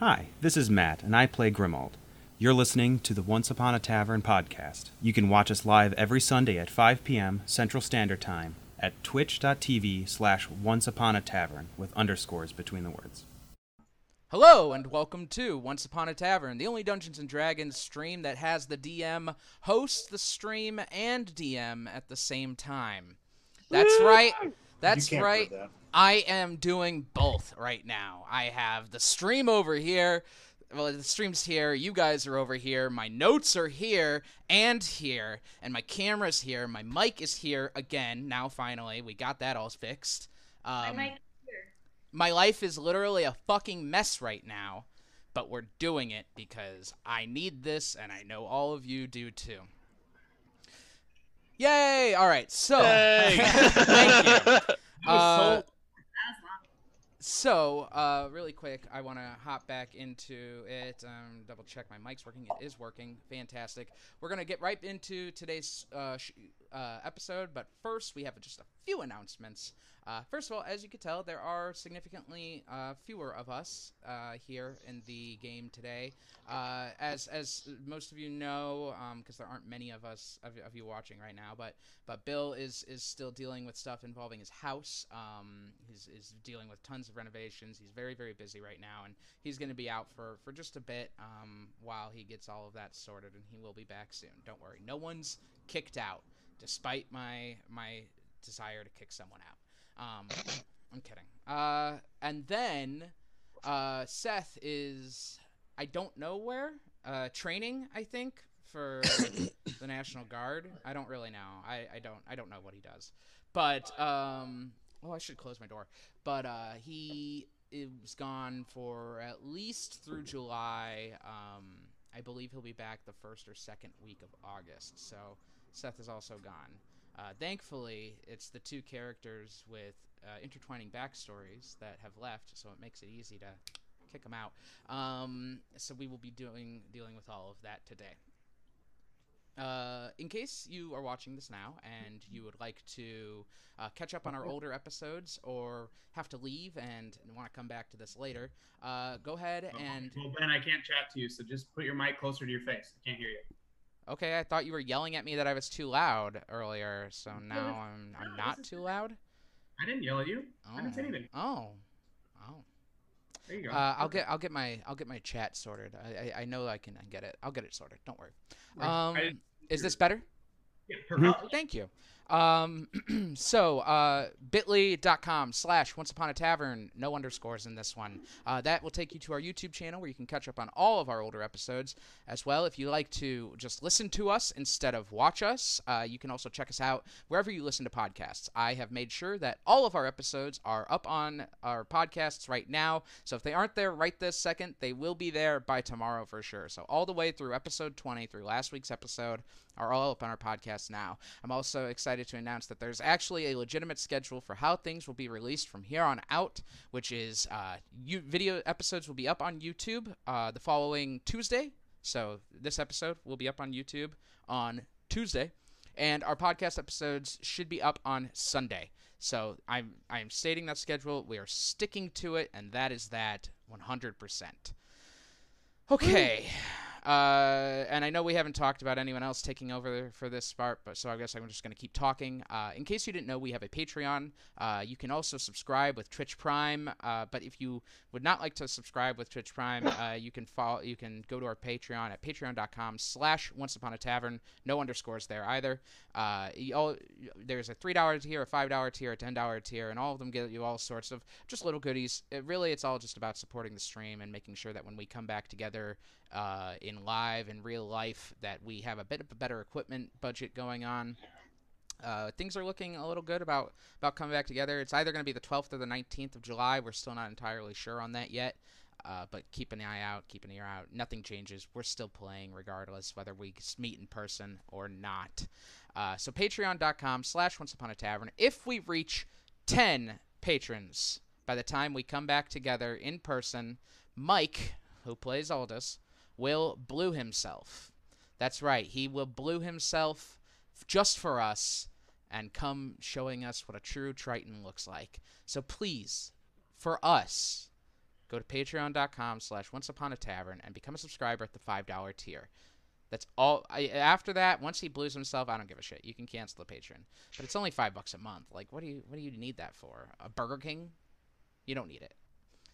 Hi, this is Matt, and I play Grimald. You're listening to the Once Upon a Tavern podcast. You can watch us live every Sunday at 5 p.m. Central Standard Time at twitch.tv slash once upon a tavern with underscores between the words. Hello and welcome to Once Upon a Tavern, the only Dungeons and Dragons stream that has the DM host the stream and DM at the same time. That's right. That's You can't right. that. I am doing both right now. I have the stream over here. Well, the stream's here. You guys are over here. My notes are here and here. And my camera's here. My mic is here again. Now, finally, we got that all fixed. I Um, might hear. my life is literally a fucking mess right now, but we're doing it because I need this and I know all of you do too. Yay! All right, so thank you. Uh, As long. So, uh, really quick, I want to hop back into it. Um, double check my mic's working. It is working. Fantastic. We're gonna get right into today's uh, sh- uh, episode, but first we have just a few announcements. Uh, first of all, as you can tell, there are significantly uh, fewer of us uh, here in the game today. Uh, as as most of you know, because there aren't many of us of, of you watching right now, but but Bill is is still dealing with stuff involving his house. Um, he's is dealing with tons of renovations. He's very very busy right now, and he's going to be out for for just a bit um, while he gets all of that sorted, and he will be back soon. Don't worry, no one's kicked out, despite my my desire to kick someone out. Um, I'm kidding. Uh, and then uh, Seth is I don't know where uh, training. I think for the National Guard. I don't really know. I, I don't I don't know what he does. But um, oh, I should close my door. But uh, he is gone for at least through July. Um, I believe he'll be back the first or second week of August. So Seth is also gone. Uh, thankfully, it's the two characters with uh, intertwining backstories that have left, so it makes it easy to kick them out. Um, so we will be doing dealing with all of that today. Uh, in case you are watching this now and you would like to uh, catch up on our older episodes or have to leave and want to come back to this later, uh, go ahead and. well, Ben, I can't chat to you, so just put your mic closer to your face. I can't hear you. Okay, I thought you were yelling at me that I was too loud earlier, so now I'm I'm No, not too loud. I didn't yell at you. Oh. I didn't say anything. Oh. Oh. There you go. Uh, I'll get I'll get my I'll get my chat sorted. I I, I know I can get it. I'll get it sorted. Don't worry. Um, is this better? Yeah, perfect. Oh, thank you. Um, so, uh, bit.ly.com slash once upon a tavern, no underscores in this one. Uh, that will take you to our YouTube channel where you can catch up on all of our older episodes as well. If you like to just listen to us instead of watch us, uh, you can also check us out wherever you listen to podcasts. I have made sure that all of our episodes are up on our podcasts right now. So if they aren't there right this second, they will be there by tomorrow for sure. So all the way through episode 20 through last week's episode are all up on our podcast now. I'm also excited to announce that there's actually a legitimate schedule for how things will be released from here on out, which is uh, you, video episodes will be up on YouTube uh, the following Tuesday. So this episode will be up on YouTube on Tuesday, and our podcast episodes should be up on Sunday. So I'm I'm stating that schedule. We are sticking to it, and that is that 100%. Okay. Uh, and I know we haven't talked about anyone else taking over for this part, but so I guess I'm just going to keep talking. Uh, in case you didn't know, we have a Patreon. Uh, you can also subscribe with Twitch Prime. Uh, but if you would not like to subscribe with Twitch Prime, uh, you can follow. You can go to our Patreon at patreon.com/slash Once Upon a Tavern. No underscores there either. Uh, all, there's a three dollar tier, a five dollar tier, a ten dollar tier, and all of them get you all sorts of just little goodies. It really, it's all just about supporting the stream and making sure that when we come back together uh, in live in real life, that we have a bit of a better equipment budget going on. Uh, things are looking a little good about about coming back together. It's either going to be the 12th or the 19th of July. We're still not entirely sure on that yet. Uh, but keep an eye out, keep an ear out. Nothing changes. We're still playing regardless whether we meet in person or not. Uh, so patreon.com slash once upon a tavern. If we reach 10 patrons by the time we come back together in person, Mike, who plays Aldous, will blue himself. That's right. He will blue himself just for us and come showing us what a true Triton looks like. So please, for us, go to patreon.com slash once upon a tavern and become a subscriber at the $5 tier. That's all. I, after that, once he blues himself, I don't give a shit. You can cancel the patron, but it's only five bucks a month. Like, what do you what do you need that for? A Burger King? You don't need it.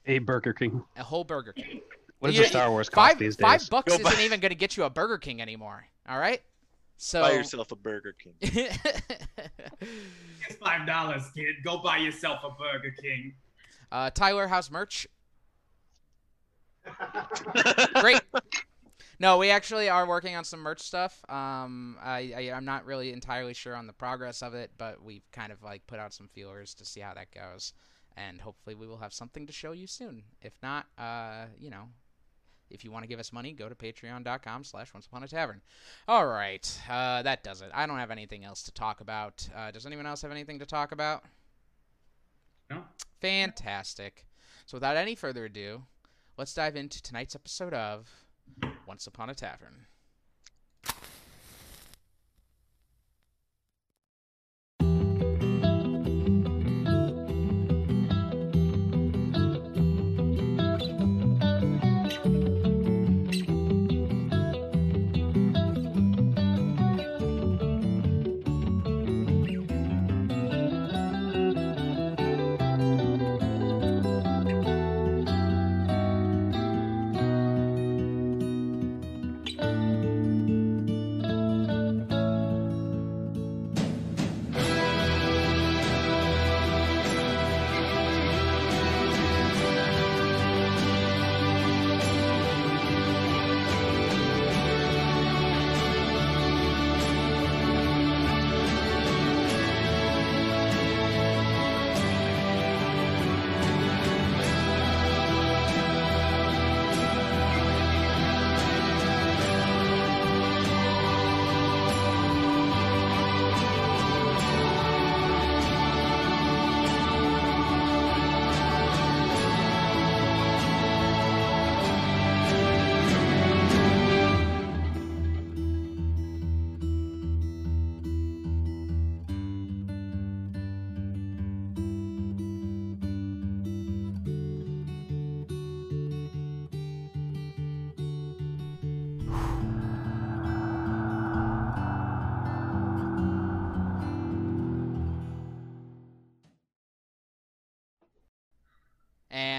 A Burger King. A whole Burger King. What is You- a Star Wars cost Five these five bucks Go isn't even going to get you a Burger King anymore. All right. So Buy yourself a Burger King. It's five dollars, kid. Go buy yourself a Burger King. uh, Tyler House merch. Great. No, we actually are working on some merch stuff. Um, I, I I'm not really entirely sure on the progress of it, but we've kind of like put out some feelers to see how that goes, and hopefully we will have something to show you soon. If not, uh, you know, if you want to give us money, go to patreon.com slash once upon a tavern. All right, uh, that does it. I don't have anything else to talk about. Uh, does anyone else have anything to talk about? No. Fantastic. So without any further ado, let's dive into tonight's episode of Once Upon a Tavern.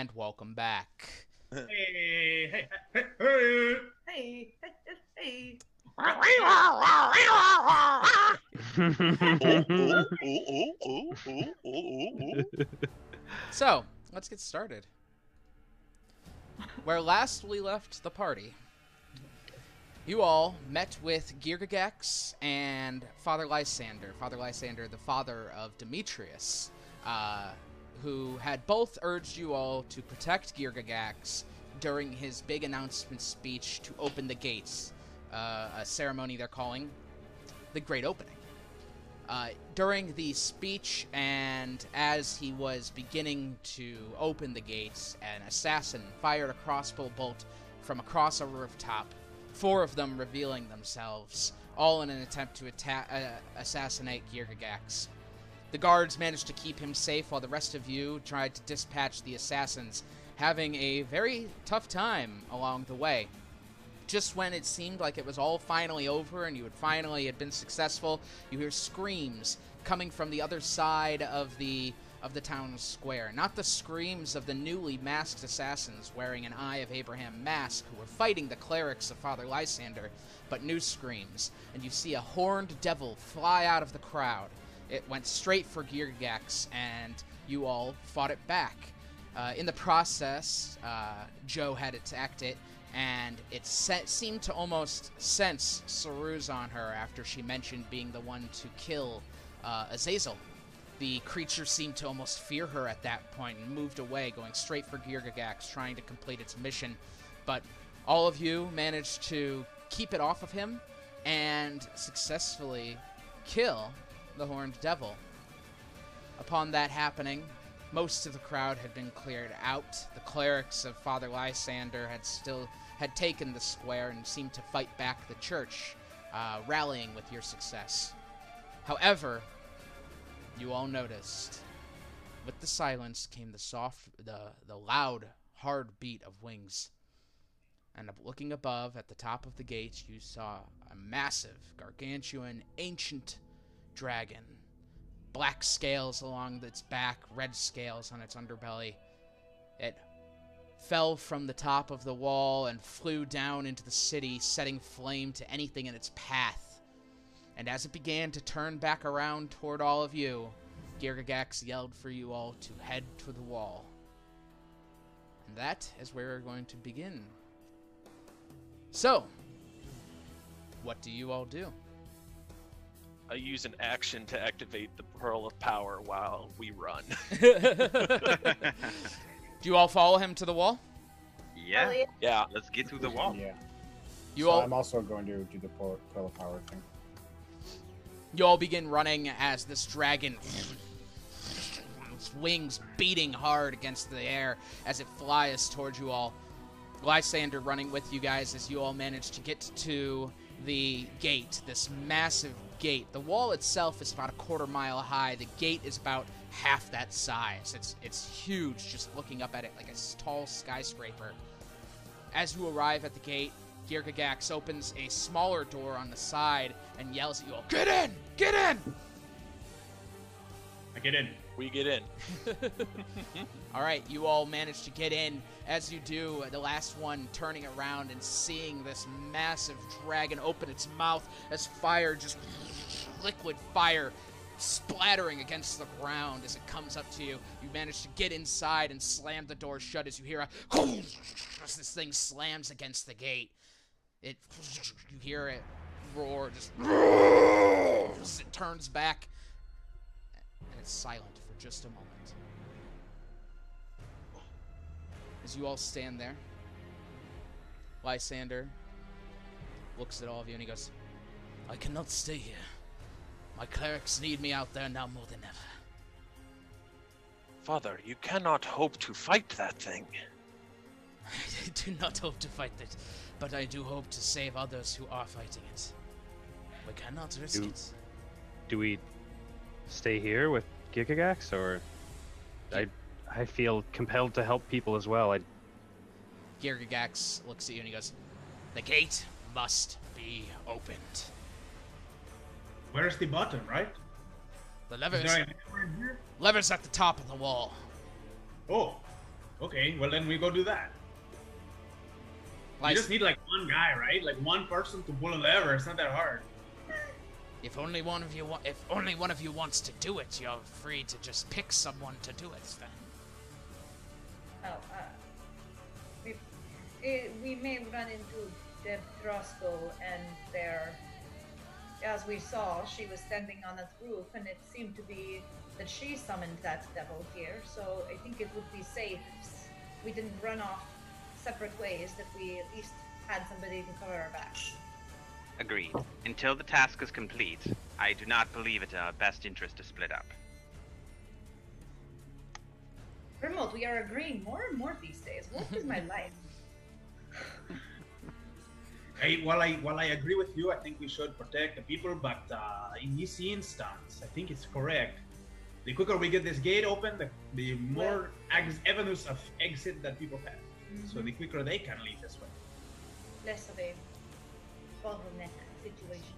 And welcome back. Hey, hey, hey, hey, hey, hey. So, let's get started. Where last we left the party, you all met with Girgagax and Father Lysander. Father Lysander, the father of Demetrius, uh, who had both urged you all to protect Girgagax during his big announcement speech to open the gates, uh, a ceremony they're calling the Great Opening. Uh, during the speech and as he was beginning to open the gates, an assassin fired a crossbow bolt from across a rooftop, four of them revealing themselves, all in an attempt to atta- uh, assassinate Girgagax. The guards managed to keep him safe while the rest of you tried to dispatch the assassins, having a very tough time along the way just when it seemed like it was all finally over and you had finally had been successful, you hear screams coming from the other side of the of the town square. Not the screams of the newly masked assassins wearing an Eye of Abraham mask who were fighting the clerics of Father Lysander, but new screams, and you see a horned devil fly out of the crowd. It went straight for Girgax, and you all fought it back. Uh, in the process, uh, Joe had attacked it, and it se- seemed to almost sense Saruz on her after she mentioned being the one to kill uh, Azazel. The creature seemed to almost fear her at that point and moved away, going straight for Girgagax, trying to complete its mission. But all of you managed to keep it off of him and successfully kill the Horned Devil. Upon that happening, most of the crowd had been cleared out. The clerics of Father Lysander had still had taken the square and seemed to fight back the church, uh, rallying with your success. However, you all noticed, with the silence came the soft, the the loud hard beat of wings. And looking above at the top of the gates, you saw a massive, gargantuan, ancient dragon. Black scales along its back, red scales on its underbelly. It fell from the top of the wall and flew down into the city, setting flame to anything in its path. And as it began to turn back around toward all of you, Girgagax yelled for you all to head to the wall. And that is where we're going to begin. So, what do you all do? I use an action to activate the Pearl of Power while we run. do you all follow him to the wall? Yeah, Elliot, yeah. let's get to the wall. Yeah. You so all I'm also going to do the Pearl Pearl of Power thing. You all begin running as this dragon, its wings beating hard against the air as it flies towards you all. Lysander running with you guys as you all manage to get to the gate, this massive gate. The wall itself is about a quarter mile high. The gate is about half that size. It's it's huge just looking up at it like a tall skyscraper. As you arrive at the gate, Girgagax opens a smaller door on the side and yells at you all, Get in! Get in! I get in. We get in. All right, you all manage to get in. As you do, uh, the last one turning around and seeing this massive dragon open its mouth as fire just liquid fire splattering against the ground as it comes up to you. You manage to get inside and slam the door shut as you hear a as this thing slams against the gate. It you hear it roar just it turns back and it's silent for just a moment. As you all stand there, Lysander looks at all of you and he goes, I cannot stay here. My clerics need me out there now more than ever. Father, you cannot hope to fight that thing. I do not hope to fight it, but I do hope to save others who are fighting it. We cannot risk Do- it. Do we stay here with Girgagax, or I I feel compelled to help people as well. I Girgagax looks at you and he goes, The gate must be opened. Where's the button, right? The Is lever's, there lever in here? lever's at the top of the wall. Oh, okay. Well, then we go do that. You just need like one guy, right? Like one person to pull a lever. It's not that hard. If only one of you wa- if only one of you wants to do it, you're free to just pick someone to do it then. Oh, uh, we, eh, we may run into the Drosko and their. As we saw, she was standing on that roof, and it seemed to be that she summoned that devil here. So I think it would be safe we didn't run off separate ways. That we at least had somebody to cover our backs. Agreed. Until the task is complete, I do not believe it our best interest to split up. Remote, we are agreeing more and more these days. What is my life? Hey, while I while I agree with you, I think we should protect the people. But uh, in this instance, I think it's correct. The quicker we get this gate open, the, the more ex- avenues of exit that people have. So the quicker they can leave as well. Less of a bottleneck situation.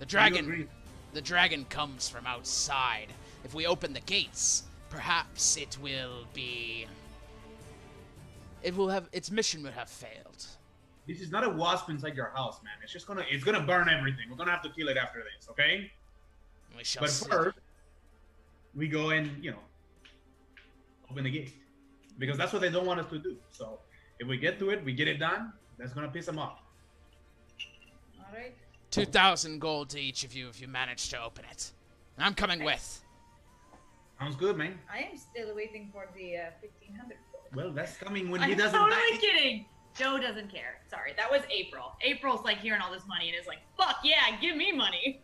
The dragon the dragon comes from outside. If we open the gates, perhaps it will be it will have its mission will have failed. This is not a wasp inside your house, man. It's just gonna it's gonna burn everything. We're gonna have to kill it after this, okay? We shall But see. first, we go and you know open the gate because that's what they don't want us to do. So if we get to it, we get it done. That's gonna piss them off. All right. 2000 gold to each of you if you manage to open it. I'm coming with. Sounds good, man. I am still waiting for the uh, 1500. Well, that's coming when he doesn't. I'm totally die. kidding. Joe doesn't care. Sorry, that was April. April's like hearing all this money and is like, "Fuck yeah, give me money."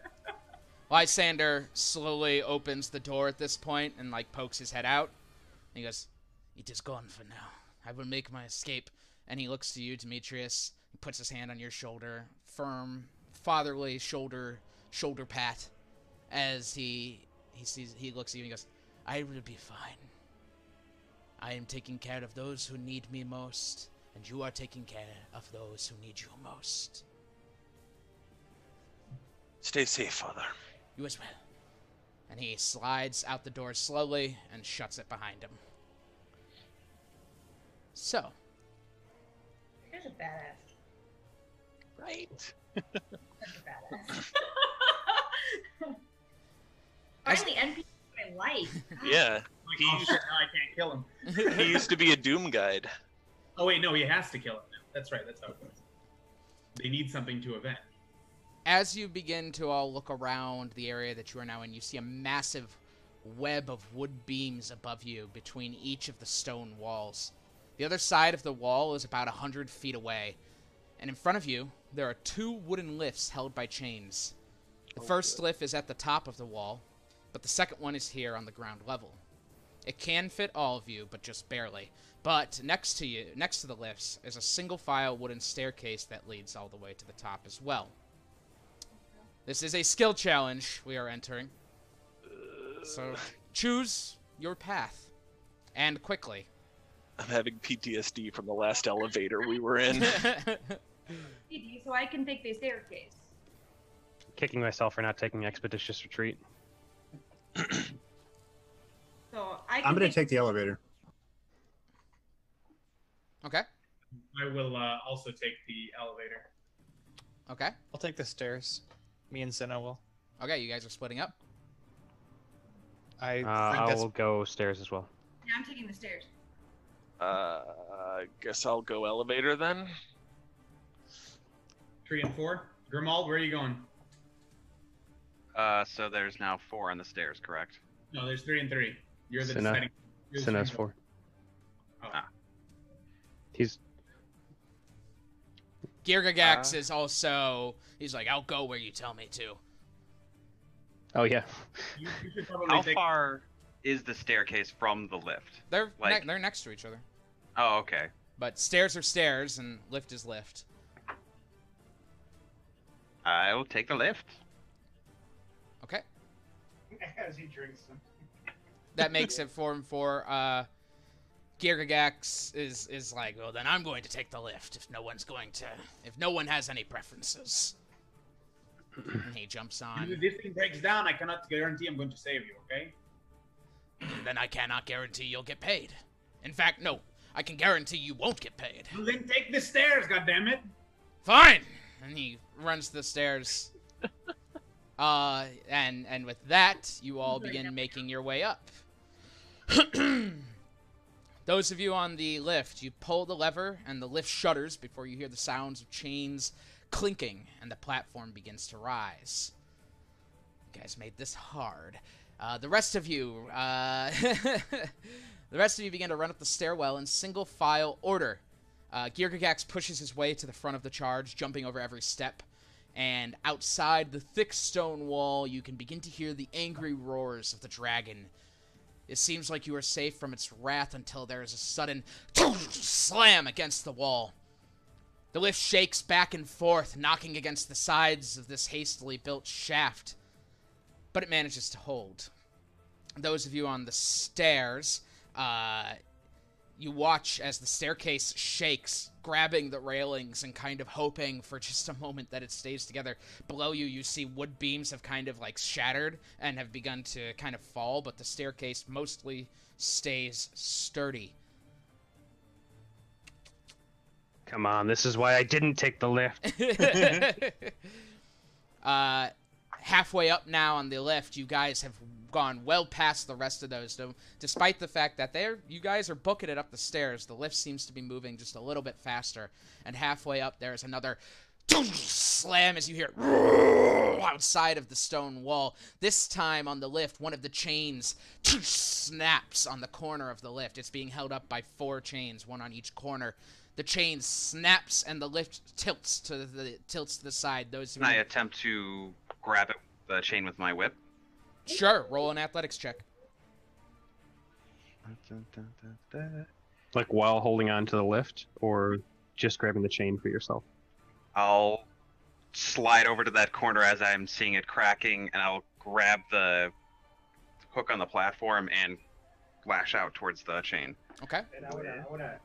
Lysander slowly opens the door at this point and like pokes his head out. He goes, "It is gone for now. I will make my escape." And he looks to you, Demetrius. He puts his hand on your shoulder, firm, fatherly shoulder shoulder pat, as he he sees he looks at you and he goes, "I will be fine. I am taking care of those who need me most, and you are taking care of those who need you most. Stay safe, Father. You as well. And he slides out the door slowly and shuts it behind him. So, Here's a badass. Right. Such a badass. As- Finally, NPC I like. Yeah. Like, oh shit, now I can't kill him. He used to be a Doom guide. Oh wait, no, he has to kill him now. That's right. That's how it goes. They need something to avenge. as you begin to all look around the area that you are now in, you see a massive web of wood beams above you between each of the stone walls. The other side of the wall is about a hundred feet away, and in front of you, there are two wooden lifts held by chains. The oh, first lift is at the top of the wall, but the second one is here on the ground level. It can fit all of you, but just barely. But next to you, next to the lifts, is a single file wooden staircase that leads all the way to the top as well. This is a skill challenge we are entering. So choose your path. And quickly. I'm having PTSD from the last elevator we were in. So I can take the staircase. Kicking myself for not taking expeditious retreat. So I I'm gonna take, take the elevator. okay. I will uh, also take the elevator. Okay. I'll take the stairs. Me and Cinna will. Okay, you guys are splitting up. I Uh, I that's will go stairs as well. Yeah, I'm taking the stairs. Uh, I guess I'll go elevator then. Three and four. Grimald, where are you going? Uh, so there's now four on the stairs, correct? No, there's three and three. You're the Cinna. deciding. you're the Cinna's deciding- four. Oh. Ah. He's Girgagax Uh. is also he's like, I'll go where you tell me to. oh yeah. You, you should probably How take. far is the staircase from the lift? They're Like- ne- they're next to each other. Oh, okay. But stairs are stairs and lift is lift. I will take the lift. As he drinks them. That makes it four and four. Uh Girgagax is is like, well then I'm going to take the lift if no one's going to if no one has any preferences. and he jumps on. If this thing breaks down, I cannot guarantee I'm going to save you. Okay? then I cannot guarantee you'll get paid. In fact, no, I can guarantee you won't get paid. Well, then take the stairs. God damn it! Fine. And he runs the stairs. Uh, and and with that, you all begin making your way up. Those of you on the lift, you pull the lever and the lift shutters before you hear the sounds of chains clinking and the platform begins to rise. You guys made this hard. Uh, the rest of you, uh, the rest of you begin to run up the stairwell in single file order. Uh, pushes his way to the front of the charge, jumping over every step. And outside the thick stone wall, you can begin to hear the angry roars of the dragon. It seems like you are safe from its wrath until there is a sudden slam against the wall. The lift shakes back and forth, knocking against the sides of this hastily built shaft, but it manages to hold. Those of you on the stairs, uh, you watch as the staircase shakes, grabbing the railings and kind of hoping for just a moment that it stays together. Below you, you see wood beams have kind of like shattered and have begun to kind of fall, but the staircase mostly stays sturdy. Come on, this is why I didn't take the lift. uh, halfway up now on the lift, you guys have gone well past the rest of those. Despite the fact that they're you guys are booking it up the stairs, the lift seems to be moving just a little bit faster. And halfway up, there's another slam as you hear outside of the stone wall. This time on the lift, one of the chains snaps on the corner of the lift. It's being held up by four chains, one on each corner. The chain snaps and the lift tilts to the tilts to the side. Those Can I attempt to grab it, the chain with my whip? Sure, roll an athletics check. Like while holding on to the lift, or just grabbing the chain for yourself. I'll slide over to that corner as I'm seeing it cracking, and I'll grab the hook on the platform and lash out towards the chain. Okay. And I wanna, I wanna.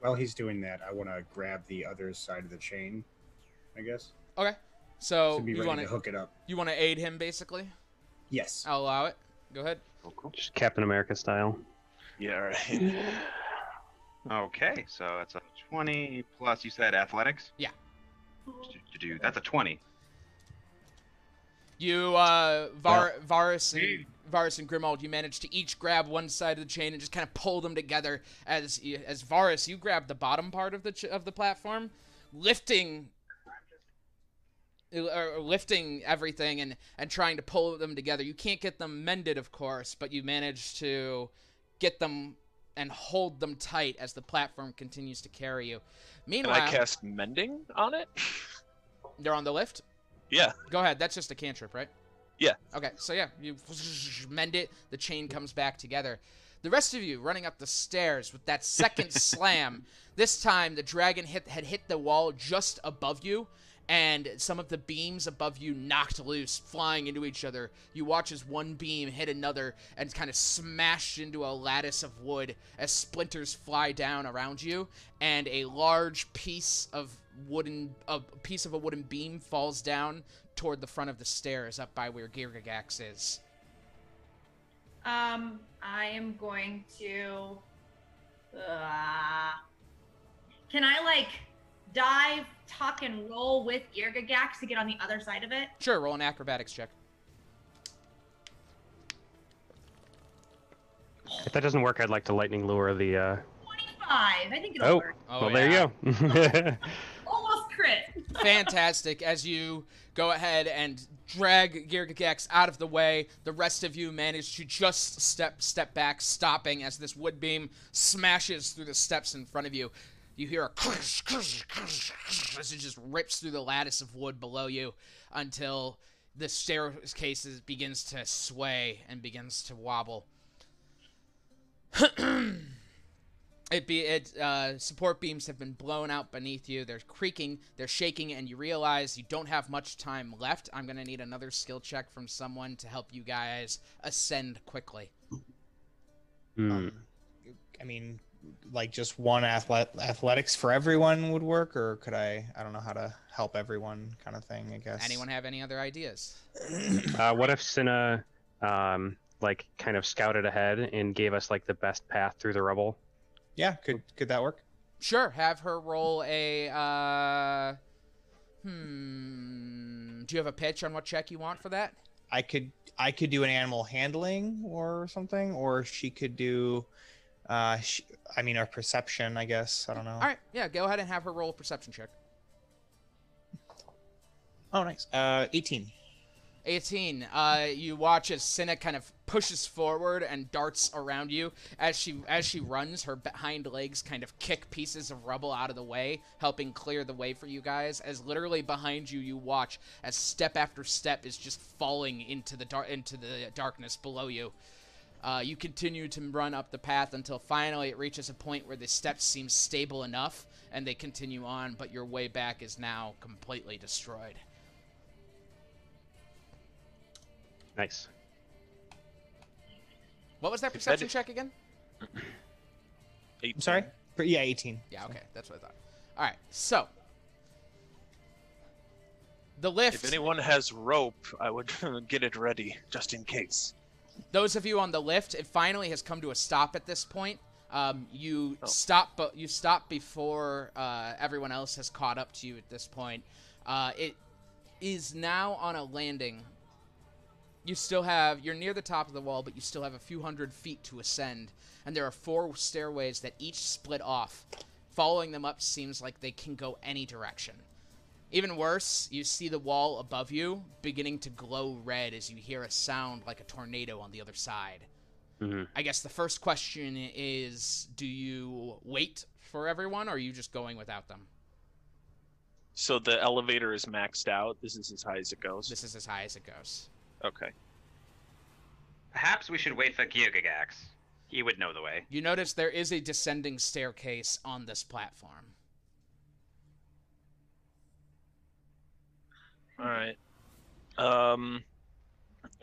While he's doing that, I want to grab the other side of the chain. I guess. Okay. So to be you want to hook it up. you want to aid him basically? Yes. I'll allow it. Go ahead. Just Captain America style. Yeah, right. Okay, so that's a 20 plus. You said athletics. Yeah. Do that's a 20. You, uh, Var- Varus and Varus and Grimald, you manage to each grab one side of the chain and just kind of pull them together. As as Varus, you grab the bottom part of the ch- of the platform, lifting. Uh, or lifting everything and, and trying to pull them together. You can't get them mended, of course, but you manage to get them and hold them tight as the platform continues to carry you. Can Meanwhile, I cast mending on it? they're on the lift. Yeah. Go ahead. That's just a cantrip, right? Yeah. Okay, so yeah, you mend it, the chain comes back together. The rest of you running up the stairs with that second slam. This time the dragon hit had hit the wall just above you, and some of the beams above you knocked loose, flying into each other. You watch as one beam hit another and kind of smashed into a lattice of wood as splinters fly down around you, and a large piece of wooden a piece of a wooden beam falls down toward the front of the stairs up by where Girgagax is. Um, I am going to. Uh, can I like dive, tuck, and roll with Girgagax to get on the other side of it? Sure, roll an acrobatics check. If that doesn't work, I'd like to lightning lure the. Uh... Five. I think it'll Oh, work. Oh, well, there you go. Almost crit. Fantastic. As you go ahead and drag Girgagax out of the way, the rest of you manage to just step step back, stopping as this wood beam smashes through the steps in front of you. You hear a crash, crash, crash, crash as it just rips through the lattice of wood below you until the staircase begins to sway and begins to wobble. It be it uh, support beams have been blown out beneath you. They're creaking, they're shaking, and you realize you don't have much time left. I'm gonna need another skill check from someone to help you guys ascend quickly. Hmm. I mean, like just one athlet athletics for everyone would work, or could I? I don't know how to help everyone, kind of thing. I guess. Anyone have any other ideas? Uh, what if Cinna, um, like, kind of scouted ahead and gave us like the best path through the rubble? Yeah, could could that work? Sure, have her roll a. Uh, hmm. Do you have a pitch on what check you want for that? I could I could do an animal handling or something, or she could do. Uh, sh I mean, our perception, I guess. I don't know. All right, yeah, go ahead and have her roll a perception check. Oh, nice. Uh, 18. 18. Uh, you watch as Cinna kind of pushes forward and darts around you. As she as she runs, her behind legs kind of kick pieces of rubble out of the way, helping clear the way for you guys. As literally behind you, you watch as step after step is just falling into the dar- into the darkness below you. Uh, you continue to run up the path until finally it reaches a point where the steps seem stable enough, and they continue on. But your way back is now completely destroyed. Nice. What was that If that perception check again? I'm sorry. Yeah, 18. Yeah, okay, that's what I thought. All right, so the lift. If anyone has rope, I would get it ready just in case. Those of you on the lift, it finally has come to a stop at this point. Um, you Oh. stop, but you stop before uh, everyone else has caught up to you at this point. Uh, it is now on a landing. You still have you're near the top of the wall, but you still have a few hundred feet to ascend, and there are four stairways that each split off. Following them up seems like they can go any direction. Even worse, you see the wall above you beginning to glow red as you hear a sound like a tornado on the other side. hmm I guess the first question is do you wait for everyone or are you just going without them? So the elevator is maxed out. This is as high as it goes. This is as high as it goes. Okay. Perhaps we should wait for Girgagax. He would know the way. You notice there is a descending staircase on this platform. All right. Um,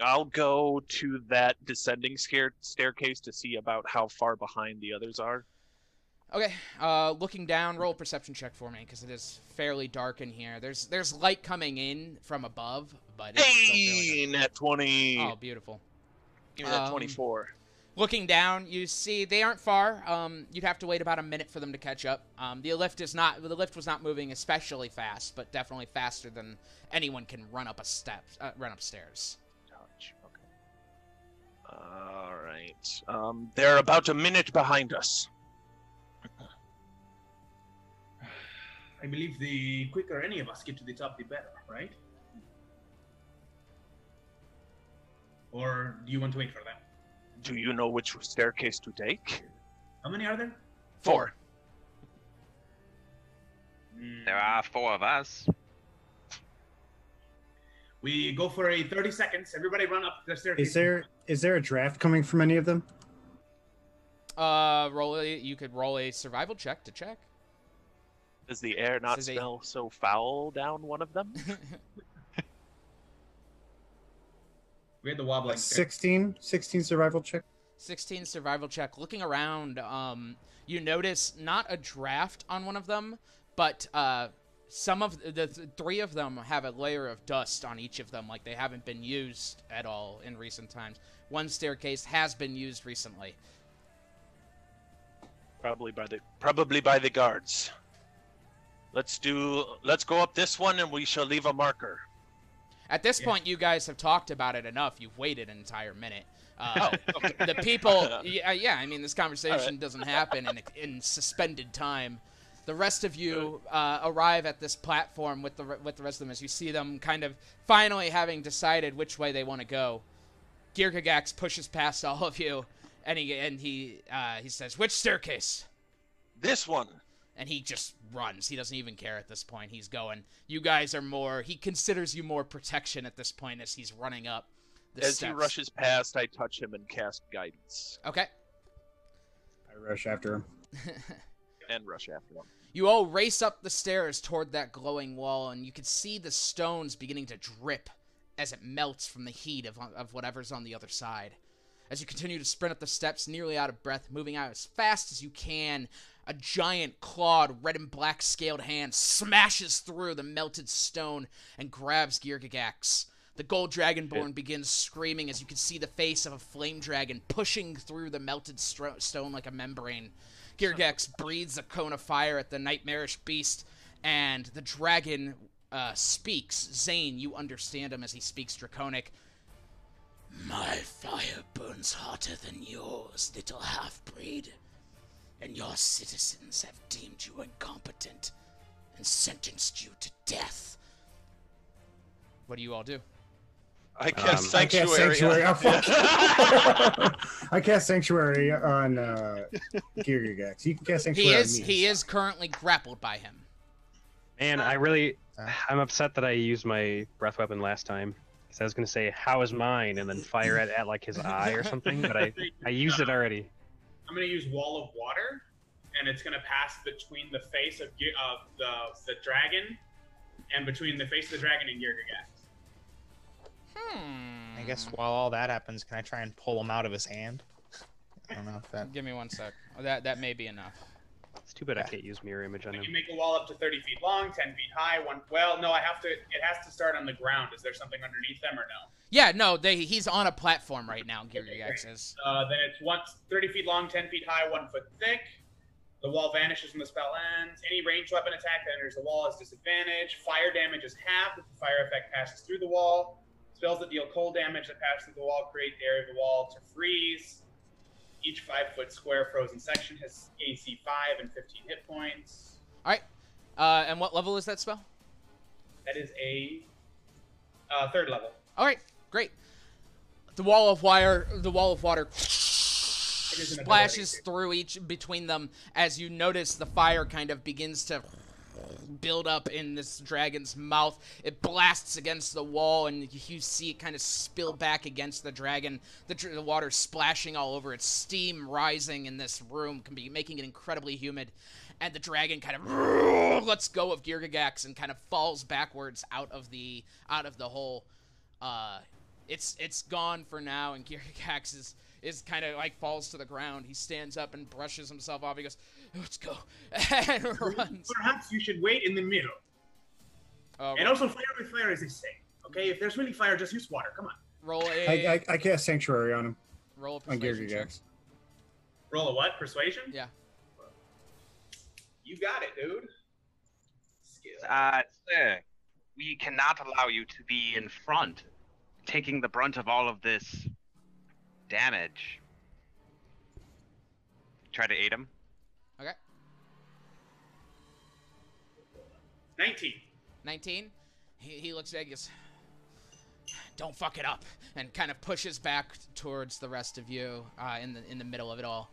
I'll go to that descending scare- staircase to see about how far behind the others are. Okay, uh, looking down, roll a perception check for me because it is fairly dark in here. There's there's light coming in from above, but Hey, 20. Oh, beautiful. Give me that um, 24. Looking down, you see they aren't far. Um, you'd have to wait about a minute for them to catch up. Um, the lift is not the lift was not moving especially fast, but definitely faster than anyone can run up a step, uh, run upstairs. Touch. Okay. All right. Um, they're about a minute behind us. I believe the quicker any of us get to the top, the better, right? Or do you want to wait for them? Do you know which staircase to take? How many are there? Four. Mm, There are four of us. We go for a 30 seconds. Everybody run up the staircase. Is there is there a draft coming from any of them? Uh, roll a, you could roll a survival check to check. Does the air not is a- smell so foul down one of them? We had the wobbling. 16, 16 survival check. 16 survival check. Looking around, um, you notice not a draft on one of them, but uh, some of the, the th- three of them have a layer of dust on each of them, like they haven't been used at all in recent times. One staircase has been used recently. probably by the probably by the guards. Let's do. Let's go up this one, and we shall leave a marker. At this Yeah. point, you guys have talked about it enough. You've waited an entire minute. Uh, Oh, okay. the people, yeah, yeah, I mean, this conversation Alright. doesn't happen in, in suspended time. The rest of you uh, arrive at this platform with the with the rest of them as you see them kind of finally having decided which way they want to go. Girgagax pushes past all of you, and he and he uh, he says, "Which staircase?" This one. And he just runs. He doesn't even care at this point. He's going. You guys are more. He considers you more protection at this point as he's running up. The As steps. he rushes past, I touch him and cast guidance, Okay. I rush after him. and rush after him. You all race up the stairs toward that glowing wall, and you can see the stones beginning to drip as it melts from the heat of, of whatever's on the other side. As you continue to sprint up the steps, nearly out of breath, moving out as fast as you can, a giant clawed, red and black scaled hand smashes through the melted stone and grabs Girgagax. The gold dragonborn begins screaming as you can see the face of a flame dragon pushing through the melted stro- stone like a membrane. Girgax breathes a cone of fire at the nightmarish beast, and the dragon uh, speaks. Zane, you understand him as he speaks Draconic. My fire burns hotter than yours, little half breed. And your citizens have deemed you incompetent and sentenced you to death. What do you all do? I cast I cast sanctuary. sanctuary. on- Oh, fuck. I cast sanctuary on uh, Girgagax. You can cast sanctuary. He on is me. he is currently grappled by him. Man, I really, I'm upset that I used my breath weapon last time. Because I was gonna say, "How is mine?" and then fire it at like his eye or something, but I, I used it already. I'm gonna use wall of water, and it's gonna pass between the face of Ge- of the the dragon, and between the face of the dragon and Girgagax. Hmm. I guess while all that happens, can I try and pull him out of his hand? I don't know if that. Give me one sec. Oh, That that may be enough. It's too bad I can't use mirror image on I him. can make a wall up to 30 feet long, 10 feet high. One. Well, no, I have to. It has to start on the ground. Is there something underneath them or no? Yeah, no, they he's on a platform right now. Girgagax is. Uh, then it's once 30 feet long, 10 feet high, one foot thick. The wall vanishes when the spell ends. Any ranged weapon attack that enters the wall is disadvantage. Fire damage is halved if the fire effect passes through the wall. Spells that deal cold damage that pass through the wall create the area of the wall to freeze. Each five foot square frozen section has AC 5 and 15 hit points. All right. Uh, and what level is that spell? That is a uh, third level. All right, great. The wall of wire, the wall of water splashes through each between them as you notice the fire kind of begins to build up in this dragon's mouth. It blasts against the wall, and you see it kind of spill back against the dragon. The, the water splashing all over it, steam rising in this room, can be making it incredibly humid. And the dragon kind of lets go of Girgagax and kind of falls backwards out of the out of the hole. Uh, it's it's gone for now, and Girgagax is is kind of like falls to the ground. He stands up and brushes himself off. He goes, "Let's go," and runs. Perhaps you should wait in the middle. Uh, And also, fire with fire is a say. Okay, if there's really fire, just use water. Come on. roll I, a I, I cast sanctuary on him. roll a On persuasion check. Girgagax. Roll a what? Persuasion? Yeah. You got it, dude. Skill. Uh, sir, we cannot allow you to be in front, taking the brunt of all of this damage. Try to aid him. Okay. 19. 19. He, he looks at you, don't fuck it up, and kind of pushes back towards the rest of you uh, in the in the middle of it all.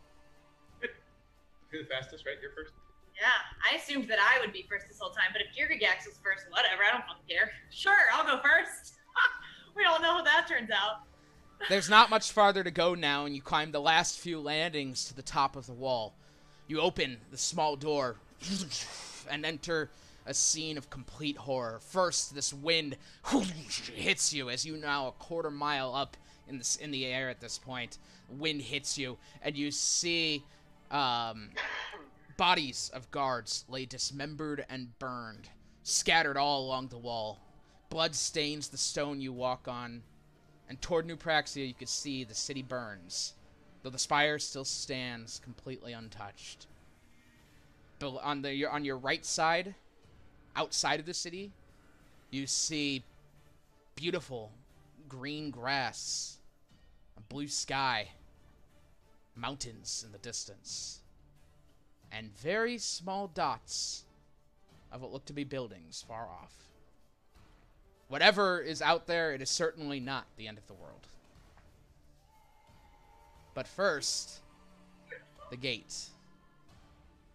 You're the fastest, right? You're first. Yeah, I assumed that I would be first this whole time, but if Girgagax was first, whatever, I don't fucking care. Sure, I'll go first. we don't know how that turns out. There's not much farther to go now, and you climb the last few landings to the top of the wall. You open the small door and enter a scene of complete horror. First, this wind hits you as you now a quarter mile up in the in the air at this point. Wind hits you, and you see um, bodies of guards lay dismembered and burned, scattered all along the wall. Blood stains the stone you walk on, and toward New Praxia you can see the city burns, though the spire still stands completely untouched. But on the your, on your right side, outside of the city, you see beautiful green grass, a blue sky, mountains in the distance, and very small dots of what look to be buildings far off. Whatever is out there, it is certainly not the end of the world. But first, the gate.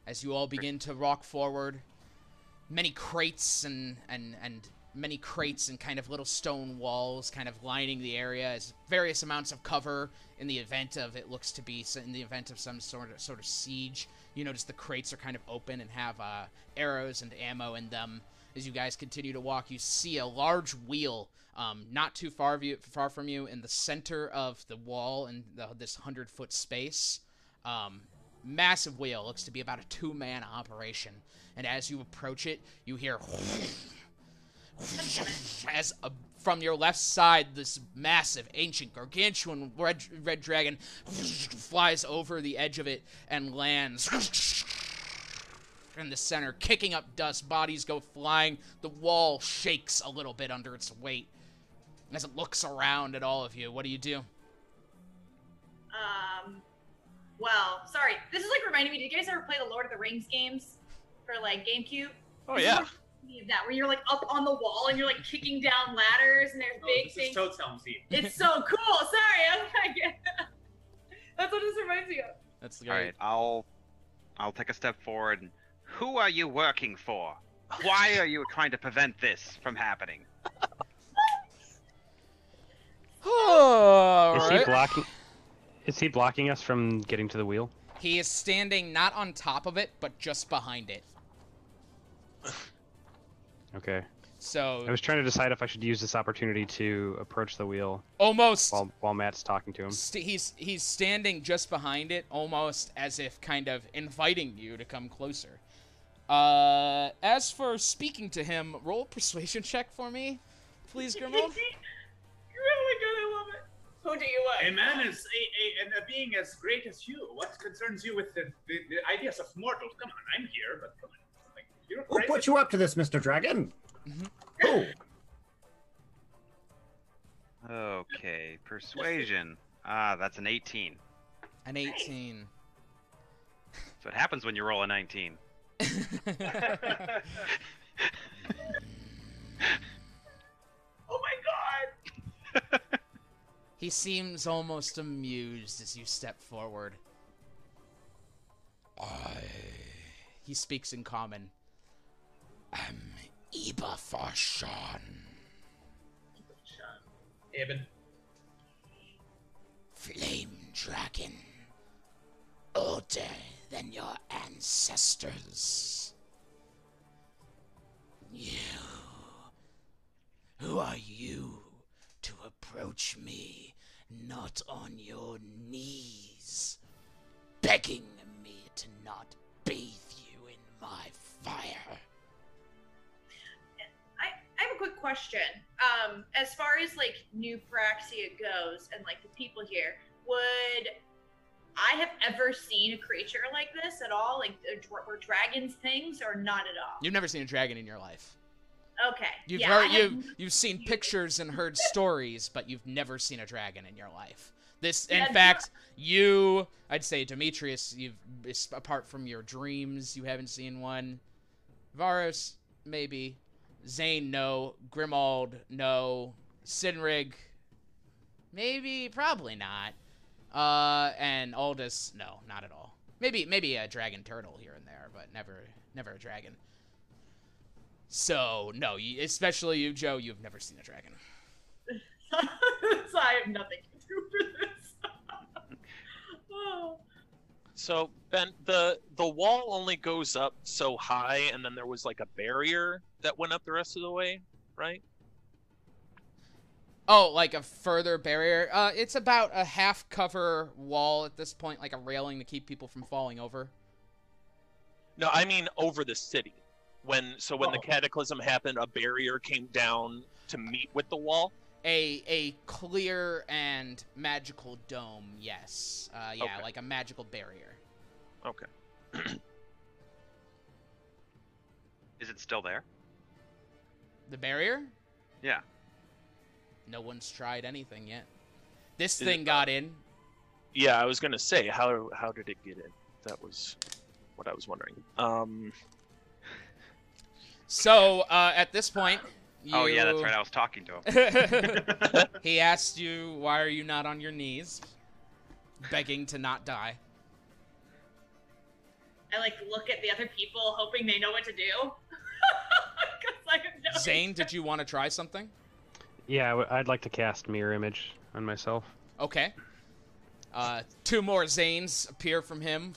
As you all begin to rock forward, many crates and, and, and many crates and kind of little stone walls kind of lining the area as various amounts of cover in the event of it looks to be in the event of some sort of sort of siege. You notice the crates are kind of open and have uh, arrows and ammo in them. As you guys continue to walk, you see a large wheel um, not too far far from you in the center of the wall in the, this hundred foot space. Um, massive wheel looks to be about a two man operation, and as you approach it, you hear as a, from your left side, this massive, ancient, gargantuan red, red dragon flies over the edge of it and lands in the center, kicking up dust. Bodies go flying. The wall shakes a little bit under its weight. As it looks around at all of you, what do you do? Um, well, sorry. This is like reminding me. Did you guys ever play the Lord of the Rings games for like GameCube? Oh yeah. what reminded me of that where you're like up on the wall and you're like kicking down ladders and there's Oh, big this things. is Toad's It's so cool. Sorry, I'm trying. That's what this reminds me of. That's great. All right, I'll I'll take a step forward. and- Who are you working for? Why are you trying to prevent this from happening? All is he blocking? Is he blocking us from getting to the wheel? He is standing not on top of it, but just behind it. Okay. So I was trying to decide if I should use this opportunity to approach the wheel almost while while Matt's talking to him. st- he's he's standing just behind it, almost as if kind of inviting you to come closer. Uh, as for speaking to him, roll a persuasion check for me, please, Grimald. You're really good. I love it. Who do you want? A man is a, a, and a being as great as you. What concerns you with the, the, the ideas of mortals? Come on, I'm here, but come on. Like, you're Who crazy. put you up to this, Mr. Dragon? Mm-hmm. Who? Okay, persuasion. Ah, that's an 18. An 18. So it happens when you roll a 19. Oh my god! He seems almost amused as you step forward. I. He speaks in common. I'm Iba Farshan. Eben. Flame dragon. Older than your ancestors. You. Who are you to approach me not on your knees, begging me to not bathe you in my fire. I, have a quick question. Um, as far as like New Praxia goes and like the people here, would I have ever seen a creature like this at all? Like, dra- were dragons things or not at all? You've never seen a dragon in your life. Okay. You've yeah, heard, you've you've seen pictures and heard stories, but you've never seen a dragon in your life. This, in Yeah, fact, you, I'd say Demetrius, you've apart from your dreams, you haven't seen one. Varus, maybe. Zane, no. Grimald, no. Sinrig, maybe, probably not. Uh, and Aldous, no, not at all. Maybe, maybe a dragon turtle here and there, but never, never a dragon. So no, especially you, Joe. You've never seen a dragon. so I have nothing to do for this. oh. So Ben, the the wall only goes up so high, and then there was like a barrier that went up the rest of the way, right? Oh, like a further barrier. Uh, it's about a half cover wall at this point, like a railing to keep people from falling over. No, I mean over the city. When so when the Oh. cataclysm happened, a barrier came down to meet with the wall. A a clear and magical dome. Yes. Uh, yeah, Okay. like a magical barrier. Okay. Is it still there? The barrier? Yeah. No one's tried anything yet. This Is thing it- got in. Yeah, I was gonna say how how did it get in? That was what I was wondering. Um, So uh, at this point, you... Oh yeah, that's right. I was talking to him. he asked you, "Why are you not on your knees, begging to not die?" I like look at the other people, hoping they know what to do. No Zane, did you want to try something? Yeah, I'd like to cast mirror image on myself. Okay. Uh, two more Zanes appear from him.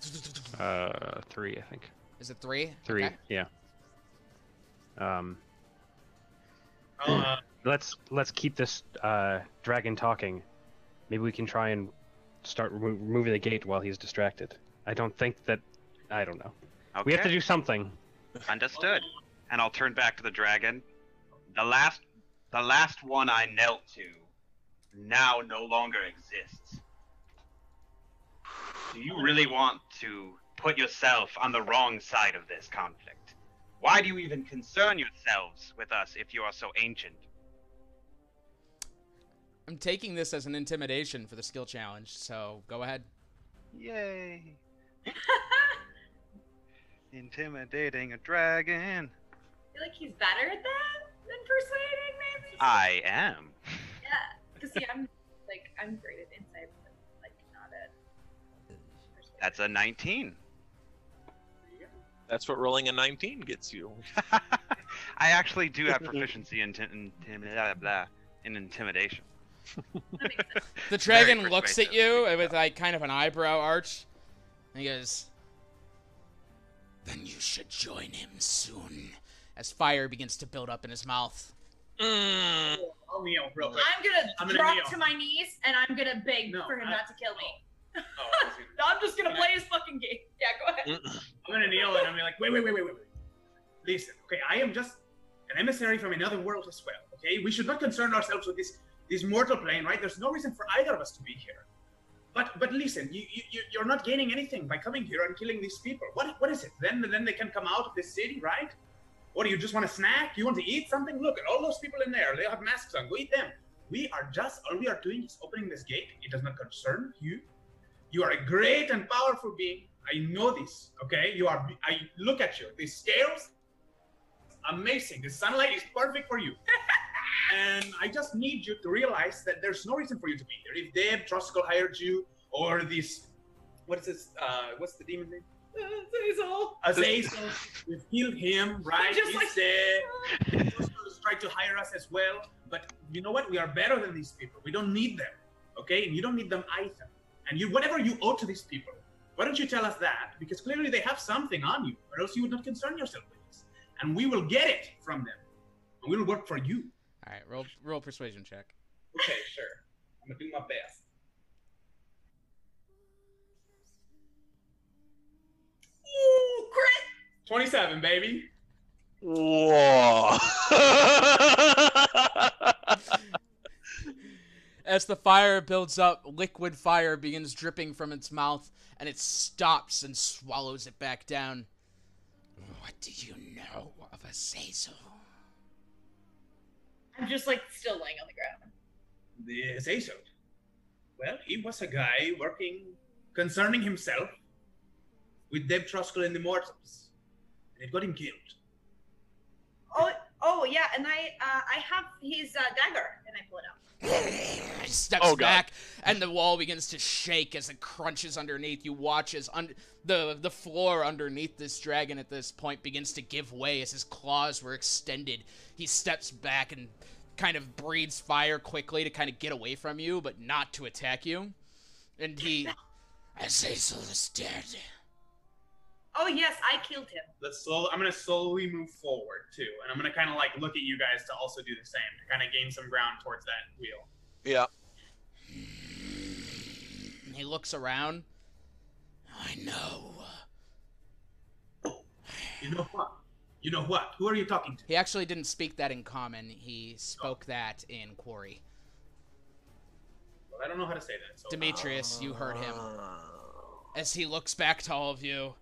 Uh, three, I think. Is it three? Three, Okay. yeah. Um, Uh, let's let's keep this uh, dragon talking. Maybe we can try and start remo- removing the gate while he's distracted. I don't think that. I don't know. Okay. We have to do something. Understood. And I'll turn back to the dragon. The last, the last one I knelt to, now no longer exists. Do you really want to put yourself on the wrong side of this conflict? Why do you even concern yourselves with us if you are so ancient? I'm taking this as an intimidation for the skill challenge, so go ahead. Yay! Intimidating a dragon. I feel like he's better at that than persuading, maybe. I am. Yeah, because see, I'm like I'm great at insight, but like not at. That's a 19. that's what rolling a 19 gets you. I actually do have proficiency in, in, in blah, blah, in intimidation. The dragon looks at you with like kind of an eyebrow arch, and he goes, "Then you should join him soon." As fire begins to build up in his mouth. Mm. I'll kneel real quick. I'm gonna I'm gonna drop kneel. to my knees and I'm gonna beg No, for him I- not to kill me. Oh, No, I'm just gonna play his fucking game. Yeah, go ahead. I'm gonna kneel and I'm gonna be like, wait, wait, wait, wait, wait, wait. Listen, okay, I am just an emissary from another world as well. Okay, we should not concern ourselves with this this mortal plane, right? There's no reason for either of us to be here. But but listen, you you you- you're not gaining anything by coming here and killing these people. What what is it? Then then they can come out of this city, right? What do you just want a snack? You want to eat something? Look at all those people in there. They have masks on. Go eat them. We are just all we are doing is opening this gate. It does not concern you. You are a great and powerful being. I know this. Okay, you are. I look at you. These scales, amazing. The sunlight is perfect for you. and I just need you to realize that there's no reason for you to be here. If Deb Troskel hired you, or this, what is this? Uh, what's the demon name? Azazel. Azazel. We've killed him, right? Just He's like- dead. Troskel's tried to hire us as well, but you know what? We are better than these people. We don't need them, okay? And you don't need them either. And you, whatever you owe to these people, why don't you tell us that? Because clearly they have something on you, or else you would not concern yourself with this. And we will get it from them. And we'll work for you. All right, roll roll persuasion check. Okay, sure. I'm gonna do my best. 27, baby. Whoa. As the fire builds up, liquid fire begins dripping from its mouth, and it stops and swallows it back down. What do you know of a Azazel? I'm just like still laying on the ground. The Azazel. Well, he was a guy working concerning himself with Deb Truskel and the Mortals. And it got him killed. Oh, oh yeah, and I uh, I have his uh, dagger, and I pull it out. He steps Oh, back, and the wall begins to shake as it crunches underneath. You watch as un- the the floor underneath this dragon at this point begins to give way as his claws were extended. He steps back and kind of breathes fire quickly to kind of get away from you, but not to attack you. And he, Azazel is dead. Oh yes, I killed him. Let's slow. I'm gonna slowly move forward too, and I'm gonna kind of like look at you guys to also do the same to kind of gain some ground towards that wheel. yeah. He looks around. I know. You know what? You know what? Who are you talking to? He actually didn't speak that in common. He spoke that in Quarry. Well, I don't know how to say that. So Demetrius, you heard him. Uh, As he looks back to all of you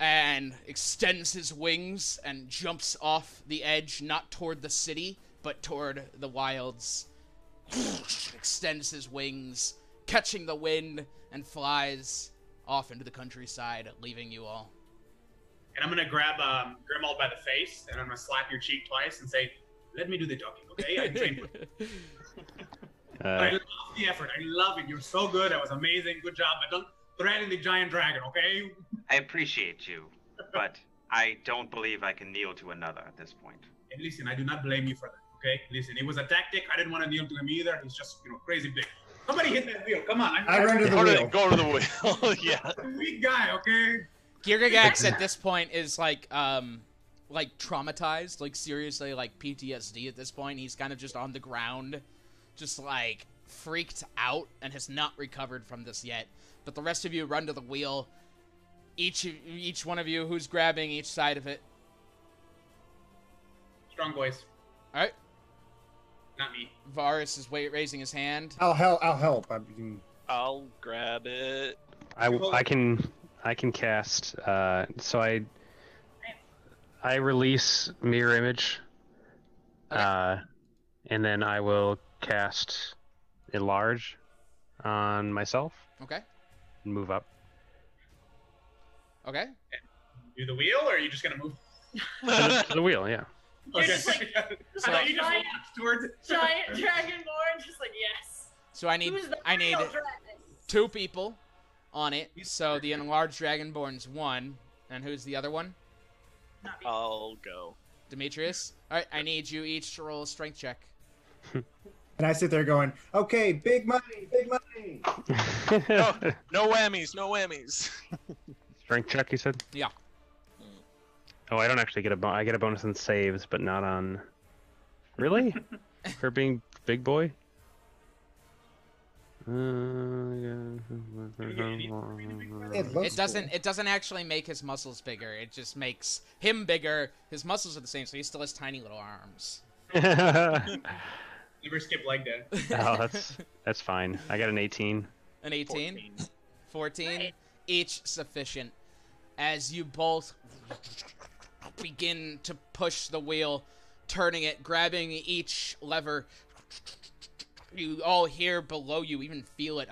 and extends his wings and jumps off the edge, not toward the city, but toward the wilds. extends his wings, catching the wind, and flies off into the countryside, leaving you all. and I'm gonna grab um, Grimald by the face, and I'm gonna slap your cheek twice and say, "Let me do the talking, okay? I trained you. I Uh, love the effort. I love it. You're so good. That was amazing. Good job. But don't threaten the giant dragon, okay? I appreciate you, but I don't believe I can kneel to another at this point. And listen, I do not blame you for that, okay? Listen, it was a tactic. I didn't want to kneel to him either. He's just, you know, crazy big. Somebody hit that wheel. Come on. I run to the Go wheel. go to the wheel. yeah. Weak guy, okay? Girgagax at this point is like um like traumatized, like seriously like PTSD at this point. He's kind of just on the ground, just like freaked out and has not recovered from this yet. But the rest of you run to the wheel. Each each one of you who's grabbing each side of it. Strong boys. All right, Not me. Varus is wait, raising his hand. I'll help. I'll help. I mean, I'll grab it. I, I can I can cast. Uh, so I I release mirror image, Okay. uh, and then I will cast enlarge on myself Okay, and move up. okay. Do the wheel, or are you just gonna move? To the, the wheel, yeah. You're Okay. just like- I thought you just Giant- walked towards it. Giant dragonborn, just like yes. So I need I need dragon? two people on it. So the enlarged dragonborn's one, and who's the other one? I'll go. Demetrius. All right, I need you each to roll a strength check. and I sit there going, "Okay, big money, big money." No, no whammies, no whammies. Strength check, you said? Yeah. Oh, I don't actually get a bon- I get a bonus on saves, but not on. Really? For being big boy? Uh, It looks It doesn't. It doesn't actually make his muscles bigger. It just makes him bigger. His muscles are the same, so he still has tiny little arms. oh, Never skip leg day. Oh, that's that's fine. I got an 18. An 18, 14. 14, Right. each sufficient. As you both begin to push the wheel, turning it, grabbing each lever, you all hear below you, even feel it,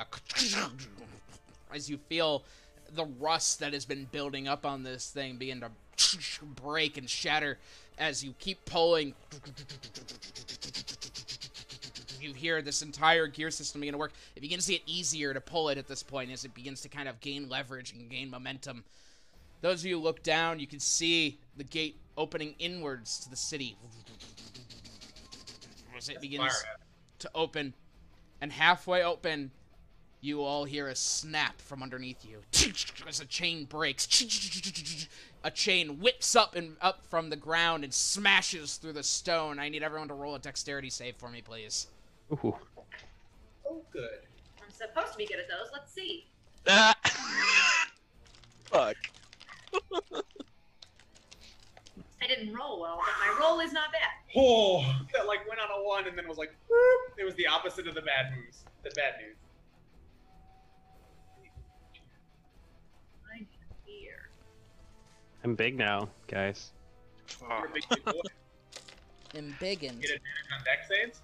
as you feel the rust that has been building up on this thing begin to break and shatter as you keep pulling. You hear this entire gear system begin to work. It begins to get easier to pull it at this point as it begins to kind of gain leverage and gain momentum. Those of you who look down, you can see the gate opening inwards to the city. As it begins to open, and halfway open, you all hear a snap from underneath you as a chain breaks. A chain whips up and up from the ground and smashes through the stone. I need everyone to roll a dexterity save for me, please. Ooh. Oh, good. I'm supposed to be good at those. Let's see. Ah. Fuck. I didn't roll well, but my roll is not bad. Oh, that like went on a one and then was like, whoop. It was the opposite of the bad news. The bad news. I'm here. I'm big now, guys. You're a big kid boy. And biggins. Get advantage on dex saves.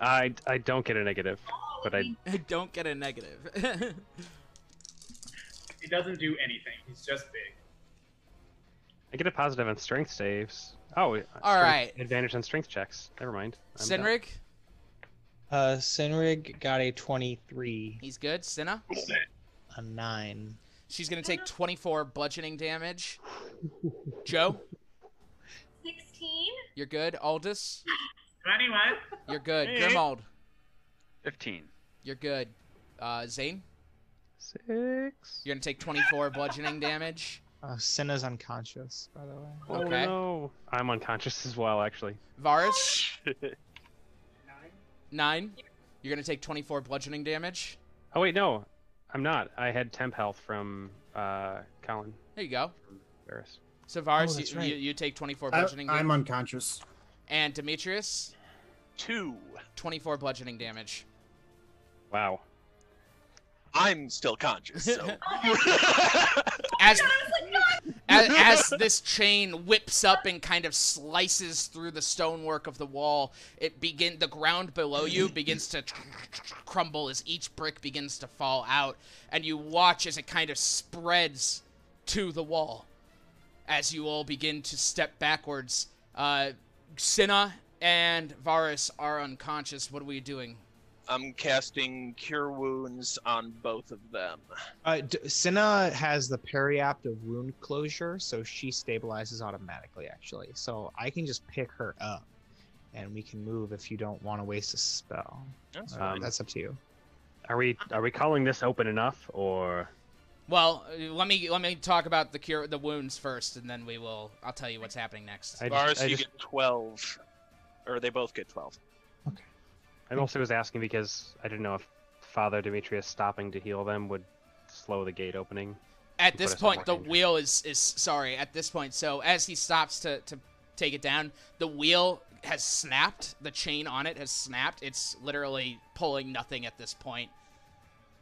I I don't get a negative, but I I Don't get a negative. He doesn't do anything. He's just big. I get a positive on strength saves. Oh, uh, All strength- right. Advantage on strength checks. Never mind. I'm done. Sinrig, Uh, Sinrig got a 23, he's good. Cinna, a 9. she's gonna take 24 bludgeoning damage. Joe, 16? you're good. Aldous, 21. you're good. Hey. Grimald, 15. you're good. Uh, Zane, Six. you're gonna take 24 bludgeoning damage. Uh, Cinna's unconscious, by the way. Oh Okay. no. I'm unconscious as well, actually. Varus, nine. Nine? You're gonna take 24 bludgeoning damage. Oh wait, no, I'm not. I had temp health from uh, Colin There you go. Varus. So Varus, Oh, you, right. you, you take 24 I, bludgeoning I'm unconscious. And Demetrius, Two. 24 bludgeoning damage. Wow. I'm still conscious, so. As, as, as this chain whips up and kind of slices through the stonework of the wall, it begin the ground below you begins to crumble as each brick begins to fall out, and you watch as it kind of spreads to the wall. As you all begin to step backwards, uh, Cinna and Varus are unconscious. What are we doing? I'm casting Cure Wounds on both of them. Uh, D- Cinna has the periapt of wound closure, so she stabilizes automatically, actually. So I can just pick her up, and we can move if you don't want to waste a spell. That's Uh, fine. that's up to you. Are we are we calling this open enough or? Well, uh, let me let me talk about the cure the wounds first, and then we will. I'll tell you what's happening next. I Varus, just, I you just get 12. Or they both get 12. Okay. I also was asking because I didn't know if Father Demetrius stopping to heal them would slow the gate opening. At this us in more point, the danger. wheel is is sorry. At this point, so as he stops to to take it down, the wheel has snapped. The chain on it has snapped. It's literally pulling nothing at this point.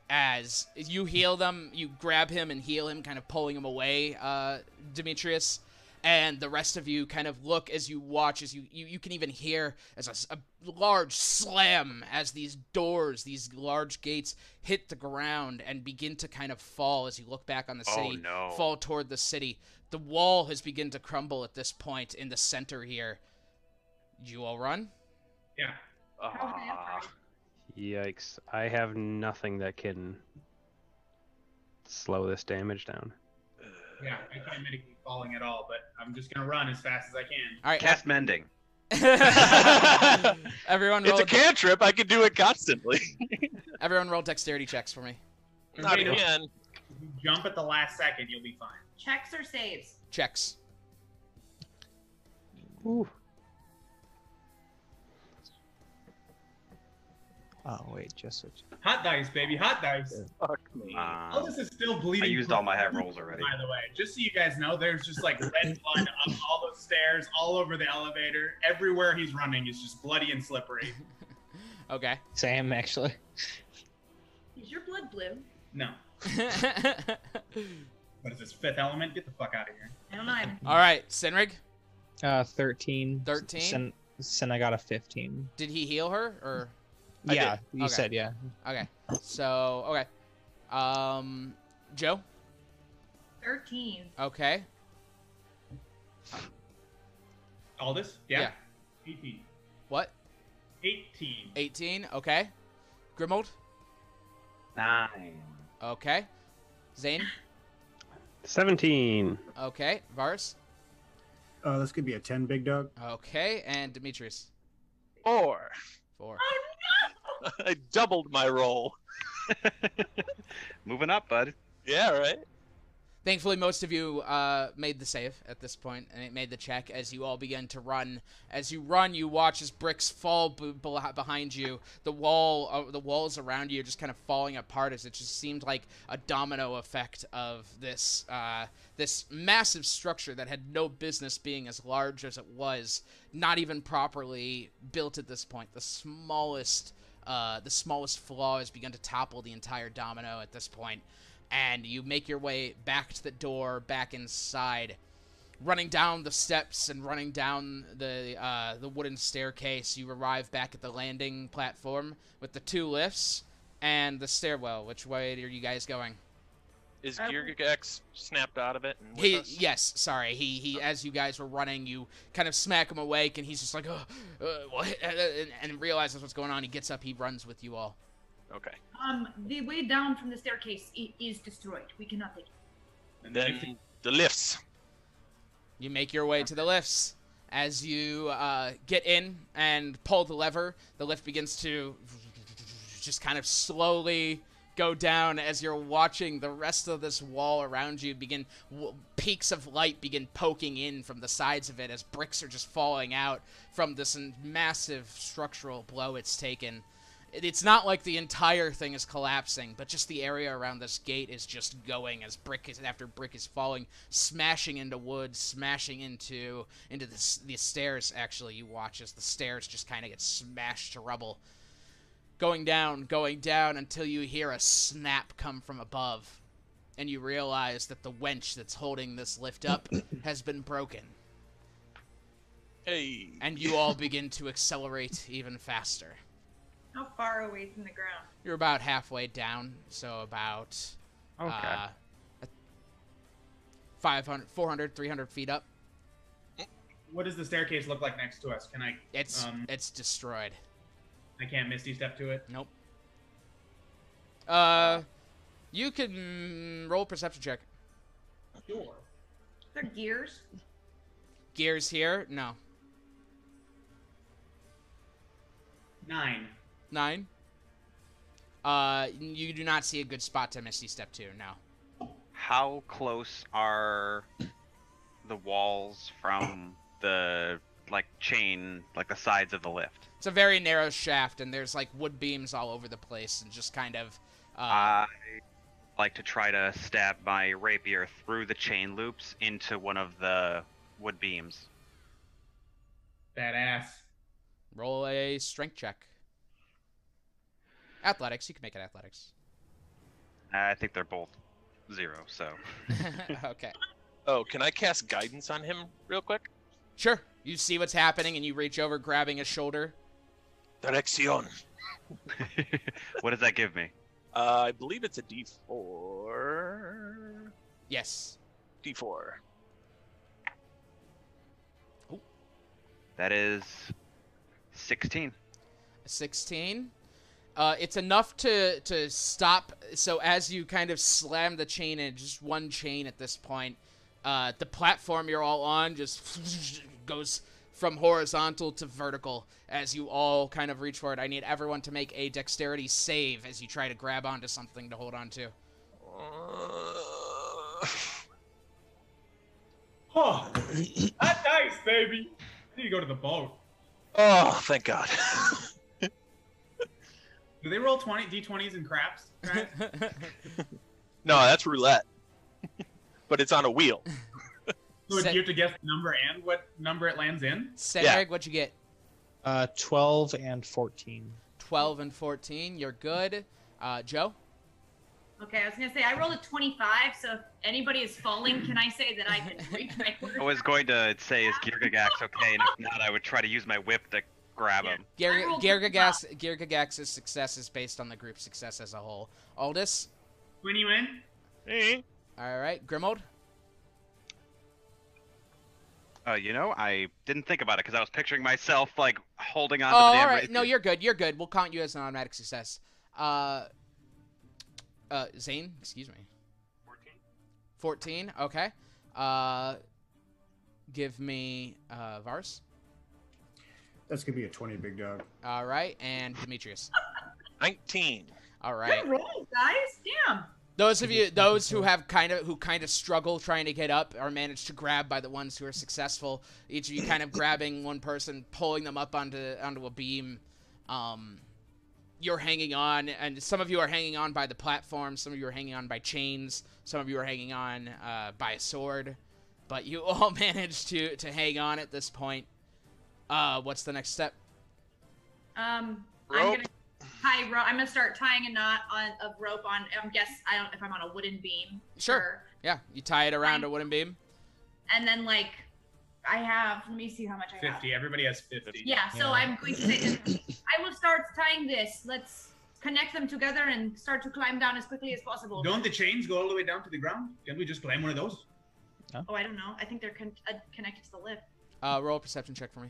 As you heal them, you grab him and heal him, kind of pulling him away, uh, Demetrius. And the rest of you kind of look as you watch, as you, you, you can even hear as a large slam as these doors, these large gates hit the ground and begin to kind of fall as you look back on the Oh, city, no. fall toward the city. The wall has begun to crumble at this point in the center here. You all run? Yeah. Ah. Yikes! I have nothing that can slow this damage down. Yeah. I can't mitigate falling at all, but I'm just gonna run as fast as I can. All right. Cast mending. everyone It's a cantrip. I can do it constantly. everyone roll dexterity checks for me. Not Wait, again. If you jump at the last second, you'll be fine. Checks or saves? Checks. Oh wait, just switch. Hot dice, baby. Hot dice. Fuck me. All Um, this is still bleeding. I used all my high rolls already. By the way, just so you guys know, there's just like red blood up all the stairs, all over the elevator. Everywhere he's running is just bloody and slippery. Okay. Same, actually. Is your blood blue? No. What is this, fifth element? Get the fuck out of here. I don't know. I'm all right, Sinrig. Uh, 13. 13? sin i got a 15. Did he heal her or? I Yeah, did. you Okay. said yeah. Okay. So okay. Um, Joe. 13. Okay. Aldous? Yeah. Yeah. 18. What? 18. 18. Okay. Grimold. Nine. Okay. Zane. Seventeen. Okay. Varus. Uh, this could be a 10 big dog. Okay. And Demetrius. Four. Four. I doubled my roll. Moving up, bud. Yeah, right. Thankfully, most of you uh, made the save at this point, and it made the check as you all begin to run. As you run, you watch as bricks fall b- b- behind you. The wall, uh, the walls around you, are just kind of falling apart as it just seemed like a domino effect of this uh, this massive structure that had no business being as large as it was, not even properly built at this point. The smallest, uh, the smallest flaw has begun to topple the entire domino at this point and you make your way back to the door, back inside, running down the steps and running down the uh, the wooden staircase. You arrive back at the landing platform with the two lifts and the stairwell. Which way are you guys going? Is Um, snapped out of it and He us? yes, sorry. He he. As you guys were running, you kind of smack him awake, and he's just like, oh, uh, what? And, and realizes what's going on. He gets up. He runs with you all. Okay. Um, the way down from the staircase i- is destroyed. We cannot take it. And Then the lifts. You make your way to the lifts. As you uh, get in and pull the lever, the lift begins to just kind of slowly go down as you're watching the rest of this wall around you begin peaks of light begin poking in from the sides of it as bricks are just falling out from this massive structural blow it's taken it's not like the entire thing is collapsing, but just the area around this gate is just going as brick is after brick is falling, smashing into wood, smashing into into the, the stairs. Actually, you watch as the stairs just kind of get smashed to rubble, going down, going down until you hear a snap come from above, and you realize that the wench that's holding this lift up has been broken, Hey. and you all begin to accelerate even faster. How far away from the ground? You're about halfway down, so about Okay. uh, 500, 400, 300 feet up. What does the staircase look like next to us? Can I? It's Um, it's destroyed. I can't misty step to it. Nope. Uh, you can roll a perception check. Sure. They're gears. Gears here? No. Nine. Nine. Uh, you do not see a good spot to Misty Step to. No. How close are the walls from the like chain, like the sides of the lift? It's a very narrow shaft, and there's like wood beams all over the place, and just kind of. Uh, I like to try to stab my rapier through the chain loops into one of the wood beams. Badass. roll a strength check. Athletics. You can make it athletics. I think they're both zero, so okay. Oh, can I cast guidance on him real quick? Sure. You see what's happening, and you reach over, grabbing his shoulder. Direction. what does that give me? Uh, I believe it's a D4. Yes. D4. That is 16. 16. Uh, it's enough to to stop. So as you kind of slam the chain in, just one chain at this point, uh, the platform you're all on just goes from horizontal to vertical as you all kind of reach for it. I need everyone to make a dexterity save as you try to grab onto something to hold on to. Oh, that's nice, baby. I need to go to the boat. oh, thank God. Do they roll 20 d20s and craps? No, that's roulette. but it's on a wheel. So Set- you have to guess the number and what number it lands in. Cedric, what'd you get? Uh, 12 and 14. 12 and 14. You're good. Uh, Joe? Okay, I was gonna say I rolled a 25, so if anybody is falling, can I say that I can reach my I was going to say, is Girgagax okay? And if not, I would try to use my whip to grab him. Gar- I rolled Girgagax- Girgagax's success is based on the group's success as a whole. Aldous? When you in? Hey. All right. Grimold? Uh, you know, I didn't think about it because I was picturing myself like holding on Oh, to the all damn right. rapier. No, you're good. You're good. We'll count you as an automatic success. Uh, uh, Zane, excuse me. 14. Okay. Uh, give me uh, Varus. That's gonna be a twenty, big dog. All right, and Demetrius. 19. All right. Good roll, guys. Damn. Those of you, those who have kind of who kind of struggle trying to get up, are managed to grab by the ones who are successful. Each of you kind of grabbing one person, pulling them up onto onto a beam. Um, you're hanging on, and some of you are hanging on by the platform. Some of you are hanging on by chains. Some of you are hanging on uh, by a sword. But you all managed to to hang on at this point. Uh, what's the next step? Um, I'm gonna tie rope. I'm gonna start tying a knot on of rope on. I guess I don't if I'm on a wooden beam. Sure. Yeah, you tie it around a wooden beam. And then like, I have. Let me see how much I have. 50. Everybody has 50. Yeah. So Yeah. I'm going to say. I will start tying this. Let's connect them together and start to climb down as quickly as possible. Don't the chains go all the way down to the ground? Can we just climb one of those? Oh, I don't know. I think they're con- uh, connected to the lift. Uh, roll a perception check for me.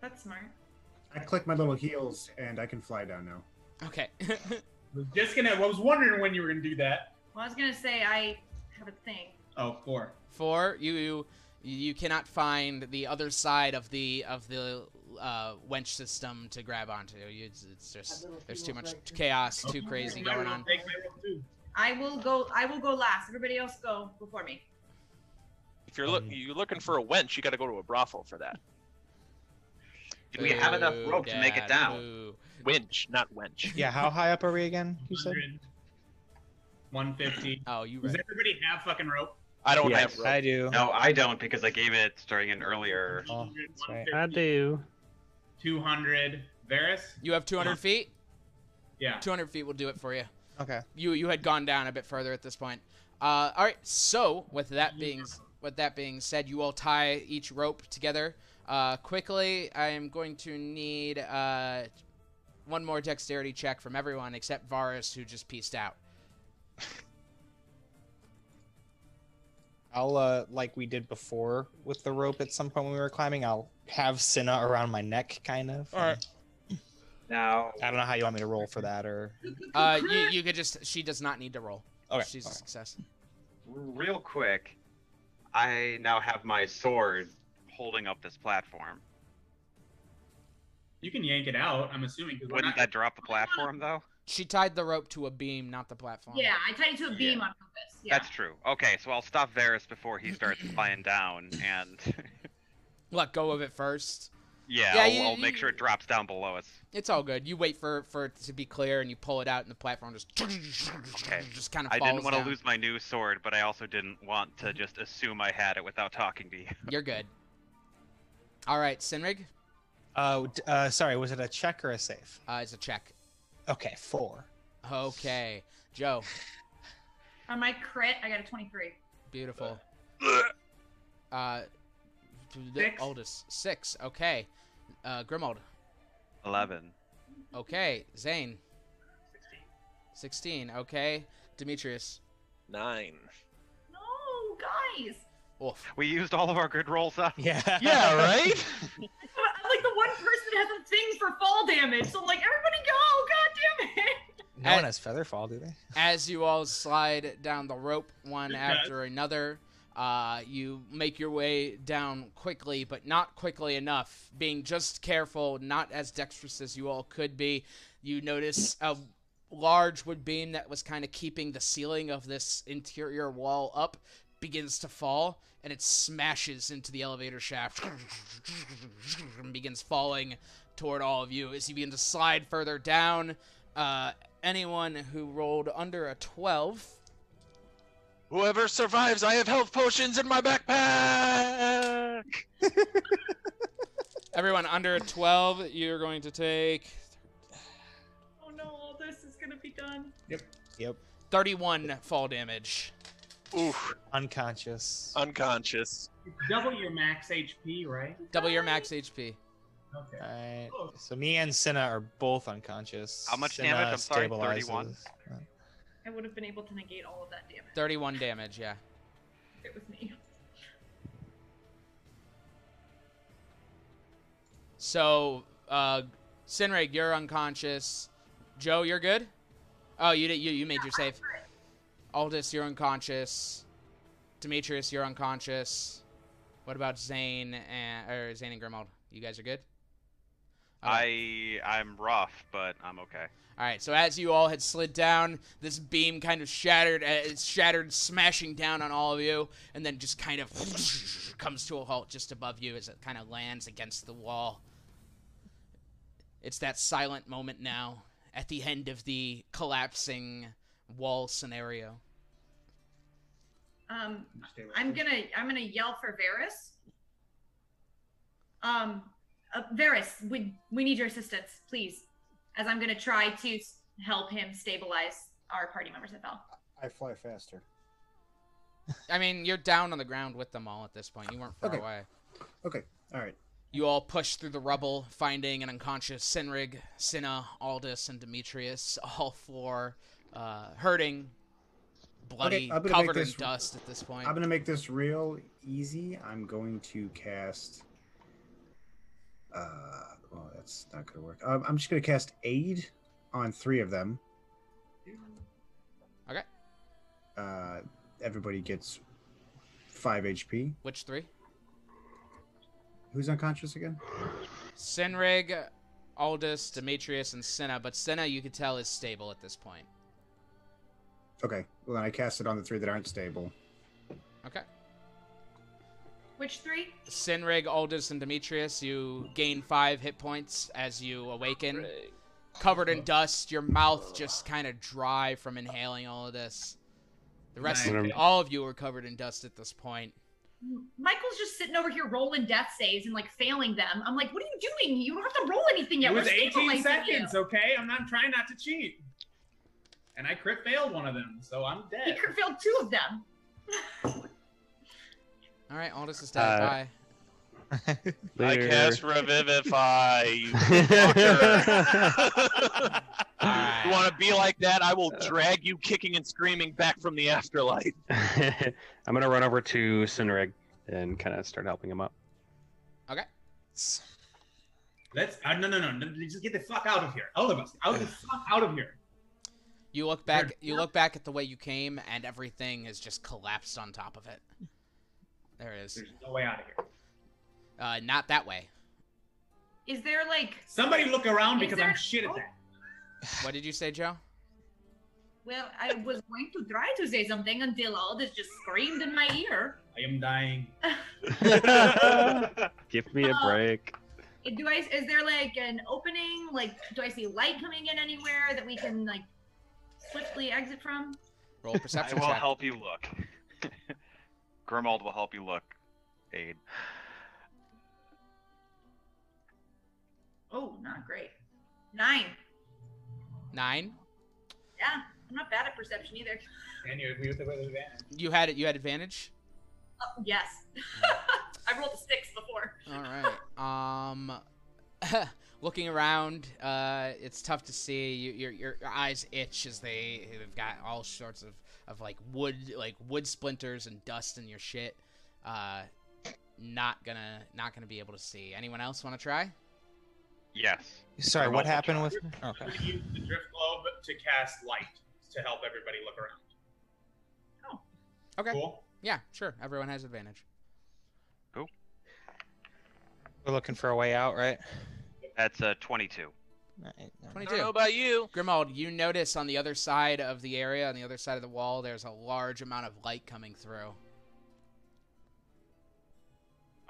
That's smart. I click my little heels and I can fly down now. Okay. just gonna. I was wondering when you were gonna do that. Well, I was gonna say I have a thing. Oh, four. Four. You you you cannot find the other side of the of the uh, wench system to grab onto. You, it's, it's just there's too much chaos, too crazy going on. Take my rope too. I will go. I will go last. Everybody else go before me. If you're look, you're looking for a wench, you got to go to a brothel for that. Do we have enough Boo, rope to make it down? boo. Winch, not wench. Yeah, how high up are we again? You said. 150. Oh, you Does everybody have fucking rope? I don't Yes, have rope. I do. No, I don't because I gave it during an earlier. Oh, right. I do. 200. Varus? You have 200 feet. Yeah. 200 feet will do it for you. Okay. You you had gone down a bit further at this point. Uh, all right. So with that being with that being said, you all tie each rope together. Uh, quickly, I am going to need uh, one more dexterity check from everyone except Varus, who just pieced out. I'll uh like we did before with the rope at some point when we were climbing, I'll have Cinna around my neck kind of. All right. Now, I don't know how you want me to roll for that or Uh, you you could just she does not need to roll. Okay. She's a success. real quick, I now have my sword holding up this platform. You can yank it out, I'm assuming. Wouldn't not- that drop the platform though? She tied the rope to a beam, not the platform. Yeah, I tied it to a beam Yeah. on purpose. Yeah. That's true. Okay, so I'll stop Varus before he starts flying down, and Let go of it first. yeah, Yeah, I'll, you- I'll make sure it drops down below us. It's all good. You wait for for it to be clear, and you pull it out, and the platform just Okay. just kind of I falls didn't want to lose my new sword, but I also didn't want to just assume I had it without talking to you. You're good. All right, Sinrig. Uh, uh sorry, was it a check or a save? Uh, it's a check. Okay, four. Okay, Joe. On my crit, I got a 23. Beautiful. Uh, the Six. Aldous six. Okay. Uh, Grimold. Eleven. Okay. Zane. Sixteen. Sixteen. Okay. Demetrius. Nine. No, guys. Oof. We used all of our good rolls up. Yeah. Yeah, right. I'm like the one person that has a thing for fall damage. So I'm like, everybody go! God damn it! No one has feather fall, do they? As you all slide down the rope one It after another, uh, you make your way down quickly, but not quickly enough. Being just careful, not as dexterous as you all could be. You notice a large wood beam that was kind of keeping the ceiling of this interior wall up begins to fall, and it smashes into the elevator shaft and begins falling toward all of you as you begin to slide further down. Uh, anyone who rolled under a 12 Whoever survives, I have health potions in my backpack. everyone under a 12 you're going to take Oh no, all this is gonna be done. Yep, yep. 31 fall damage Oof, Unconscious. unconscious. Double your max HP, right? double your max hp Okay. Alright. So me and Cinna are both unconscious. How much Cinna damage? I'm sorry, 31? I would have been able to negate all of that damage. 31 damage yeah It was me. so uh Sinrig, you're unconscious joe you're good oh you did you, you made your save aldous you're unconscious. Demetrius you're unconscious. What about zane and or zane and grimold you guys are good? I I'm rough, but I'm okay. All right, so as you all had slid down, this beam kind of shattered, uh, it's shattered, smashing down on all of you, and then just kind of comes to a halt just above you as it kind of lands against the wall. It's that silent moment now at the end of the collapsing wall scenario. Um, I'm gonna I'm gonna yell for Varus. Um, uh, Varus, we we need your assistance, please, as I'm gonna try to s- help him stabilize our party members that fell. I fly faster. I mean, you're down on the ground with them all at this point. You weren't far Okay. away. Okay, all right. You all push through the rubble, finding an unconscious Sinrig, Cinna, Aldous, and Demetrius, all four uh, hurting, bloody, gonna covered in dust at this point. I'm gonna make this real easy. I'm going to cast. Uh, well, that's not gonna work. Um, I'm just gonna cast aid on three of them. Okay. Uh, everybody gets five HP. Which three? Who's unconscious again? Sinrig, Aldous, Demetrius, and Cinna. but Cinna, you could tell is stable at this point. Okay. Well, then I cast it on the three that aren't stable. Okay. Which three? Sinrig, Aldous, and Demetrius, you gain five hit points as you awaken. Covered in dust, your mouth just kind of dry from inhaling all of this. The rest of Nice. all of you are covered in dust at this point. Michael's just sitting over here rolling death saves and like failing them. I'm like, what are you doing? You don't have to roll anything yet. It was We're 18 seconds, You. okay? I'm not trying not to cheat. And I crit failed one of them, so I'm dead. He dead. crit failed two of them. All right, Aldous is dead. Uh, Bye. I cast Revivify. You fucker. Alright. you want to be like that? I will drag you kicking and screaming back from the afterlife. I'm gonna run over to Sinrig and kind of start helping him up. Okay. Let's. Uh, no, no, no, no. Just get the fuck out of here. All of us. Out the fuck out of here. You look back. You look back at the way you came, and everything has just collapsed on top of it. There it is. There's no way out of here. Uh, not that way. Is there like? Somebody look around because there- I'm shit at that. What did you say, Joe? Well, I was going to try to say something until all this just screamed in my ear. I am dying. Give me a Uh, break. Do I? Is there like an opening? Like, do I see light coming in anywhere that we can like swiftly exit from? Roll a I perception will check. help you look. Grimald will help you look. Aid. Oh, not great. Nine. Nine. Yeah, I'm not bad at perception either. And you agree with the with advantage. You had it. You had advantage. Oh, yes. I rolled a six before. All right. Um, looking around, uh, it's tough to see. You, your your your eyes itch as they they've got all sorts of of like wood like wood splinters and dust in your shit. Uh, not gonna not gonna be able to see. Anyone else want to try? Yes. Sorry, what happened try. with? I'm Okay. going to use the drift globe to cast light to help everybody look around. Oh. Okay. Cool. Yeah, sure. Everyone has advantage. Cool. We're looking for a way out, right? That's a 22. Right, no. I don't know about you. Grimald, you notice on the other side of the area, on the other side of the wall, there's a large amount of light coming through.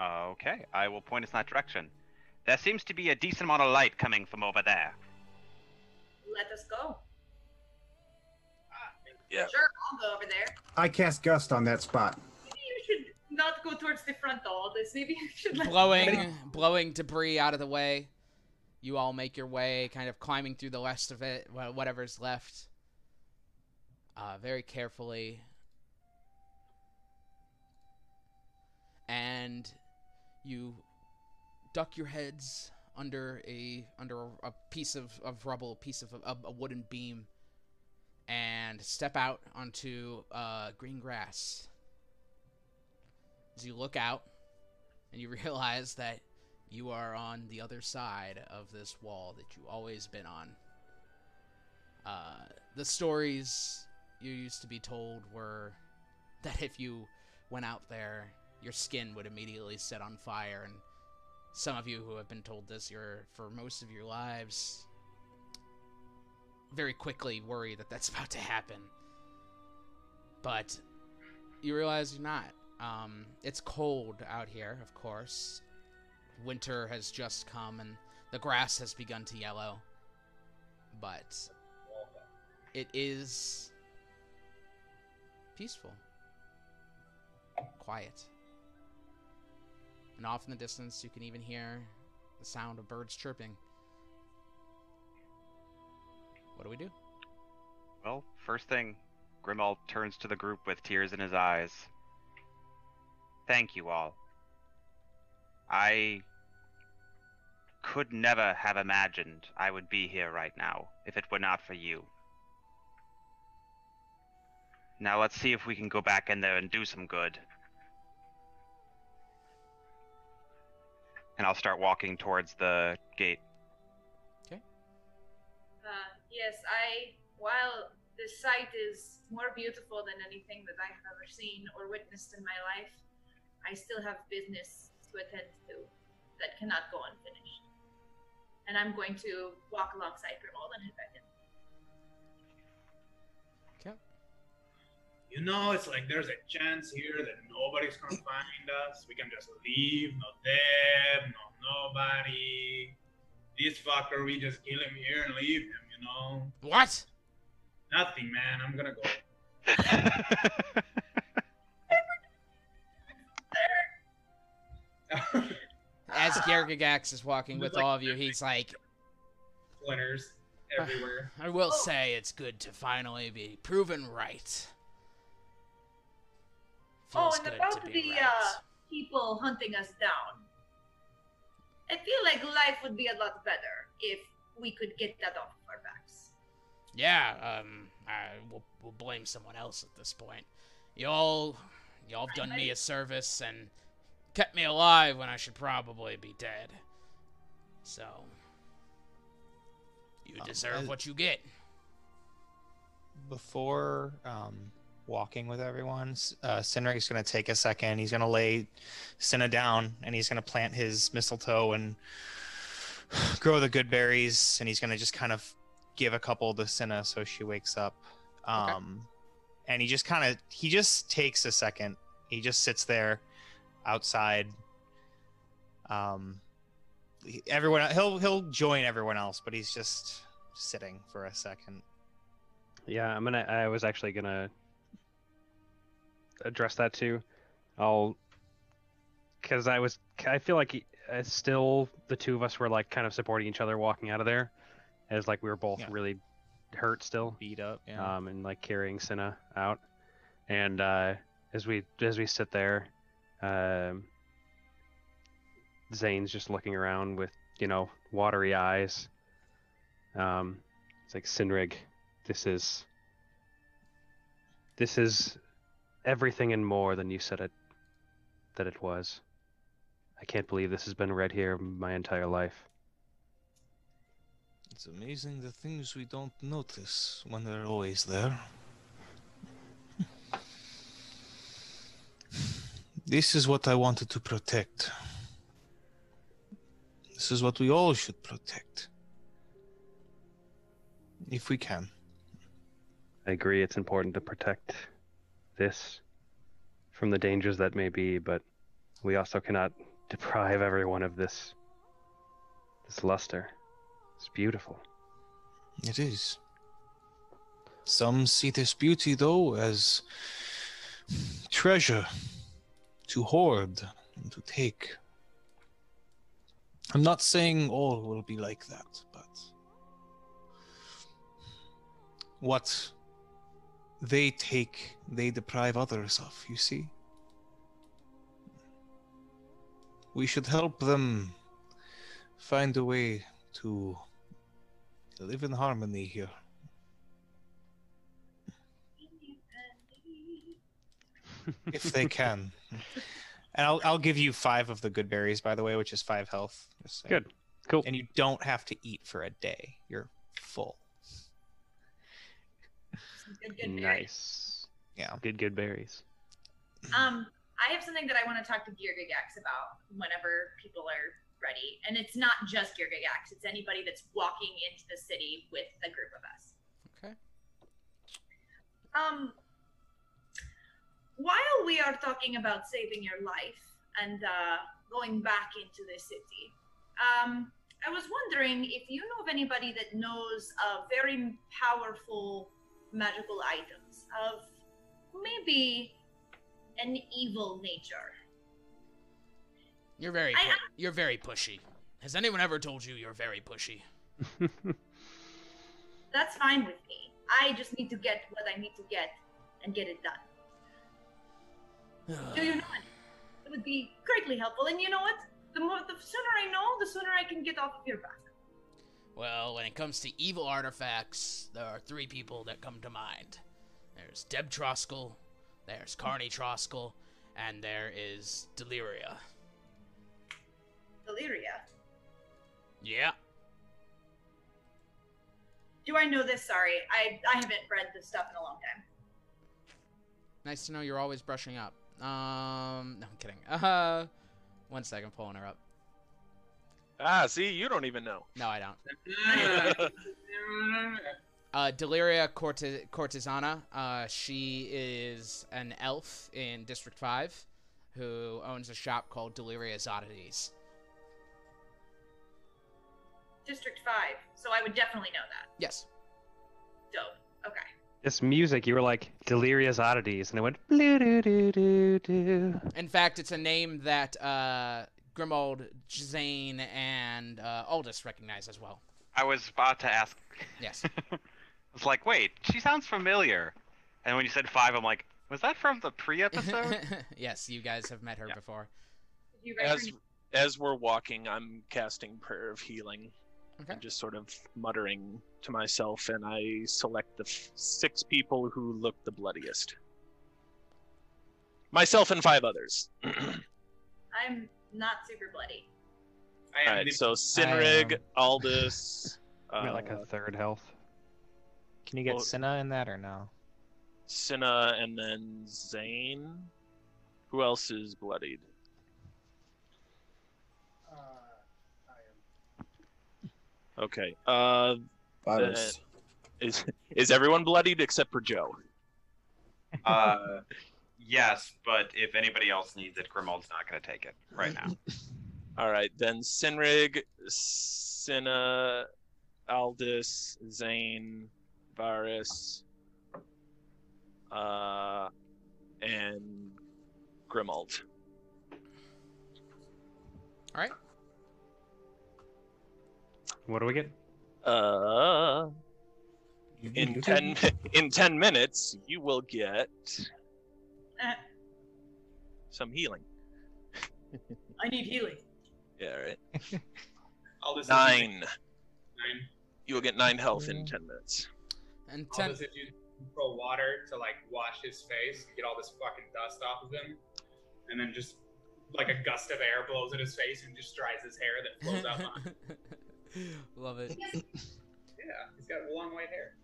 Okay, I will point us in that direction. There seems to be a decent amount of light coming from over there. Let us go. Ah, yeah. Sure, I'll go over there. I cast gust on that spot. Maybe you should not go towards the front though. Aldous. Maybe you should let blowing blowing debris out of the way. You all make your way, kind of climbing through the rest of it, whatever's left. Uh, very carefully. And you duck your heads under a under a, piece of, of rubble, a piece of a, a wooden beam, and step out onto uh, green grass. As you look out, and you realize that you are on the other side of this wall that you've always been on. Uh, the stories you used to be told were that if you went out there, your skin would immediately set on fire and some of you who have been told this, you're for most of your lives very quickly worry that that's about to happen. But you realize you're not. Um, it's cold out here, of course. Winter has just come and the grass has begun to yellow. But it is peaceful, quiet. And off in the distance, you can even hear the sound of birds chirping. What do we do? Well, first thing, Grimald turns to the group with tears in his eyes. Thank you all. I could never have imagined I would be here right now if it were not for you. Now let's see if we can go back in there and do some good. And I'll start walking towards the gate. Okay. Uh, yes, I. While this sight is more beautiful than anything that I have ever seen or witnessed in my life, I still have business to attend to that cannot go unfinished. And I'm going to walk alongside Grimald and head back in. Okay. You know, it's like there's a chance here that nobody's gonna find us. We can just leave, no Deb, no nobody. This fucker, we just kill him here and leave him, you know? What? Nothing, man. I'm gonna go. As Girgagax is walking with Like- all of you, he's like, Splinters everywhere. I will say it's good to finally be proven right. Oh, and good about to the right. uh, people hunting us down. I feel like life would be a lot better if we could get that off of our backs. Yeah, um, I will we'll blame someone else at this point. Y'all, y'all have done me a service and kept me alive when I should probably be dead. So, you Um, deserve I- what you get. before um, walking with everyone, uh, Sinrig's going to take a second. He's going to lay Cinna down and he's going to plant his mistletoe and grow the good berries. And he's going to just kind of give a couple to Cinna so she wakes up. Um, And he just kind of, he just takes a second. He just sits there outside. Um, everyone, he'll, he'll join everyone else, but he's just sitting for a second. Yeah, I'm gonna. I was actually gonna address that too. I'll, because I was. I feel like uh, still the two of us were like kind of supporting each other walking out of there, as like we were both Yeah. really hurt still. Beat up, yeah. Um, and like carrying Cinna out, and uh, as we as we sit there, um, Zane's just looking around with you know watery eyes. Um, it's like Sinrig, this is this is everything and more than you said it that it was. I can't believe this has been read here my entire life. It's amazing the things we don't notice when they're always there. This is what I wanted to protect. This is what we all should protect. If we can. I agree it's important to protect this from the dangers that may be, but we also cannot deprive everyone of this this luster. It's beautiful. It is. Some see this beauty, though, as treasure to hoard and to take. I'm not saying all will be like that, but what they take, they deprive others of, you see? We should help them find a way to live in harmony here. If they can. And I'll I'll give you five of the good berries, by the way, which is five health. Just saying. Good. Cool. And you don't have to eat for a day. You're full. Good, good. Nice. Yeah. Good good berries. Um, I have something that I want to talk to Girgagax about whenever people are ready, and it's not just Girgagax. It's anybody that's walking into the city with a group of us. Okay. Um, while we are talking about saving your life and uh, going back into the city, um, I was wondering if you know of anybody that knows of very powerful magical items of maybe an evil nature. You're very I- pu- you're very pushy. Has anyone ever told you you're very pushy? That's fine with me. I just need to get what I need to get and get it done. Do you know any? It would be greatly helpful. And you know what? The more, the sooner I know, the sooner I can get off of your back. Well, when it comes to evil artifacts, there are three people that come to mind. There's Deb Troskell, there's Carney Troskell, and there is Deliria. Deliria. Yeah. Do I know this? Sorry, I I haven't read this stuff in a long time. Nice to know you're always brushing up. Um, no, I'm kidding. Uh, one second, pulling her up. Ah, see, you don't even know. No, I don't. Uh, Deliria Corte- Cortesana. Uh, she is an elf in District 5 who owns a shop called Deliria's Oddities. District Five. So I would definitely know that. Yes. Dope. Okay. This music, you were like delirious oddities, and it went blue doo doo doo doo. In fact, it's a name that uh, Grimald, Zane, and uh, Aldous recognize as well. I was about to ask. Yes. I was like, wait, she sounds familiar. And when you said five, I'm like, was that from the pre-episode? yes, you guys have met her before. You guys As as we're walking, I'm casting prayer of healing. Okay. I'm just sort of muttering to myself, and I select the f- six people who look the bloodiest. Myself and five others. I'm not super bloody. I am All right, the- so Sinrig, Aldous. I'm Uh, at like a third health. Can you get Well- Cinna in that or no? Cinna, and then Zane. Who else is bloodied? Okay. Uh, Varus. then- is is everyone bloodied except for Joe? uh, yes, but if anybody else needs it, Grimald's not going to take it right now. All right, then Sinrig, Cinna, Aldous, Zane, Varus, uh, and Grimald. All right. What do we get? Uh, in ten in ten minutes, you will get Uh, some healing. I need healing. Yeah, right. All this is Nine. Nine. You will get nine health in ten minutes. And All ten. this if you throw water to like wash his face, and get all this fucking dust off of him, and then just like a gust of air blows in his face and just dries his hair that flows out. behind. Love it. yeah, he's got long white hair.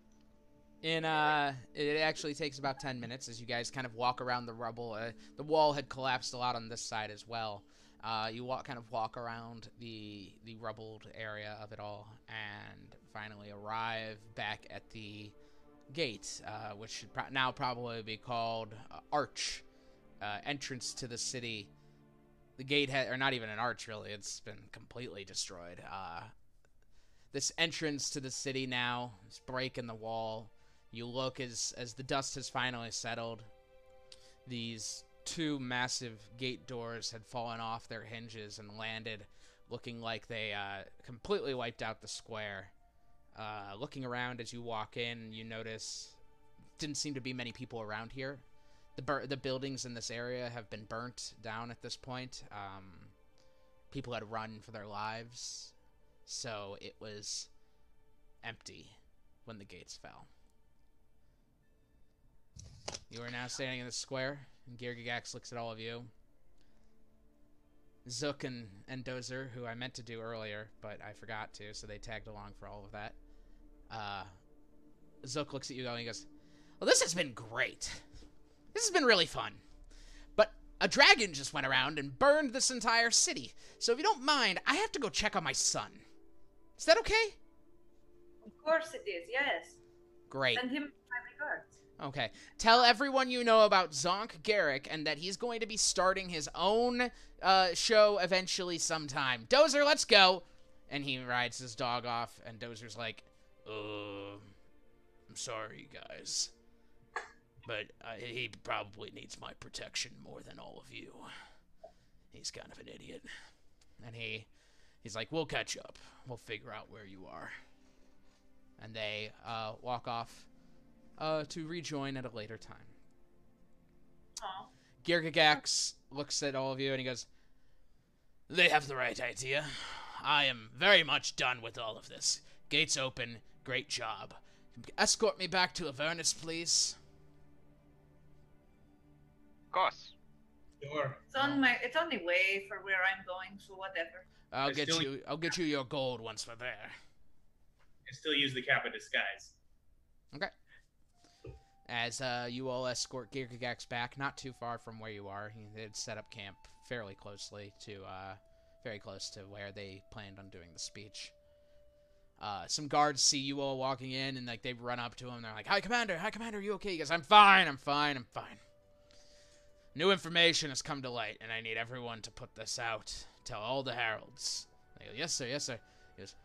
In uh, it actually takes about ten minutes as you guys kind of walk around the rubble. Uh, the wall had collapsed a lot on this side as well. Uh, you walk, kind of walk around the the rubbled area of it all, and finally arrive back at the gate, uh, which should pro- now probably be called uh, Arch, uh, entrance to the city. The gate had, or not even an arch really. It's been completely destroyed. This entrance to the city now, this break in the wall. You look as as the dust has finally settled. These two massive gate doors had fallen off their hinges and landed, looking like they uh, completely wiped out the square. Uh, looking around as you walk in, you notice didn't seem to be many people around here. The bur- the buildings in this area have been burnt down at this point. Um, people had run for their lives, so it was empty when the gates fell. You are now standing in the square, and Girgagax looks at all of you. Zook and, and Dozer, who I meant to do earlier, but I forgot to, so they tagged along for all of that. Uh, Zook looks at you and he goes, Well, this has been great. This has been really fun. But a dragon just went around and burned this entire city. So if you don't mind, I have to go check on my son. Is that okay? Of course it is. Yes. Great. Send him my regards. Okay. Tell everyone you know about Zonk Garrick and that he's going to be starting his own uh, show eventually sometime. Dozer, let's go. And he rides his dog off, and Dozer's like, uh, I'm sorry, guys. But uh, he probably needs my protection more than all of you. He's kind of an idiot. And he he's like, We'll catch up. We'll figure out where you are. And they uh, walk off uh, to rejoin at a later time. Aw. Girgagax looks at all of you and he goes, They have the right idea. I am very much done with all of this. Gates open. Great job. Escort me back to Avernus, please. Of course. Sure. It's on my. It's on the way for where I'm going. So whatever. I'll I get you. I'll get you your gold once we're there. I still use the cap of disguise. Okay. As uh, you all escort Girgagax back, not too far from where you are. He did set up camp fairly closely to, uh, very close to where they planned on doing the speech. Uh, some guards see you all walking in, and like they run up to him. They're like, "Hi, Commander! Hi, Commander! Are you okay?" He goes, "I'm fine. I'm fine. I'm fine." New information has come to light, and I need everyone to put this out. Tell all the heralds. They go, "Yes, sir. Yes, sir." He goes,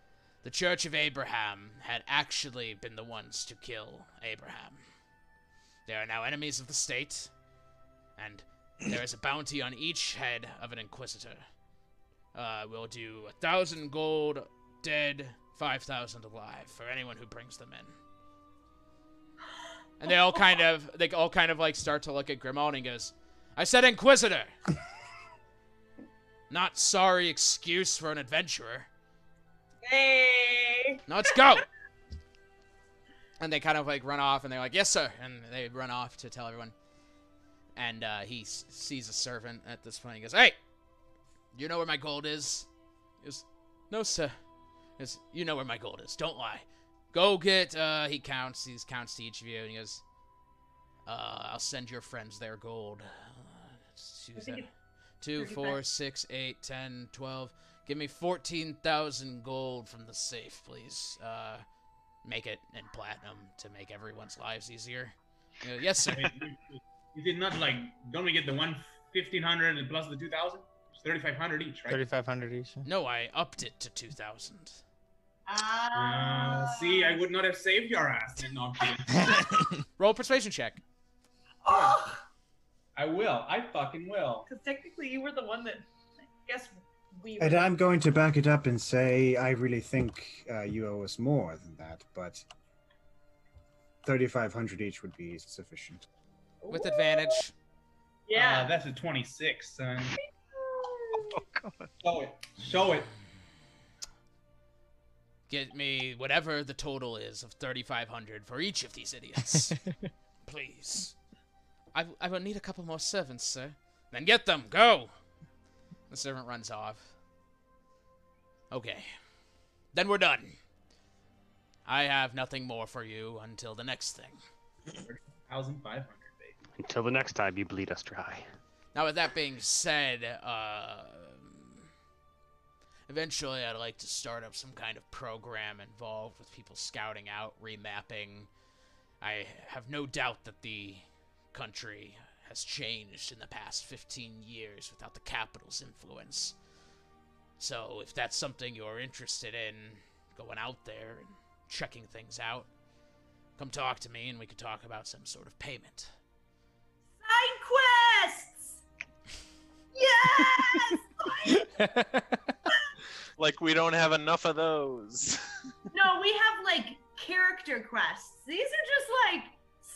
the Church of Abraham had actually been the ones to kill Abraham. They are now enemies of the state, and there is a bounty on each head of an inquisitor. Uh, we'll do a thousand gold dead, five thousand alive for anyone who brings them in. And they all kind of, they all kind of like start to look at Grimald and goes, "I said inquisitor, not sorry excuse for an adventurer." Hey. Let's go. and they kind of like run off, and they're like, "Yes, sir," and they run off to tell everyone. And uh, he s- sees a servant at this point. He goes, "Hey, you know where my gold is?" He goes, "No, sir." He goes, "You know where my gold is. Don't lie. Go get." Uh, he counts. He counts to each of you, and he goes, uh, "I'll send your friends their gold." Uh, let's I choose think that. it's Two, 35. four, six, eight, ten, twelve. Give me 14,000 gold from the safe, please. Uh, make it in platinum to make everyone's lives easier. He goes, yes, sir. I mean, you, you did not like. Don't we get the one fifteen hundred and plus the two thousand? It's thirty five hundred each, right? Thirty-five hundred each. No, I upped it to 2,000. Uh, see, I would not have saved your ass. No, I'm kidding. Roll persuasion check. Oh, I will. I fucking will. because technically you were the one that. I guess we. And I'm going to back it up and say I really think uh, you owe us more than that, but 3,500 each would be sufficient. With advantage. Yeah. Uh, that's a twenty six, son. Oh, God. Show it. Show it. Get me whatever the total is of 3,500 for each of these idiots. Please. I, I will need a couple more servants, sir. Then get them. Go. The servant runs off. Okay. Then we're done. I have nothing more for you until the next thing. Thousand five hundred, baby. Until the next time you bleed us dry. Now, with that being said, uh, eventually I'd like to start up some kind of program involved with people scouting out, remapping. I have no doubt that the country has changed in the past 15 years without the capital's influence. So, if that's something you're interested in, going out there and checking things out, come talk to me and we could talk about some sort of payment. Side quests. Yes. Like we don't have enough of those. no, we have like character quests. These are just like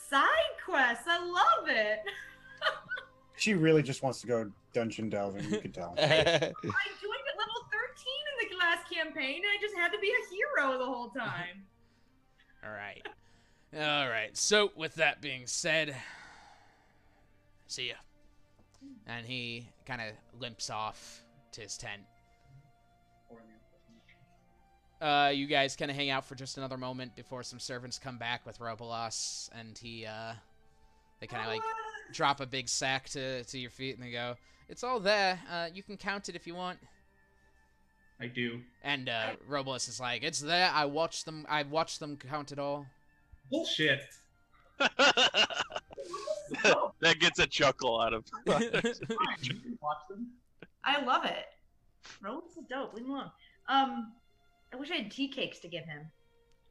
side quests. I love it. She really just wants to go dungeon delving, you can tell. I joined at level 13 in the last campaign, and I just had to be a hero the whole time. All right. All right. So, with that being said, see ya. And he kind of limps off to his tent. Uh, you guys kind of hang out for just another moment before some servants come back with Robolos, and he, uh, they kind of like drop a big sack to to your feet, and they go, "It's all there. Uh, you can count it if you want." I do. And uh, Robles is like, "It's there. I watched them. I watched them count it all." Bullshit. that gets a chuckle out of. Fine, you can watch them. I love it. Roland's is dope. Leave him alone. Um, I wish I had tea cakes to give him.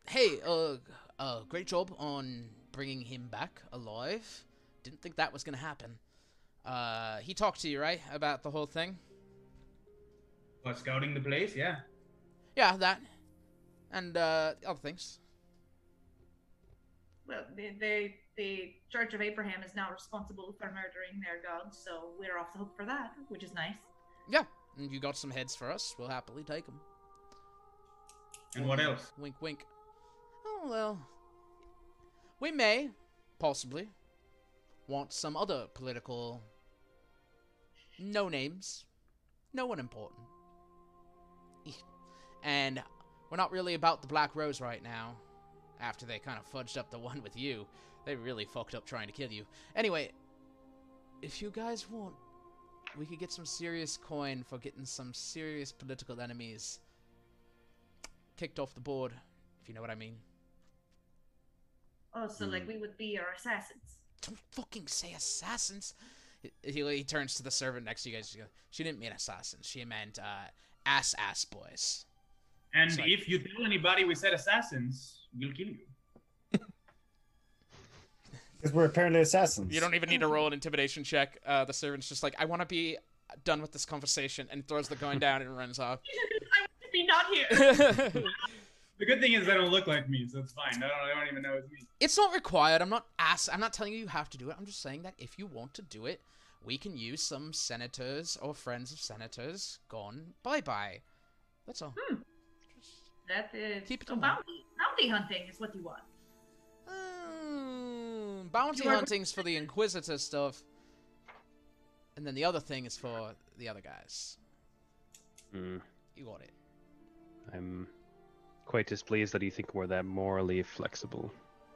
Hey, uh, uh, great job on bringing him back alive. Didn't think that was gonna happen. Uh, he talked to you, right, about the whole thing? What, scouting the place? Yeah. Yeah, that. And, uh, other things. Well, the, the the Church of Abraham is now responsible for murdering their gods, so we're off the hook for that, which is nice. Yeah, and you got some heads for us. We'll happily take them. And what mm. else? Wink, wink. Oh, well. We may, possibly, want some other political. No names. No one important. And we're not really about the Black Rose right now. After they kind of fudged up the one with you, they really fucked up trying to kill you. Anyway, if you guys want, we could get some serious coin for getting some serious political enemies kicked off the board, if you know what I mean. Oh, so like we would be your assassins. Don't fucking say assassins. He, he, he turns to the servant next to you guys. He goes, She didn't mean assassins. She meant uh, ass ass boys. And It's like- if you tell anybody we said assassins, we'll kill you. Because we're apparently assassins. You don't even need to roll an intimidation check. Uh, the servant's just like, I want to be done with this conversation, and throws the coin down and runs off. I want to be not here. The good thing is they don't look like me, so it's fine. They don't, they don't even know it's me. it's not required. I'm not ass. I'm not telling you you have to do it. I'm just saying that if you want to do it, we can use some senators or friends of senators gone bye bye. That's all. That is Keep it so bounty bounty hunting is what you want. Mm, bounty You are- hunting's for the Inquisitor stuff, and then the other thing is for the other guys. Hmm. You got it. I'm quite displeased that you think we're that morally flexible.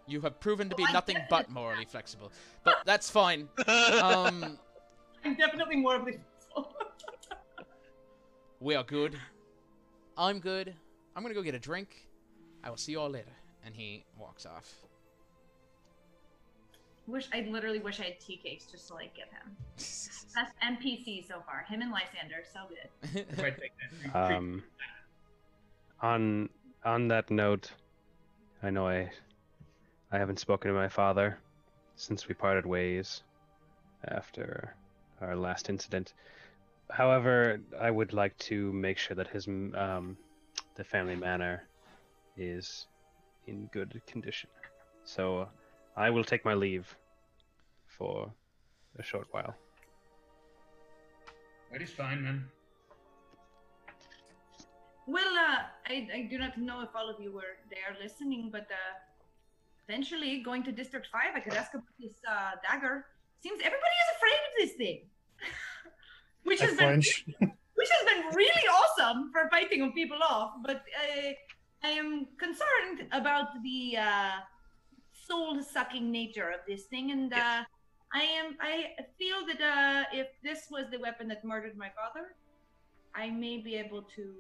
You have proven to be I nothing but morally flexible, but that's fine. Um, I'm definitely more of the. we are good. I'm good. I'm gonna go get a drink. I will see you all later. And he walks off. wish I literally wish I had tea cakes just to like give him. Best NPC so far. Him and Lysander, so good. If I take that. Um, on on that note, I know I I haven't spoken to my father since we parted ways after our last incident. However, I would like to make sure that his um, the family manor is in good condition. So I will take my leave for a short while. That is fine, man. Well, uh, I, I do not know if all of you were there listening, but uh, eventually going to District 5, I could ask about this uh, dagger. Seems everybody is afraid of this thing. which I has been which has been really awesome for fighting people off. But uh, I am concerned about the uh, soul-sucking nature of this thing, and uh, I am I feel that uh, if this was the weapon that murdered my father, I may be able to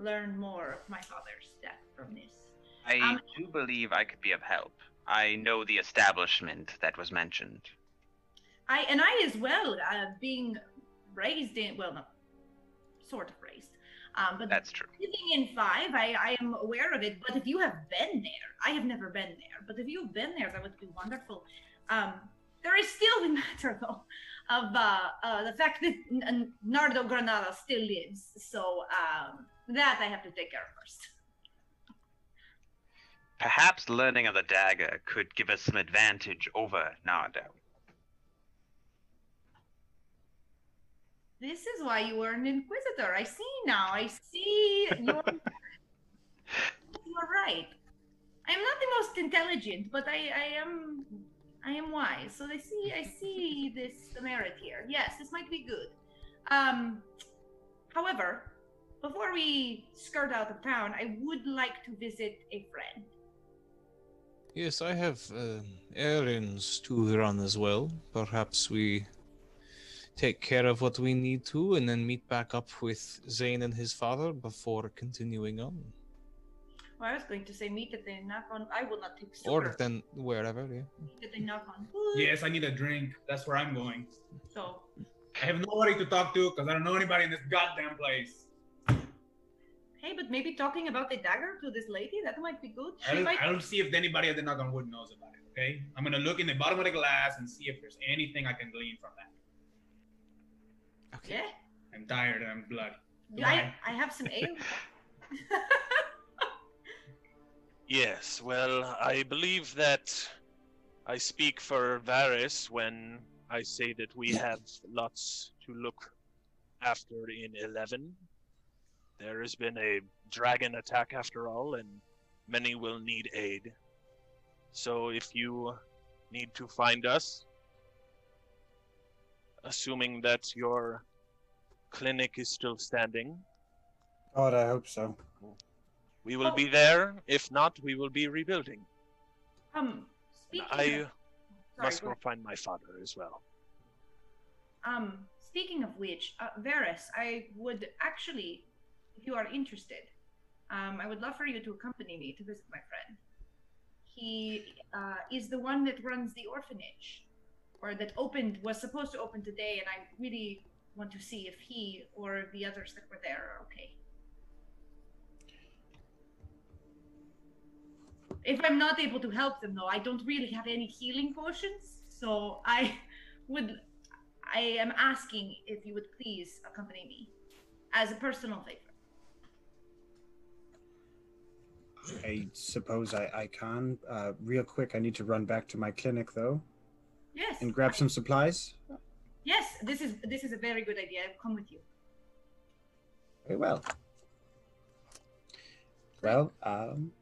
learn more of my father's death from this. I Um, do believe I could be of help. I know the establishment that was mentioned. I and I as well, uh, being raised in well, no, sort of raised, um, but That's true. living in five, I, I am aware of it. But if you have been there, I have never been there. But if you've been there, that would be wonderful. Um, there is still the matter though of uh, uh, the fact that Nardo Granada still lives. So um, that I have to take care of first. Perhaps learning of the dagger could give us some advantage over Nardo. This is why you were an inquisitor. I see now. I see you're you're right. I am not the most intelligent, but I, I am I am wise. So I see I see this merit here. Yes, this might be good. Um however, before we skirt out of town, I would like to visit a friend. Yes, I have uh, errands to run as well. Perhaps we take care of what we need to and then meet back up with Zane and his father before continuing on. Well, I was going to say meet at the knock on. I will not take Or sugar. then wherever, yeah. Meet at the knock on wood. Yes, I need a drink. That's where I'm going. So I have nobody to talk to because I don't know anybody in this goddamn place. Hey, but maybe talking about the dagger to this lady that might be good. She I'll, might. I'll see if anybody at the knock on wood knows about it. Okay, I'm gonna look in the bottom of the glass and see if there's anything I can glean from that. Okay. Yeah. I'm tired and I'm bloody. Do I I have some ale. Yes, well, I believe that I speak for Varus when I say that we have lots to look after in 11. There has been a dragon attack after all, and many will need aid. So if you need to find us, assuming that your clinic is still standing, God, I hope so. we will be there. If not, we will be rebuilding. Um, speaking. I of, sorry, must go go find my father as well. Um, speaking of which, uh, Varus, I would actually, if you are interested, um, I would love for you to accompany me to visit my friend. He uh, is the one that runs the orphanage, or that opened was supposed to open today, and I really want to see if he or the others that were there are okay. If I'm not able to help them, though, I don't really have any healing potions, so I would I am asking if you would please accompany me as a personal favor. I suppose I, I can. Uh, real quick, I need to run back to my clinic though Yes. and grab some supplies. Yes, this is this is a very good idea. I'll come with you. Very well. Well, um,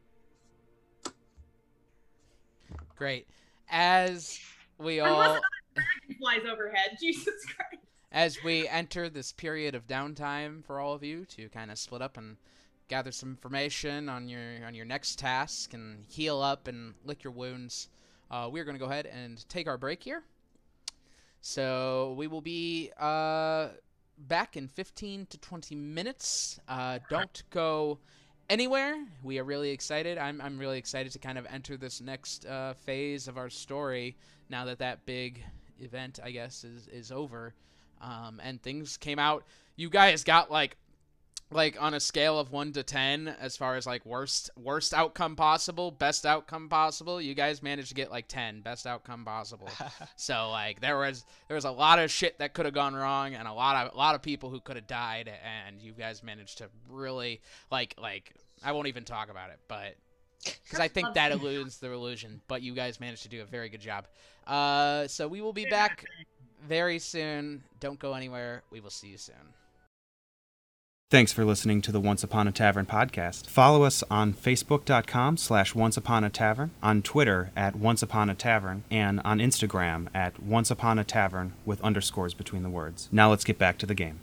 Great. As we all flies overhead. Jesus Christ. as we enter this period of downtime for all of you to kind of split up and gather some information on your on your next task and heal up and lick your wounds, uh, we're going to go ahead and take our break here. So we will be uh, back in 15 to 20 minutes. Uh, don't go anywhere. We are really excited. I'm, I'm really excited to kind of enter this next uh, phase of our story now that that big event, I guess, is, is over. Um, and things came out. You guys got like like on a scale of 1 to 10 as far as like worst worst outcome possible best outcome possible you guys managed to get like 10 best outcome possible. So like there was there was a lot of shit that could have gone wrong and a lot of a lot of people who could have died and you guys managed to really like like I won't even talk about it but because I think that eludes the illusion but you guys managed to do a very good job. Uh so we will be back very soon. Don't go anywhere. We will see you soon Thanks for listening to the Once Upon a Tavern podcast. Follow us on Facebook.com slash Once Upon a Tavern, on Twitter at Once Upon a Tavern, and on Instagram at Once Upon a Tavern with underscores between the words. Now let's get back to the game.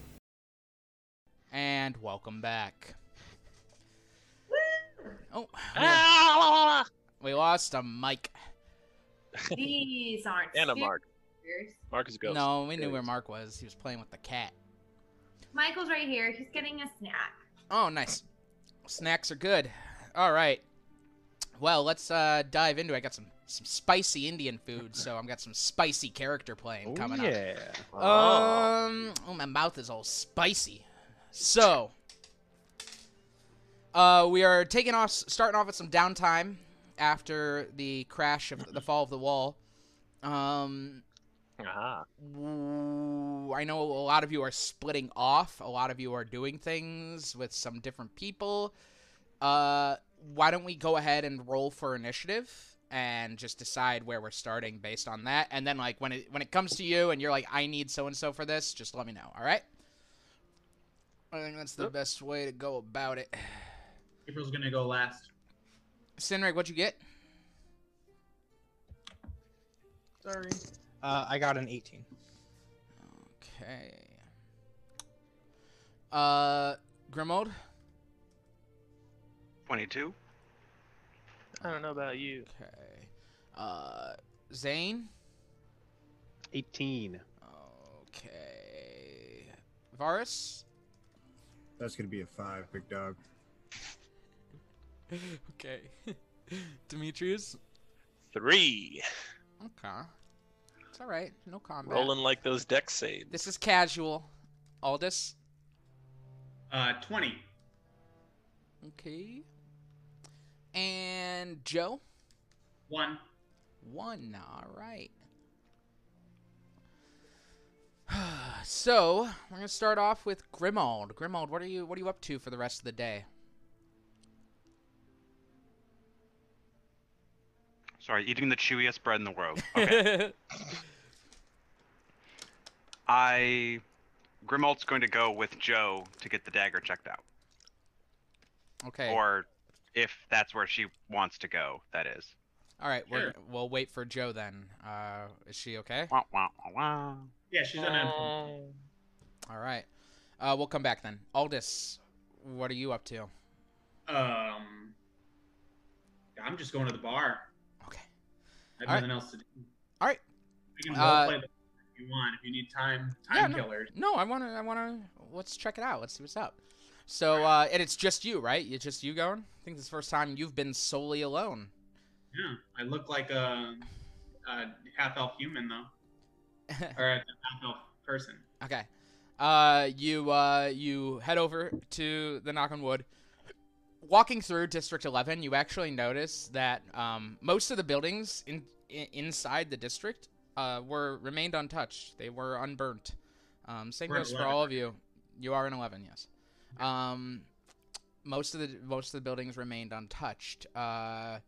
And welcome back. Oh, Ah! we lost a mic. These aren't. And a. Mark. Mark is a ghost. No, we knew where Mark was. He was playing with the cat. Michael's right here. He's getting a snack. Oh, nice. Snacks are good. All right. Well, let's uh, dive into. it. I got some some spicy Indian food, so I've got some spicy character playing coming yeah. up. Um, oh, my mouth is all spicy. So, uh, we are taking off, starting off with some downtime after the crash of the fall of the wall. Um, Ooh, I know a lot of you are splitting off. A lot of you are doing things with some different people. Uh, why don't we go ahead and roll for initiative and just decide where we're starting based on that? And then, like when it when it comes to you and you're like, I need so and so for this, just let me know. All right. I think that's the best way to go about it. April's gonna go last. Sinrig, what'd you get? Sorry. Uh, I got an 18. Okay. Uh, Grimald. 22. I don't know about you. Okay. Uh, Zane. 18. Okay. Varus. That's gonna be a five, big dog. okay. Demetrius. Three. Okay. It's all right. No combat. Rolling like those deck saves. This is casual. Aldous. Uh, 20. Okay. And Joe. One. One. All right. so we're gonna start off with Grimald. Grimald, what are you what are you up to for the rest of the day? Sorry, eating the chewiest bread in the world. Okay. I Grimald's going to go with Joe to get the dagger checked out. Okay. Or if that's where she wants to go, that is. All right, Sure. we're, we'll wait for Joe then. Uh, is she okay? Wah, wah, wah, wah. Yeah, she's on end. All right. Uh, we'll come back then. Aldous, what are you up to? Um, I'm just going to the bar. I have All right. nothing else to do. All right. We can Uh, play the if you want. If you need time, time no. killers. No, I want to. I want to. Let's check it out. Let's see what's up. So, uh, and it's just you, right? It's just you going. I think this is the first time you've been solely alone. Yeah, I look like a, a half elf human though, or a half elf person. Okay. Uh, you uh, you head over to the knock on wood. Walking through District 11, you actually notice that um, most of the buildings in, in inside the district uh, were remained untouched. They were unburnt. Um, same goes for all of you. You are in 11, yes. Um, most of the most of the buildings remained untouched. Uh,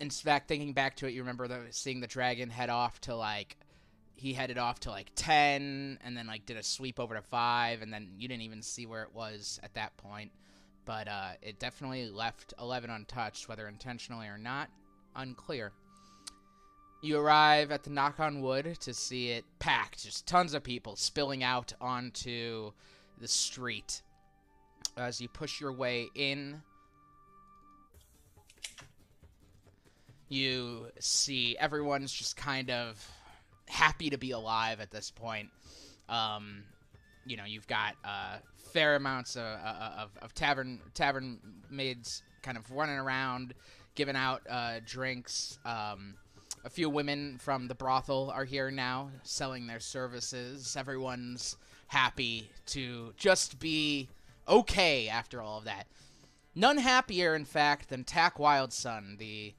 in fact, thinking back to it, you remember the, seeing the dragon head off to like he headed off to like 10 and then like did a sweep over to 5 and then you didn't even see where it was at that point but uh, it definitely left 11 untouched whether intentionally or not unclear you arrive at the knock on wood to see it packed just tons of people spilling out onto the street as you push your way in you see everyone's just kind of happy to be alive at this point. Um, you know, you've got uh, fair amounts of, of, of tavern tavern maids kind of running around, giving out uh, drinks. Um, a few women from the brothel are here now, selling their services. Everyone's happy to just be okay after all of that. None happier, in fact, than Tack Wildson, the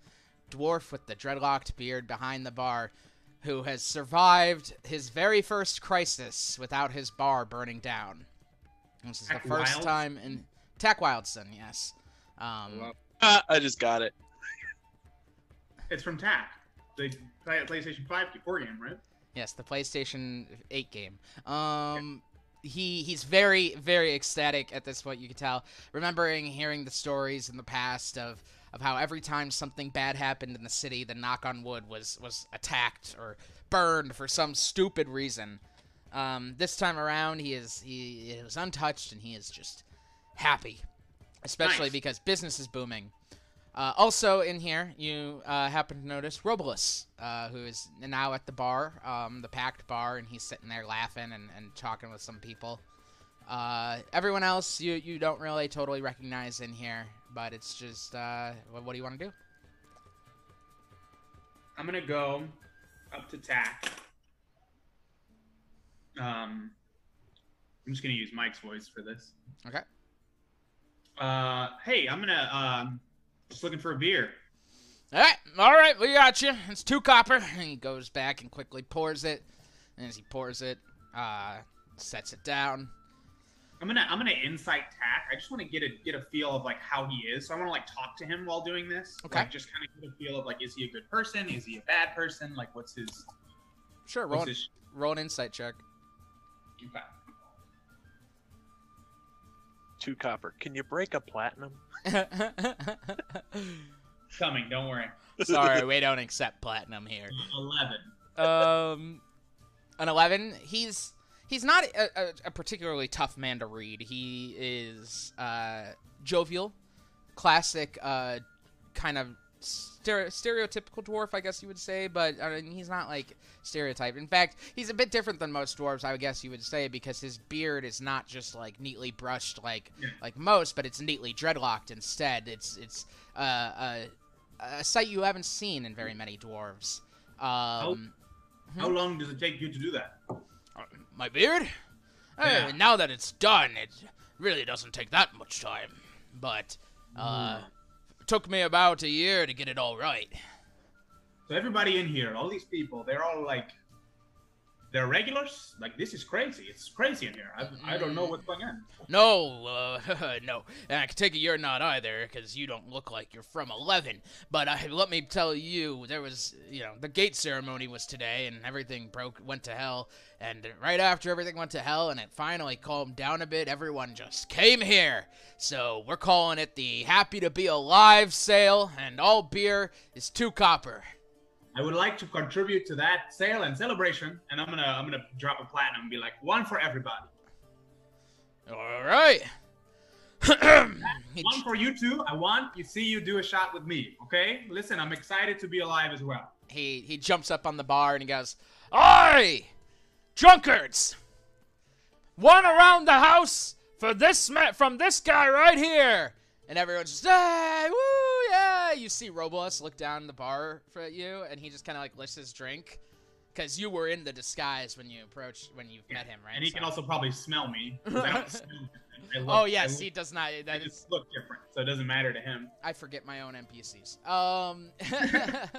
dwarf with the dreadlocked beard behind the bar, who has survived his very first crisis without his bar burning down. This is Tack the first Wild? time in Tack Wildson, yes. Um, Ah, I just got it. It's from TAC, the Play- PlayStation 5 4 game, right? Yes, the PlayStation 8 game. Um, he he's very very ecstatic at this point. You can tell, remembering hearing the stories in the past of of how every time something bad happened in the city, the knock on wood was was attacked or burned for some stupid reason. Um, this time around, he is he is untouched and he is just happy, especially Nice. because business is booming. Uh, also in here, you uh, happen to notice Robolus, uh, who is now at the bar, um, the packed bar, and he's sitting there laughing and, and talking with some people. Uh, everyone else, you, you don't really totally recognize in here, but it's just, uh, what, what do you want to do? I'm gonna go up to TAC. Um, I'm just gonna use Mike's voice for this. Okay. Uh, hey, I'm gonna um, just looking for a beer. All right, all right, we got you. It's two copper. And he goes back and quickly pours it. And as he pours it, uh, sets it down. I'm gonna I'm gonna insight tack. I just want to get a get a feel of like how he is. So I want to like talk to him while doing this. Okay. Like just kind of get a feel of like is he a good person? Is he a bad person? Like what's his Sure, roll, his roll an insight check. Okay. Two copper. Can you break a platinum? coming? Don't worry. Sorry, we don't accept platinum here. Eleven. Um, an eleven. He's he's not a, a, a particularly tough man to read. He is uh, jovial, classic, uh, kind of stere- stereotypical dwarf, I guess you would say, but I mean, he's not like stereotyped. In fact, he's a bit different than most dwarves, I would guess you would say, because his beard is not just like neatly brushed like like most, but it's neatly dreadlocked instead. It's it's uh, a a sight you haven't seen in very many dwarves. Um, How long does it take you to do that? my beard? Yeah. Uh, now that it's done, it really doesn't take that much time. But uh, it took me about a year to get it all right. So everybody in here, all these people, they're all like, they're regulars. Like this is crazy. It's crazy in here. I, I don't know what's going on. No, uh, no, and I can take it you're not either, because you don't look like you're from Eleven. But let me tell you, there was, you know, the gate ceremony was today, and everything broke, went to hell. And right after everything went to hell, and it finally calmed down a bit, everyone just came here. So we're calling it the Happy to Be Alive sale, and all beer is two copper. I would like to contribute to that sale and celebration, and I'm gonna I'm gonna drop a platinum and be like one for everybody. All right. One for you too. I want you see you do a shot with me. Okay? Listen, I'm excited to be alive as well. he he jumps up on the bar and he goes, "Oi, drunkards! One around the house for this ma- from this guy right here!" And everyone's just, "Hey, woo, yeah!" You see Robles look down the bar for you, and he just kind of like lifts his drink, because you were in the disguise when you approached when you met him, right? And he So- can also probably smell me. I don't smell. I look- oh I yes, look- he does not. I That is, just look different, so it doesn't matter to him. I forget my own NPCs. Um,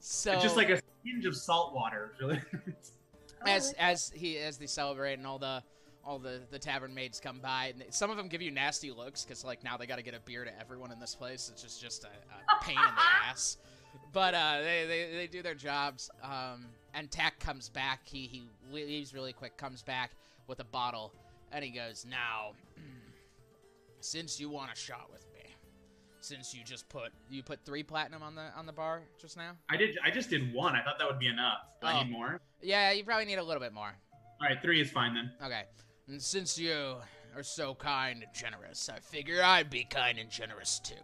so It's just like a hinge of salt water. Really. as as he as they celebrate and all the all the the tavern maids come by and they- some of them give you nasty looks because like now they got to get a beer to everyone in this place it's just just a, a pain in the ass but uh they, they they do their jobs um and tack comes back he he leaves really quick comes back with a bottle and he goes now since you want a shot with me since you just put you put three platinum on the on the bar just now I did. I just did one. I thought that would be enough. Do I Oh. need more? yeah you probably need a little bit more All right, three is fine then. Okay. And since you are so kind and generous, I figure I'd be kind and generous too.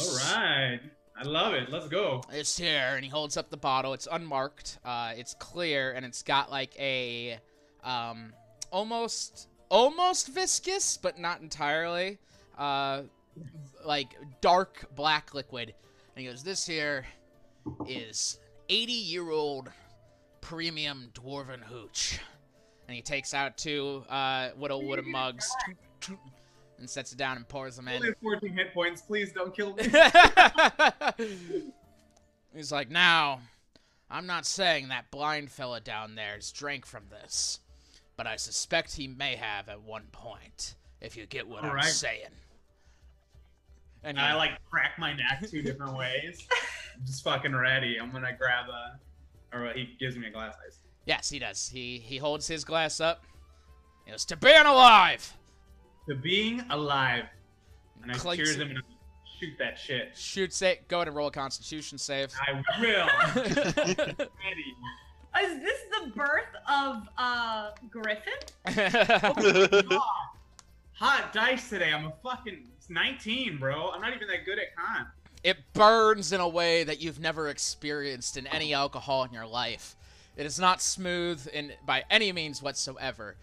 All right. I love it. Let's go. It's here, and he holds up the bottle. It's unmarked. Uh, it's clear, and it's got like a um, almost almost viscous, but not entirely. Uh, like dark black liquid. And he goes, "This here is 80 year old premium dwarven hooch." And he takes out two uh, little wooden mugs and sets it down and pours them in. Only 14 hit points. Please don't kill me. He's like, now, I'm not saying that blind fella down there's drank from this, but I suspect he may have at one point, if you get what I'm Alright. saying. And I like crack my neck two different ways. I'm just fucking ready. I'm gonna grab a, or he gives me a glass ice. Yes, he does. He he holds his glass up. He goes, to being alive! To being alive. And I Clinks cheers it. him and I shoot that shit. Shoots it. Go ahead and roll a constitution save. I will. Ready. Is this the birth of uh Griffin? God. Hot dice today. I'm a fucking 19, bro. I'm not even that good at con. It burns in a way that you've never experienced in any alcohol in your life. It is not smooth in by any means whatsoever.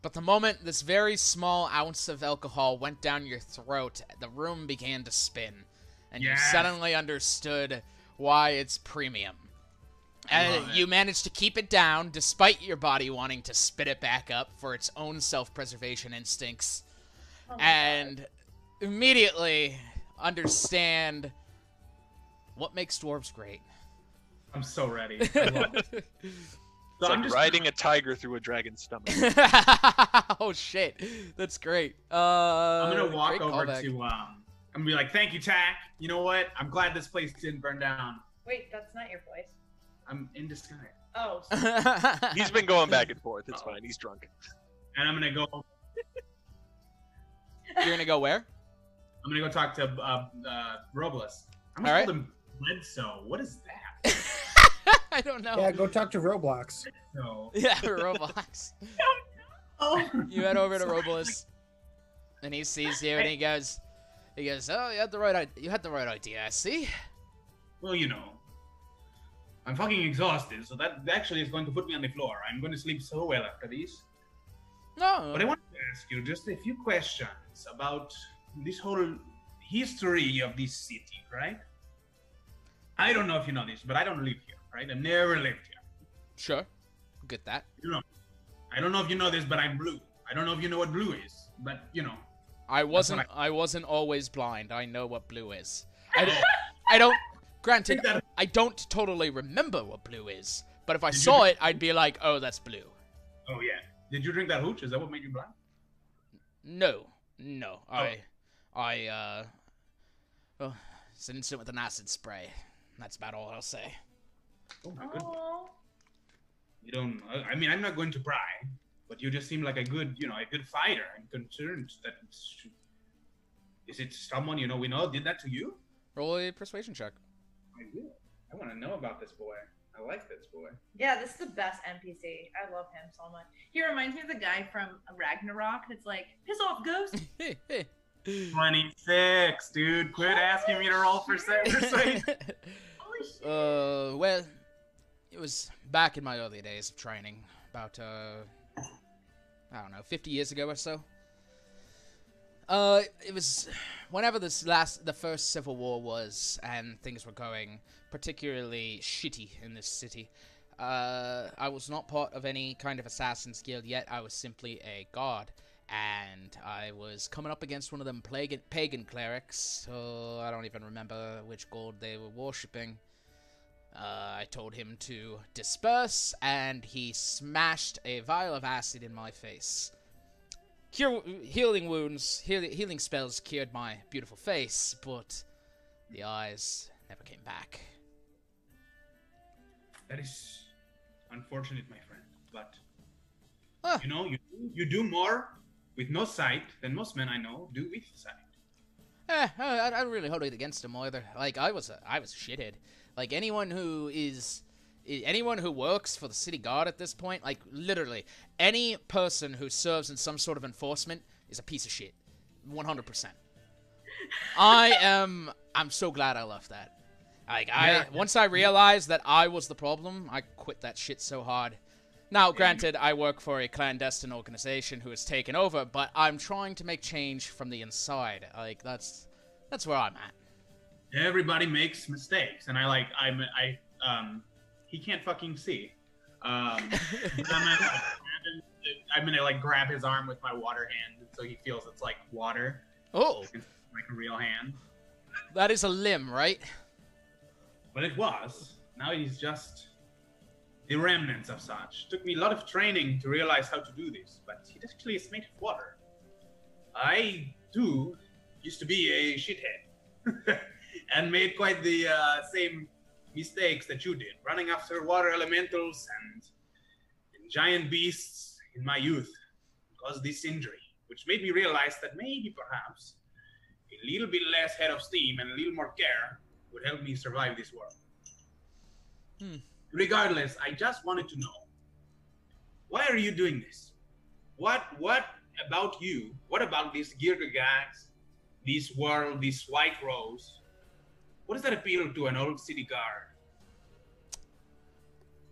But the moment this very small ounce of alcohol went down your throat, the room began to spin, and you suddenly understood why it's premium. And it. you managed to keep it down despite your body wanting to spit it back up for its own self-preservation instincts oh and immediately understand what makes dwarves great. I'm so ready. It. It's So like I'm just riding a tiger through a dragon's stomach. oh shit, that's great. Uh, I'm gonna walk over callback. to um. I'm gonna be like, thank you, Tack. You know what? I'm glad this place didn't burn down. Wait, that's not your voice. I'm in disguise. Oh, He's been going back and forth. It's fine. He's drunk. And I'm gonna go. You're gonna go where? I'm gonna go talk to uh, uh, Robles. I'm gonna right. call him Bledsoe. What is that? I don't know. Yeah, go talk to Roblox. So Yeah, Roblox. Oh, You head over to Robles, and he sees you, and he goes, he goes, "Oh, you had the right, i- you had the right idea. I see. well, you know, I'm fucking exhausted, so that actually is going to put me on the floor. I'm going to sleep so well after this. No. But I want to ask you just a few questions about this whole history of this city, right? I don't know if you know this, but I don't live here, right? I've never lived here. Sure. Get that. You know, I don't know if you know this, but I'm blue. I don't know if you know what blue is, but you know. I wasn't. I... wasn't always blind. I know what blue is. I don't. I don't granted, I don't totally remember what blue is. But if I Did saw it, I'd be like, "Oh, that's blue." Oh yeah. Did you drink that hooch? Is that what made you blind? No, no. I, I, uh, well, it's an incident with an acid spray. That's about all I'll say. Oh my goodness. You don't. I- I mean, I'm not going to pry, but you just seem like a good, you know, a good fighter. I'm concerned that is it someone you know we know did that to you? Roll a persuasion check. I will. I want to know about this boy. I like this boy. Yeah, this is the best NPC. I love him so much. He reminds me of the guy from Ragnarok. It's like, piss off, ghost. 26, dude. Quit asking me to roll for persuasion. Uh, well, it was back in my early days of training, about uh, I don't know, 50 years ago or so. Uh, it was whenever this last, the first civil war was, and things were going particularly shitty in this city. Uh, I was not part of any kind of assassin's guild yet. I was simply a god, and I was coming up against one of them pagan, pagan clerics. So I don't even remember which god they were worshipping. Uh, I told him to disperse, and he smashed a vial of acid in my face. Cure healing wounds, heal, healing spells cured my beautiful face, but the eyes never came back. That is unfortunate, my friend. But you know, you you do more with no sight than most men I know do with sight. Eh, I, I don't really hold it against him either. Like I was, a, I was a shithead. Like anyone who is, anyone who works for the city guard at this point, like literally any person who serves in some sort of enforcement is a piece of shit, one hundred percent. I am. I'm so glad I left that. Like I, once I realized that I was the problem, I quit that shit so hard. Now, granted, I work for a clandestine organization who has taken over, but I'm trying to make change from the inside. Like that's that's where I'm at. Everybody makes mistakes, and I like I'm I um he can't fucking see. Um, I'm gonna, like grab his arm with my water hand, so he feels it's like water, Oh, like a real hand. that is a limb, right? But it was. Now he's just the remnants of such. Took me a lot of training to realize how to do this, but it actually is made of water. I too used to be a shithead and made quite the uh, same mistakes that you did, running after water elementals and, and giant beasts in my youth. Caused this injury, which made me realize that maybe perhaps a little bit less head of steam and a little more care would help me survive this world. Hmm. Regardless, I just wanted to know why are you doing this? What what about you? What about these Girgagax, this world, this white rose? What does that appeal to an old city guard?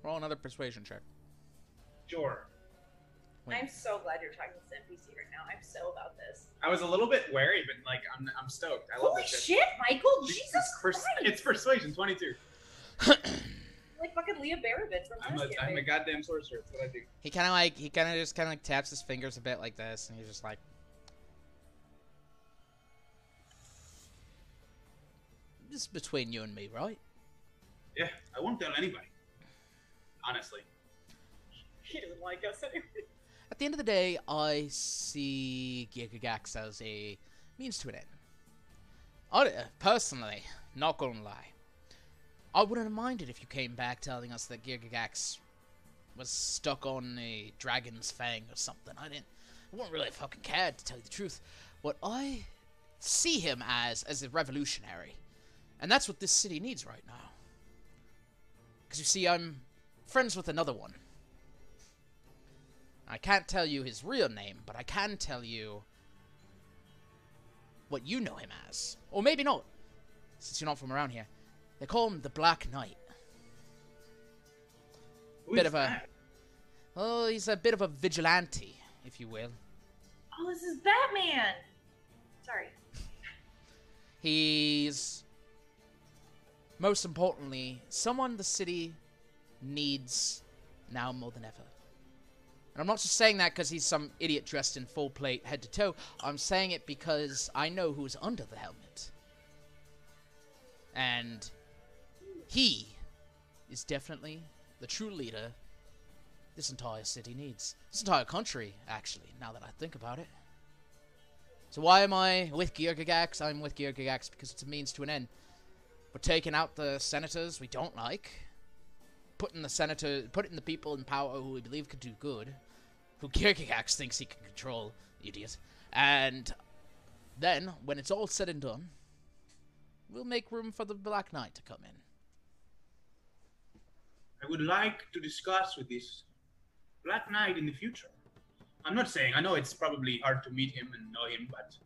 Roll another persuasion check. Sure. I'm so glad you're talking to this NPC right now. I'm so about this. I was a little bit wary, but like I'm, I'm stoked. I love Holy this shit, Michael! Jesus Pers- Christ! it's persuasion 22. like fucking Leah Barabitz from I'm a, last year. I'm a goddamn sorcerer. That's what I do. He kind of like he kind of just kind of like taps his fingers a bit like this, and he's just like, "This is between you and me, right?" Yeah, I won't tell anybody. Honestly. He doesn't like us anyway. At the end of the day, I see Girgagax as a means to an end. I, uh, personally, not gonna lie, I wouldn't have minded if you came back telling us that Girgagax was stuck on a dragon's fang or something. I didn't, I wouldn't really fucking care to tell you the truth. What I see him as as a revolutionary, and that's what this city needs right now. Because you see, I'm friends with another one. I can't tell you his real name, but I can tell you what you know him as. Or maybe not, since you're not from around here. They call him the Black Knight. Who bit is of a that? well, he's a bit of a vigilante, if you will. Oh, this is Batman. Sorry. He's most importantly someone the city needs now more than ever. And I'm not just saying that because he's some idiot dressed in full plate head to toe. I'm saying it because I know who's under the helmet. And he is definitely the true leader this entire city needs. This entire country, actually, now that I think about it. So why am I with Girgagax? I'm with Girgagax because it's a means to an end. We're taking out the senators we don't like, putting the senator, putting the people in power who we believe could do good, who Girgagax thinks he can control, idiot. And then, when it's all said and done, we'll make room for the Black Knight to come in. I would like to discuss with this Black Knight in the future. I'm not saying, I know it's probably hard to meet him and know him, but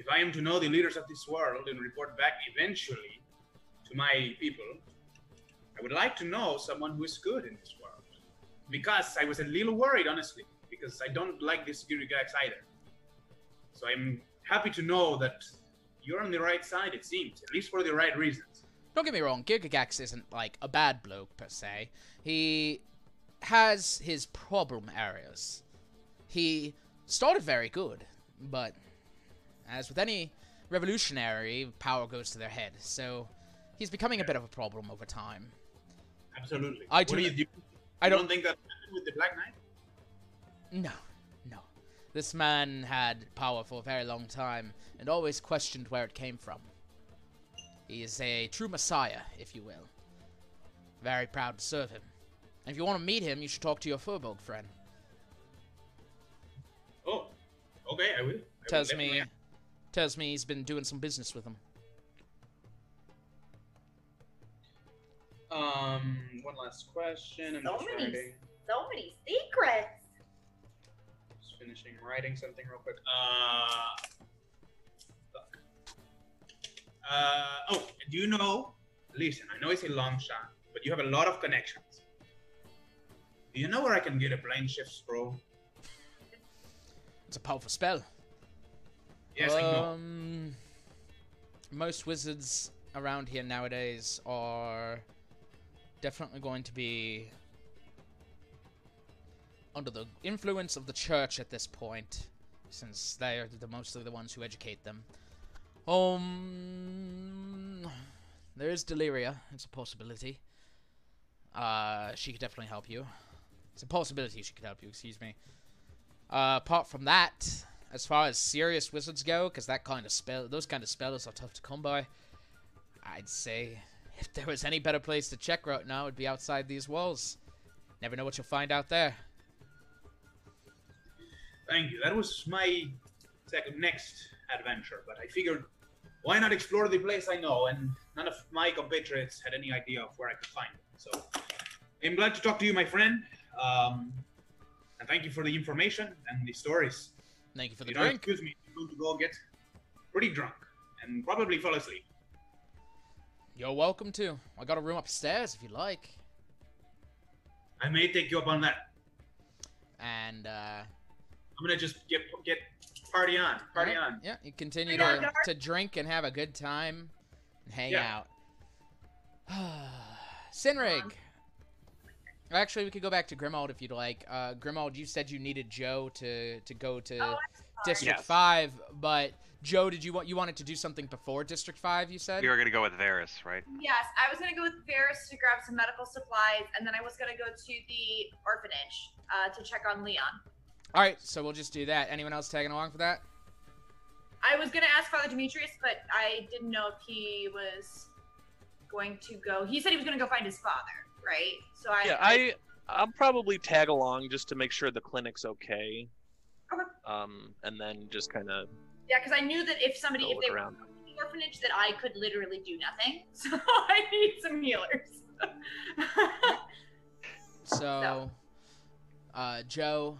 if I am to know the leaders of this world and report back eventually to my people, I would like to know someone who is good in this world. Because I was a little worried, honestly, because I don't like this Girgagax either. So I'm happy to know that you're on the right side, it seems, at least for the right reasons. Don't get me wrong, Girgagax isn't like a bad bloke per se. He has his problem areas. He started very good, but as with any revolutionary, power goes to their head. So he's becoming a bit of a problem over time. Absolutely. I What do do- you, I don't don't think that happened with the Black Knight? No, no. This man had power for a very long time and always questioned where it came from. He is a true messiah, if you will. Very proud to serve him. And if you want to meet him, you should talk to your Furbolg friend. Oh, okay, I will. I will Tells me, definitely- tells me he's been doing some business with him. Um, one last question. I'm So just many, writing, so many secrets. just finishing writing something real quick. Uh, fuck. Uh, oh, do you know? Listen, I know it's a long shot, but you have a lot of connections. Do you know where I can get a plane shift scroll? It's a powerful spell. Yes. Um, most wizards around here nowadays are definitely going to be under the influence of the church at this point, since they are the mostly the ones who educate them. Um, there is Deliria. It's a possibility. Uh, she could definitely help you. It's a possibility she could help you. Excuse me. Uh, apart from that, as far as serious wizards go, because that kind of spell, those kind of spells are tough to come by. I'd say if there was any better place to check right now, it'd be outside these walls. Never know what you'll find out there. Thank you. That was my second next adventure, but I figured why not explore the place I know, and none of my compatriots had any idea of where I could find it. So I'm glad to talk to you, my friend. Um, and thank you for the information and the stories. Thank you for the you drink. excuse me. I'm going to go get pretty drunk and probably fall asleep. You're welcome to. I got a room upstairs if you like. I may take you up on that. And uh, I'm gonna just get get party on, party yeah, on. Yeah, you continue Hang on, to, to drink and have a good time and hang Yeah. out. Sinrig. Actually, we could go back to Grimald if you'd like. Uh, Grimald, you said you needed Joe to, to go to Oh, District Yes. Five, but Joe, did you want you wanted to do something before District Five? You said. We were gonna go with Varus, right? Yes, I was gonna go with Varus to grab some medical supplies, and then I was gonna go to the orphanage uh, to check on Leon. All right, so we'll just do that. Anyone else tagging along for that? I was gonna ask Father Demetrius, but I didn't know if he was going to go. He said he was gonna go find his father, right? So I. yeah, I I'll probably tag along just to make sure the clinic's okay. Okay. Um, and then just kind of Yeah, because I knew that if somebody, Go if look they were in the orphanage, that I could literally do nothing. So I need some healers. So, uh, Joe,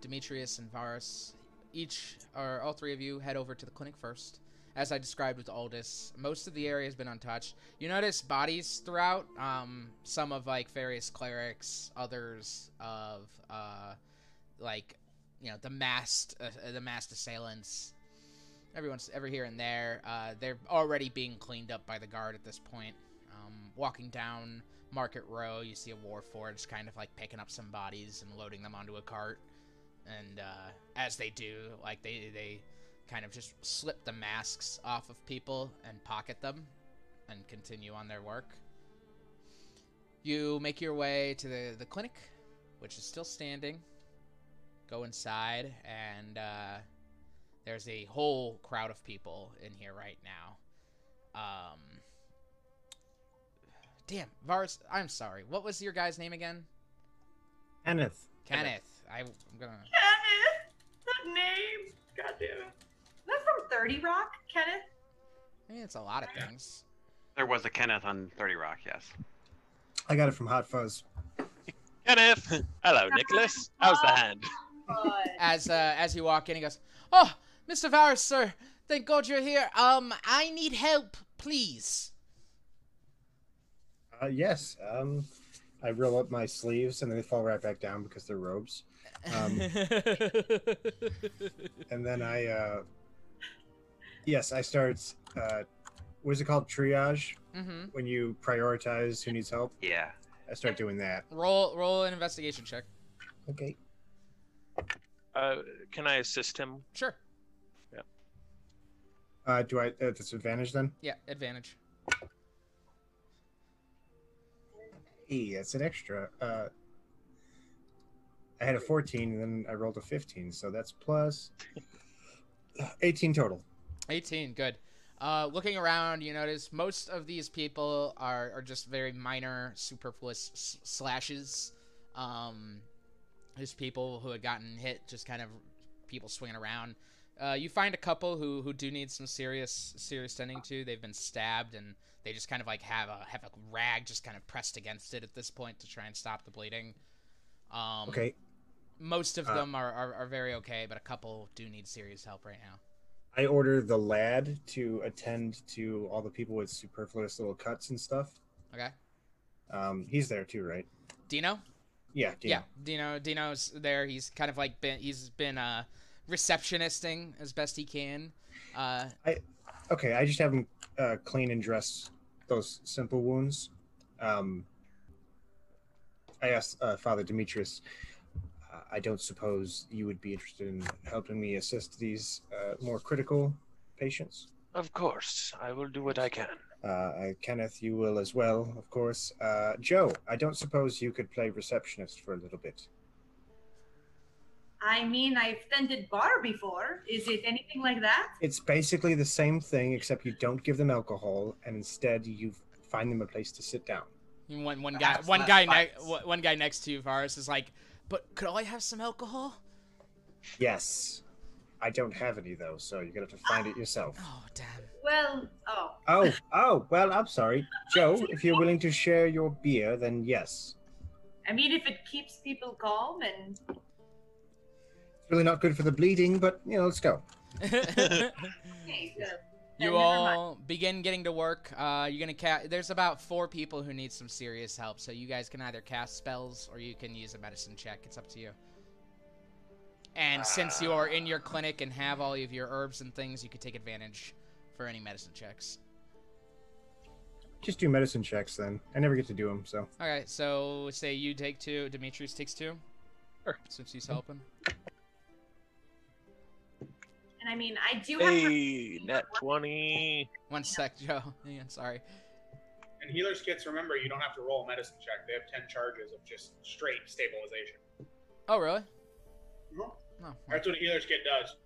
Demetrius, and Varus, each or all three of you head over to the clinic first, as I described with Aldous, most of the area has been untouched. You notice bodies throughout. Um, some of like various clerics, others of uh, like you know the masked uh, the masked assailants. Everyone's every here and there. Uh, they're already being cleaned up by the guard at this point. Um, walking down Market Row, you see a Warforged kind of like picking up some bodies and loading them onto a cart. And uh, as they do, like they they kind of just slip the masks off of people and pocket them and continue on their work. You make your way to the, the clinic, which is still standing. Go inside, and uh, there's a whole crowd of people in here right now. Um, damn, Vars, I'm sorry. What was your guy's name again? Kenneth. Kenneth. I, I'm gonna. Kenneth! That name! God damn it. Is that from 30 Rock, Kenneth? I mean, it's a lot of things. There was a Kenneth on 30 Rock, yes. I got it from Hot Fuzz. Kenneth! Hello, Nicholas. How's the hand? As uh, as you walk in, he goes, "Oh, Mr. Varus, sir, thank God you're here. Um, I need help, please." Uh, yes. Um, I roll up my sleeves and then they fall right back down because they're robes. Um, and then I, uh, yes, I start. Uh, what is it called? Triage. Mhm. When you prioritize who needs help. Yeah. I start doing that. roll roll an investigation check. Okay. Uh, can I assist him? Sure. Yeah. Uh, do I? Uh, that's advantage then. Yeah, advantage. Hey, that's an extra. Uh, I had a 14 and then I rolled a 15, so that's plus 18 total. 18, good. Uh, looking around, you notice most of these people are, are just very minor, superfluous s- slashes. Um, just people who had gotten hit, just kind of people swinging around. Uh, you find a couple who, who do need some serious serious tending to. They've been stabbed and they just kind of like have a have a rag just kind of pressed against it at this point to try and stop the bleeding. Um, Okay. Most of Uh, them are, are, are very okay, but a couple do need serious help right now. I order the lad to attend to all the people with superfluous little cuts and stuff. Okay. Um, he's there too, right? Dino? Yeah, Dino. Yeah, Dino. Dino's there. He's kind of like been. He's been uh, receptionisting as best he can. Uh, I okay. I just have him uh, clean and dress those simple wounds. Um, I asked uh, Father Demetrius. Uh, I don't suppose you would be interested in helping me assist these uh, more critical patients. Of course, I will do what I can. Uh, uh, Kenneth, you will as well, of course. Uh, Joe, I don't suppose you could play receptionist for a little bit. I mean, I've tended bar before. Is it anything like that? It's basically the same thing, except you don't give them alcohol, and instead you find them a place to sit down. one one guy Perhaps one guy ne- one one guy next to you, Varus, is like, "But could I have some alcohol?" Yes. I don't have any though, so you're gonna have to find it yourself. Oh damn. Well, oh. Oh, oh, well, I'm sorry. Joe, if you're willing to share your beer, then yes. I mean, if it keeps people calm and. It's really not good for the bleeding, but you know, let's go. Okay, so. You then never mind. all begin getting to work. Uh, you're gonna cast. There's about four people who need some serious help, so you guys can either cast spells or you can use a medicine check. It's up to you. And since you are in your clinic and have all of your herbs and things, you could take advantage for any medicine checks. Just do medicine checks then. I never get to do them, so. Okay, so say you take two, Demetrius takes two. Sure. Since he's helping. And I mean, I do have. Hey, net 20. One sec, Joe. Yeah, sorry. And healer's kits, remember, you don't have to roll a medicine check. They have 10 charges of just straight stabilization. Oh, really? Mhm. Oh, That's what a healer's kit does.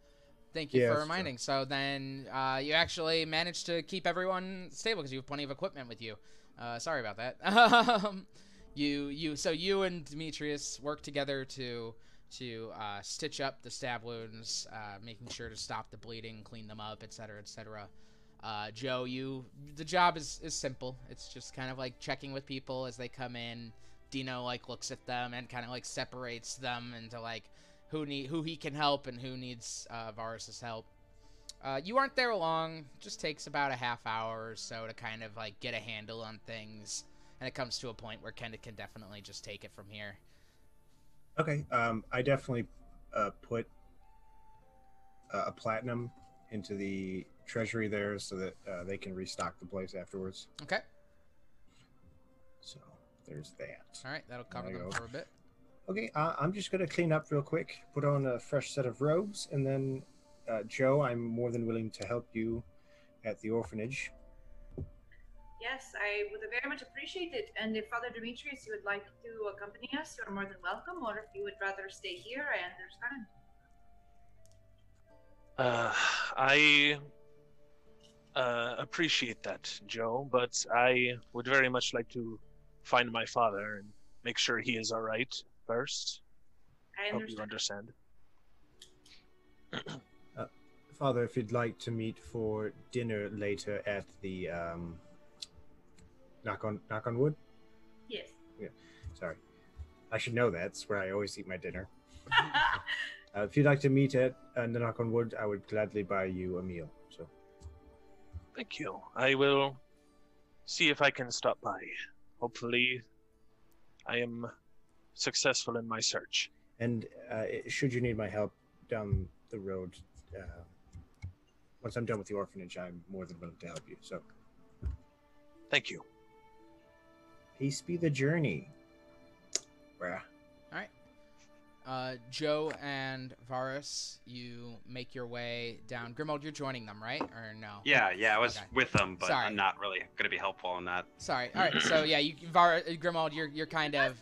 Thank you Yeah, for that's true. reminding. So then, uh, you actually managed to keep everyone stable because you have plenty of equipment with you. Uh, sorry about that. Um, you, you, so you and Demetrius work together to to uh, stitch up the stab wounds, uh, making sure to stop the bleeding, clean them up, etc., etc. Uh, Joe, you, the job is is simple. It's just kind of like checking with people as they come in. Dino like looks at them and kind of like separates them into like who need who he can help and who needs uh, Varus's help. Uh, you aren't there long. Just takes about a half hour or so to kind of like get a handle on things, and it comes to a point where Kenneth can definitely just take it from here. Okay. Um, I definitely uh, put uh, a platinum into the treasury there so that uh, they can restock the place afterwards. Okay. So there's that. All right, that'll cover them go. for a bit. Okay, uh, I'm just gonna clean up real quick, put on a fresh set of robes, and then uh, Joe, I'm more than willing to help you at the orphanage. Yes, I would very much appreciate it. And if Father Demetrius, you would like to accompany us, you're more than welcome. Or if you would rather stay here, I understand. Uh, I uh, appreciate that, Joe, but I would very much like to find my father and make sure he is all right first. I Hope you understand. understand. Father, if you'd like to meet for dinner later at the um, knock on knock on wood. Yes. Yeah, sorry, I should know that's where I always eat my dinner. Uh, if you'd like to meet at uh, the knock on wood, I would gladly buy you a meal. So Thank you. I will see if I can stop by. Hopefully, I am successful in my search. And uh, should you need my help down the road, uh, once I'm done with the orphanage, I'm more than willing to help you. So, Thank you. Peace be the journey. Bruh. All right. Uh, Joe and Varus, you make your way down. Grimald, you're joining them, right? Or no? Yeah, yeah, I was Okay. with them, but Sorry. I'm not really gonna be helpful in that. Sorry. All right. So yeah, you Var Grimald, you're you're kind of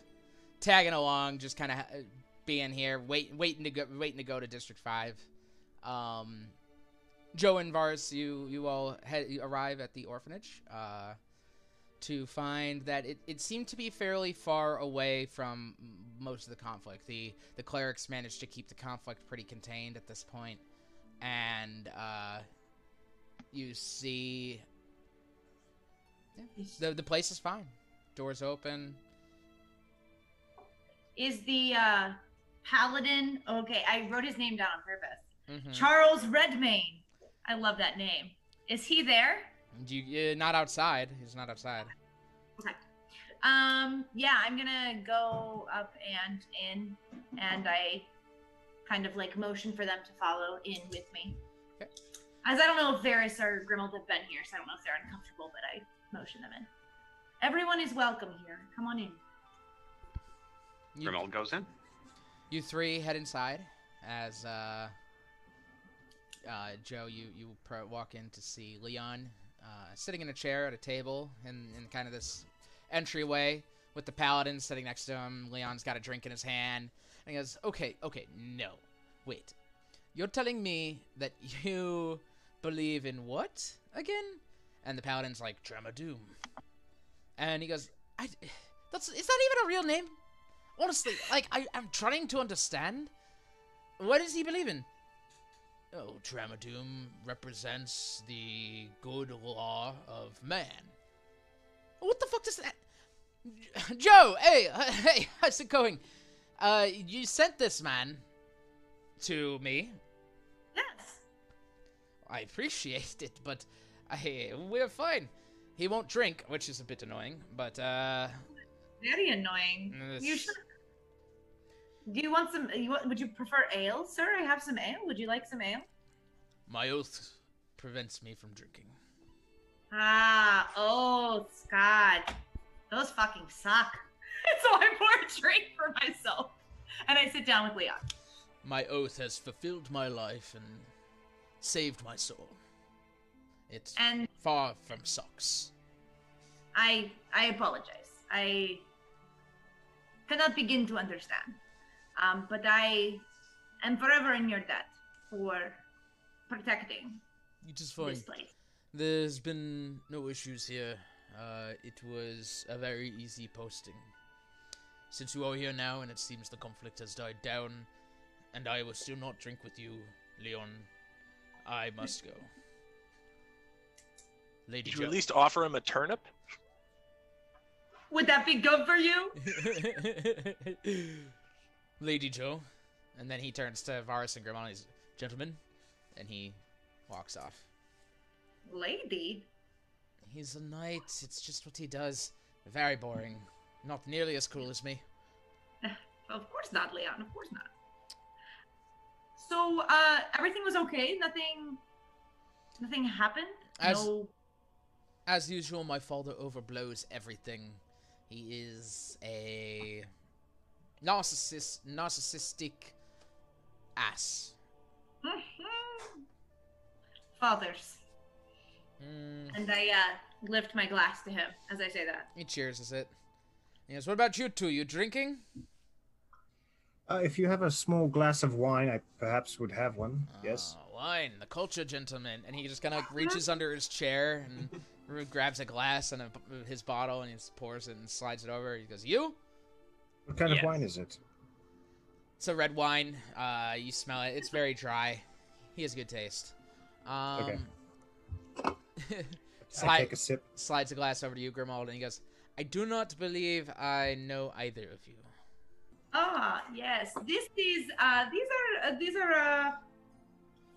tagging along, just kind of being here, wait, waiting to go, waiting to go to District Five. Um, Joe and Varus, you you all head, you arrive at the orphanage. Uh, to find that it, it seemed to be fairly far away from most of the conflict. The the clerics managed to keep the conflict pretty contained at this point, and uh, you see yeah, the the place is fine. Doors open. Is the uh, paladin okay? I wrote his name down on purpose. Mhm. Charles Redmayne. I love that name. Is he there? You uh, not outside. He's not outside. Okay. Um, yeah, I'm gonna go up and in, and I kind of like motion for them to follow in with me. Okay. As I don't know if Varus or Grimald have been here, so I don't know if they're uncomfortable, but I motion them in. Everyone is welcome here. Come on in. You, Grimald goes in. you three head inside as uh, uh, Joe, you you pro- walk in to see Leon uh, sitting in a chair at a table in, in kind of this entryway with the paladin sitting next to him. Leon's got a drink in his hand, and he goes, "Okay, okay, no, wait, you're telling me that you believe in what again?" And the paladin's like, Drama Doom. and he goes, "I, that's is that even a real name?" Honestly, like I, I'm trying to understand. What does he believe in? Oh, Tramadoom represents the good law of man. What the fuck does that? Joe, hey, hey, how's it going? Uh, you sent this man to me. Yes. I appreciate it, but I, we're fine. He won't drink, which is a bit annoying, but uh, Very annoying. You should. Do you want some? You want, would you prefer ale, sir? I have some ale. Would you like some ale? my oath prevents me from drinking. Ah, oh, God. Those fucking suck. so I pour a drink for myself. And I sit down with Leon. My oath has fulfilled my life and saved my soul. It's And far from sucks. I I apologize. I cannot begin to understand. Um, but I am forever in your debt for protecting It is fine. this place. There's been no issues here. Uh, it was a very easy posting. Since you are here now and it seems the conflict has died down, and I will still not drink with you, Leon, I must go. Lady Did you Jo- at least offer him a turnip? Would that be good for you? Lady Joe. And then he turns to Varus and Grimald. He's, gentlemen. And he walks off. Lady? He's a knight. It's just what he does. Very boring. Not nearly as cool as me. Of course not, Leon. Of course not. So, uh, everything was okay. Nothing, nothing happened. As- no. As usual, my father overblows everything. He is a narcissist, narcissistic ass. Fathers. Mm, And I uh, lift my glass to him as I say that. he cheers, is it? Yes. What about you two? You drinking? Uh, if you have a small glass of wine, I perhaps would have one. Yes. Ah, wine, the culture gentleman. And he just kind of reaches under his chair and grabs a glass and a, his bottle and he just pours it and slides it over. He goes, "You." What kind Yes. of wine is it? It's a red wine. Uh, you smell it. It's very dry. He has good taste. Um, Okay. slide, I take a sip. Slides a glass over to you, Grimald, and he goes, "I do not believe I know either of you." Ah, yes. This is uh these are uh, these are uh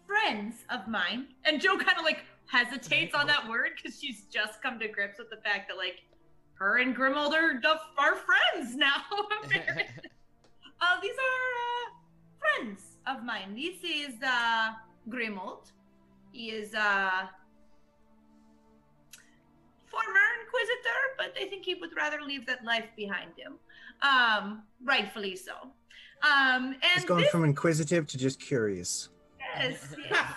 friends of mine. And Joe kind of like hesitates on that word because she's just come to grips with the fact that like her and Grimald are the, are friends now. uh, these are uh, friends of mine. This is uh Grimald. He is a former inquisitor, but I think he would rather leave that life behind him. Um, rightfully so. Um, and It's gone this, from inquisitive to just curious. yes, yes.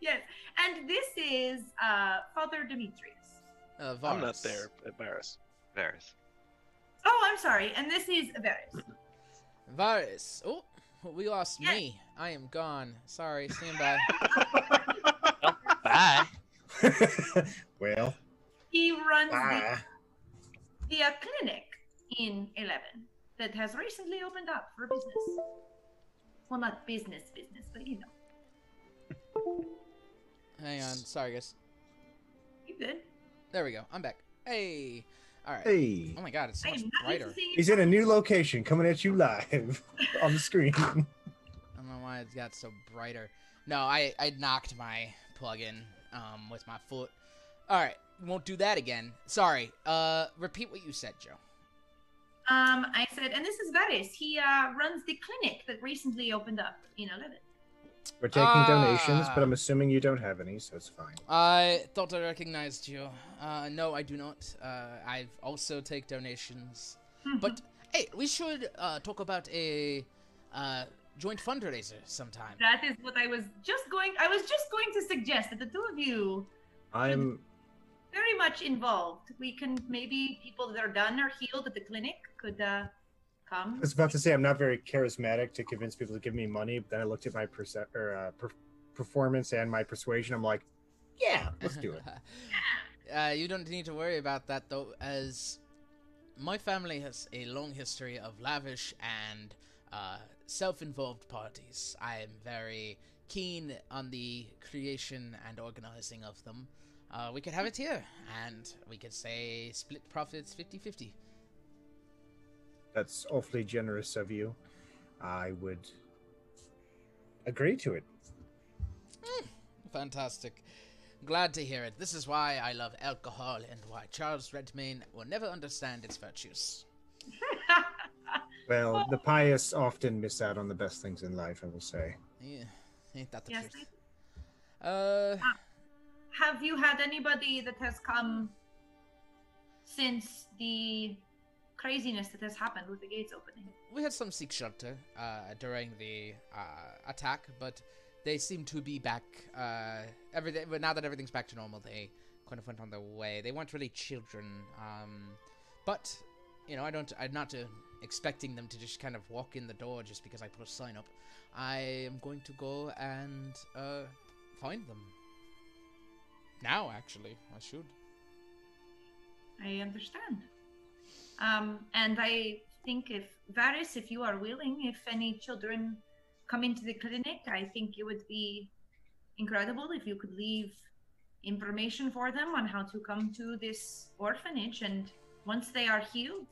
yes, and this is uh, Father Demetrius. Uh, I'm not Varus. there, Varus. Varys. Oh, I'm sorry, and this is Varus. Varus. Oh, we lost me. I am gone. Sorry. Stand by. Bye. well, He runs the, the uh, clinic in Eleven that has recently opened up for business. Well, not business, business, but you know, Hang on. Sorry, guys. you good. There we go. I'm back. Hey. All right. Hey. Oh my God, it's so much brighter. used to seeing you he's in a new location coming at you live on the screen. I don't know why it got so brighter. No, I I knocked my plug-in um with my foot. All right, won't do that again. Sorry. Uh, repeat what you said, Joe. Um, I said, and this is Varus. He uh, runs the clinic that recently opened up in Eleven. We're taking donations, but Ah. I'm assuming you don't have any, so it's fine. I thought I recognized you. Uh, no, I do not. Uh, I also take donations. But hey, we should uh, talk about a uh, joint fundraiser sometime. That is what I was just going. I was just going to suggest that the two of you I'm very much involved. We can maybe people that are done or healed at the clinic could uh, come. I was about to say I'm not very charismatic to convince people to give me money, but then I looked at my perce- or, uh, per- performance and my persuasion. I'm like, yeah, let's do it. Uh, you don't need to worry about that though, as my family has a long history of lavish and uh, self-involved parties. I am very keen on the creation and organizing of them. Uh, we could have it here, and we could say split profits 50-50. That's awfully generous of you. I would agree to it. Fantastic. Glad to hear it. This is why I love alcohol and why Charles Redmayne will never understand its virtues. Well, the pious often miss out on the best things in life, I will say. Yeah, ain't that the Yes. truth? Uh, Have you had anybody that has come since the craziness that has happened with the gates opening? we had some seek shelter uh, during the uh, attack, but they seem to be back. Uh, everything, but now that everything's back to normal, they kind of went on their way. They weren't really children, um, but you know, I don't. I'm not uh, expecting them to just kind of walk in the door just because I put a sign up. I am going to go and uh, find them. Now, actually, I should. I understand. Um, and I think if Varus, if you are willing, if any children come into the clinic, I think it would be incredible if you could leave information for them on how to come to this orphanage. And once they are healed,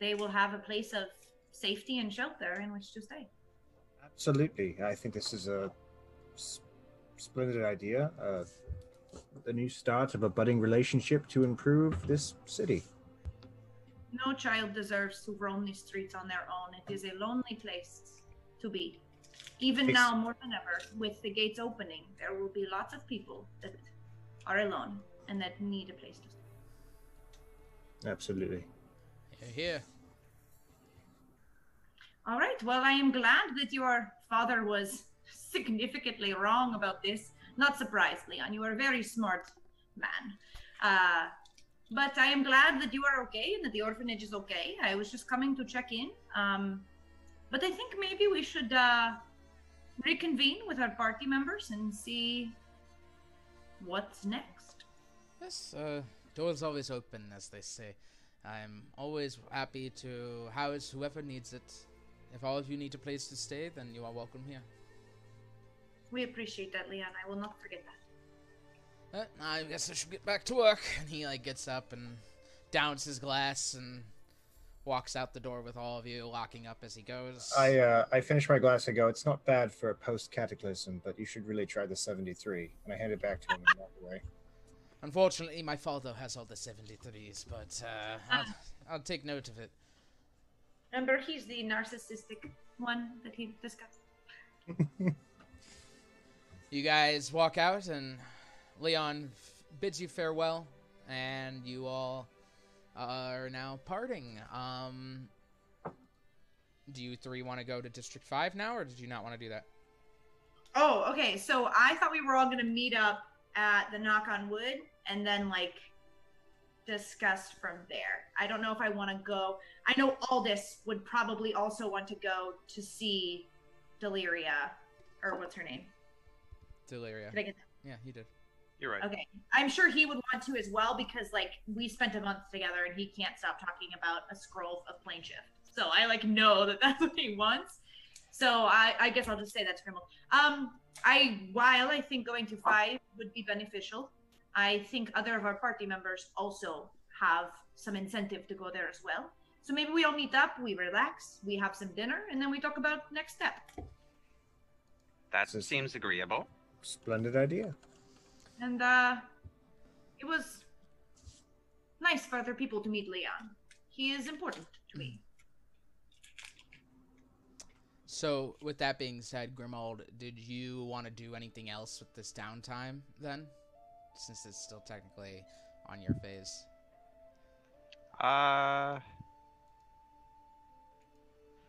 they will have a place of safety and shelter in which to stay. Absolutely. I think this is a s- splendid idea. Uh, the new start of a budding relationship to improve this city. No child deserves to roam these streets on their own. It is a lonely place to be. Even Ex- now, more than ever, with the gates opening, there will be lots of people that are alone and that need a place to stay. Absolutely. Here, here. All right. Well, I am glad that your father was significantly wrong about this. Not surprised, Leon. You are a very smart man. Uh, but I am glad that you are okay and that the orphanage is okay. I was just coming to check in. Um, but I think maybe we should uh, reconvene with our party members and see what's next. Yes, uh, door's always open, as they say. I'm always happy to house whoever needs it. If all of you need a place to stay, then you are welcome here. We appreciate that, Leon. I will not forget that. Uh, I guess I should get back to work. And he like gets up and downs his glass and walks out the door with all of you, locking up as he goes. I uh, I finish my glass and go. It's not bad for a post cataclysm, but you should really try the seventy three. And I hand it back to him and walk away. Unfortunately, my father has all the 73s, but uh, I'll, I'll take note of it. Remember, he's the narcissistic one that he discussed. You guys walk out, and Leon bids you farewell, and you all are now parting. Um, do you three want to go to District 5 now, or did you not want to do that? Oh, okay. So I thought we were all gonna meet up at the knock on wood and then like discuss from there. I don't know if I want to go. I know Aldous would probably also want to go to see Deliria, or what's her name? Deliria. Did I get that? Yeah, you did. You're right. Okay. I'm sure he would want to as well because like we spent a month together and he can't stop talking about a scroll of plane shift. So I like know that that's what he wants. So I, I guess I'll just say that's criminal. Um, I while I think going to five would be beneficial, I think other of our party members also have some incentive to go there as well. So maybe we all meet up, we relax, we have some dinner, and then we talk about next step. That seems agreeable. Splendid idea. And uh, it was nice for other people to meet Leon. He is important to me. So, with that being said, Grimald, did you want to do anything else with this downtime then? Since it's still technically on your phase. Uh.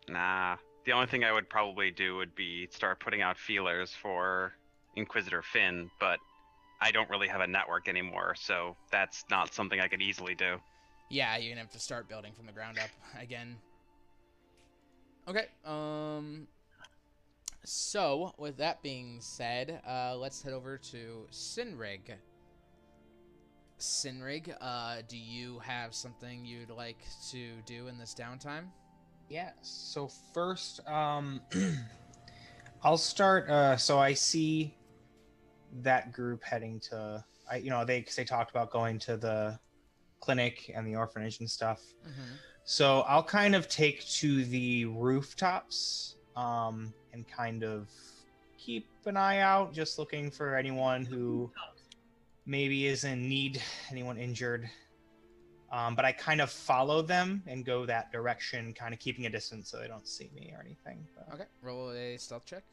Nah. The only thing I would probably do would be start putting out feelers for Inquisitor Finn, but I don't really have a network anymore, so that's not something I could easily do. Yeah, you're gonna have to start building from the ground up again. Okay. Um. So, with that being said, uh, let's head over to Sinrig. Sinrig, uh, do you have something you'd like to do in this downtime? Yes. So first, um, I'll start. Uh, so I see that group heading to. I you know they cause they talked about going to the clinic and the orphanage and stuff. Mm-hmm. So I'll kind of take to the rooftops um, and kind of keep an eye out, just looking for anyone who maybe is in need, anyone injured. Um, but I kind of follow them and go that direction, kind of keeping a distance so they don't see me or anything. But- Okay. Roll a stealth check.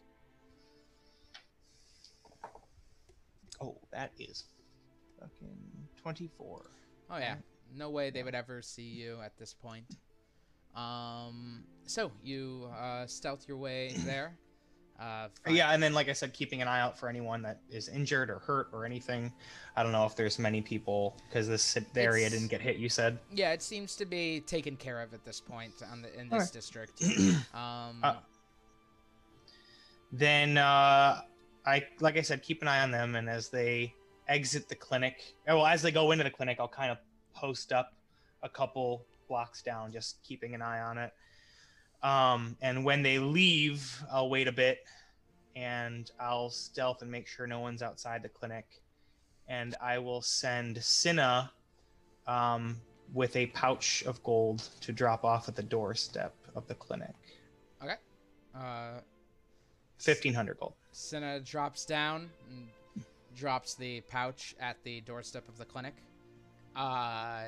Oh, that is fucking 24. Oh yeah, no way they would ever see you at this point. Um, so you uh, stealth your way there. Uh, Yeah, and then like I said, keeping an eye out for anyone that is injured or hurt or anything. I don't know if there's many people because this area It's- didn't get hit. You said. Yeah, it seems to be taken care of at this point on the in this Okay. district. Um, Uh, then uh, I like I said, keep an eye on them, and as they exit the clinic, oh, well, as they go into the clinic, I'll kind of post up a couple blocks down, just keeping an eye on it. Um, and when they leave, I'll wait a bit, and I'll stealth and make sure no one's outside the clinic, and I will send Cinna um, with a pouch of gold to drop off at the doorstep of the clinic. Okay. Uh, fifteen hundred gold. Cinna drops down and drops the pouch at the doorstep of the clinic. Uh,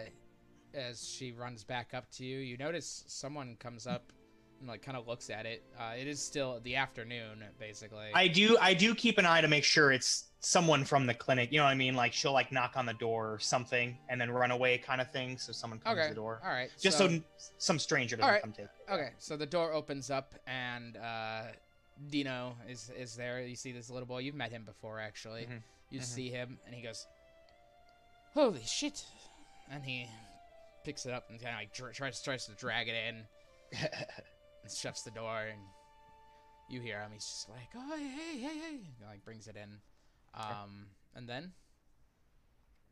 as she runs back up to you, you notice someone comes up and like kind of looks at it. Uh, it is still the afternoon, basically. I do I do keep an eye to make sure it's someone from the clinic. You know what I mean? Like she'll like knock on the door or something and then run away kind of thing. So someone comes Okay, to the door. all right, Just so- so, some stranger doesn't right. come to. Okay, so the door opens up and uh, Dino is is there. You see this little boy. You've met him before, actually. Mhm, You mhm. see him, and he goes, "Holy shit!" And he picks it up and kind of like dr- tries tries to drag it in, and shuts the door. And you hear him. He's just like, "Oh, hey, hey, hey!" hey," and, like brings it in. Um, and then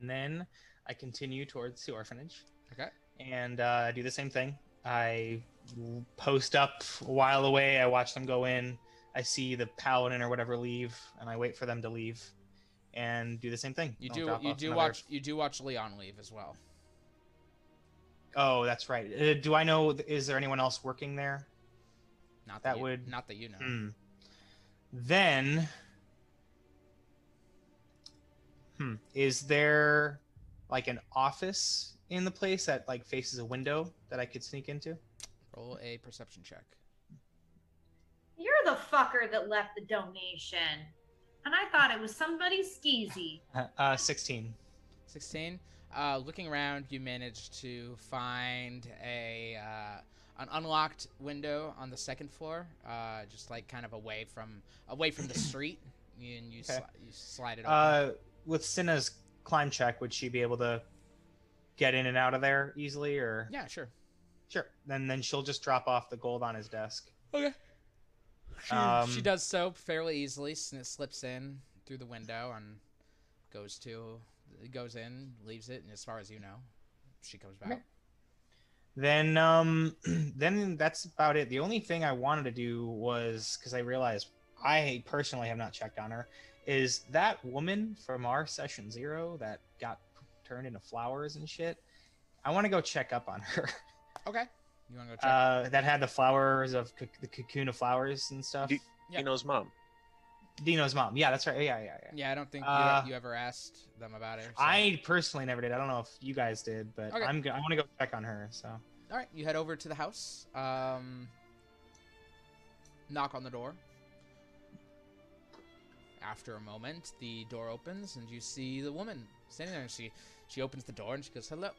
And then I continue towards the orphanage. Okay. And uh, do the same thing. I post up a while away. I watch them go in. I see the paladin or whatever leave, and I wait for them to leave, and do the same thing. you I'll do you do another- watch you do watch Leon leave as well. Oh, that's right. Uh, do I know? Is there anyone else working there? Not That you- would- not that you know. Hmm. Then, hmm, is there like an office in the place that like faces a window that I could sneak into? Roll a perception check. You're the fucker that left the donation. And I thought it was somebody skeezy. Uh, sixteen. 16 uh, looking around you managed to find a uh, an unlocked window on the second floor uh, just like kind of away from away from the street and you, Okay. sli- you slide it open. Uh, with Cinna's climb check, would she be able to get in and out of there easily, or? yeah sure Sure. Then then she'll just drop off the gold on his desk. okay she, Um, she does so fairly easily and it slips in through the window and goes to goes in leaves it and as far as you know she comes back Okay. Then um then that's about it. The only thing I wanted to do was because I realized I personally have not checked on her. Is that woman from our session zero that got turned into flowers and shit? I want to go check up on her. okay you want to go check Uh, that had the flowers of co- the cocoon of flowers and stuff. D- Yeah. Dino's mom. Dino's mom. Yeah, that's right. Yeah, yeah, yeah. yeah i don't think Uh, you, you ever asked them about it so- I personally never did. I don't know if you guys did, but Okay. I'm go- I want to go check on her. So All right, you head over to the house. Um, knock on the door. After a moment, the door opens and you see the woman standing there. And she she opens the door and she goes, "Hello,"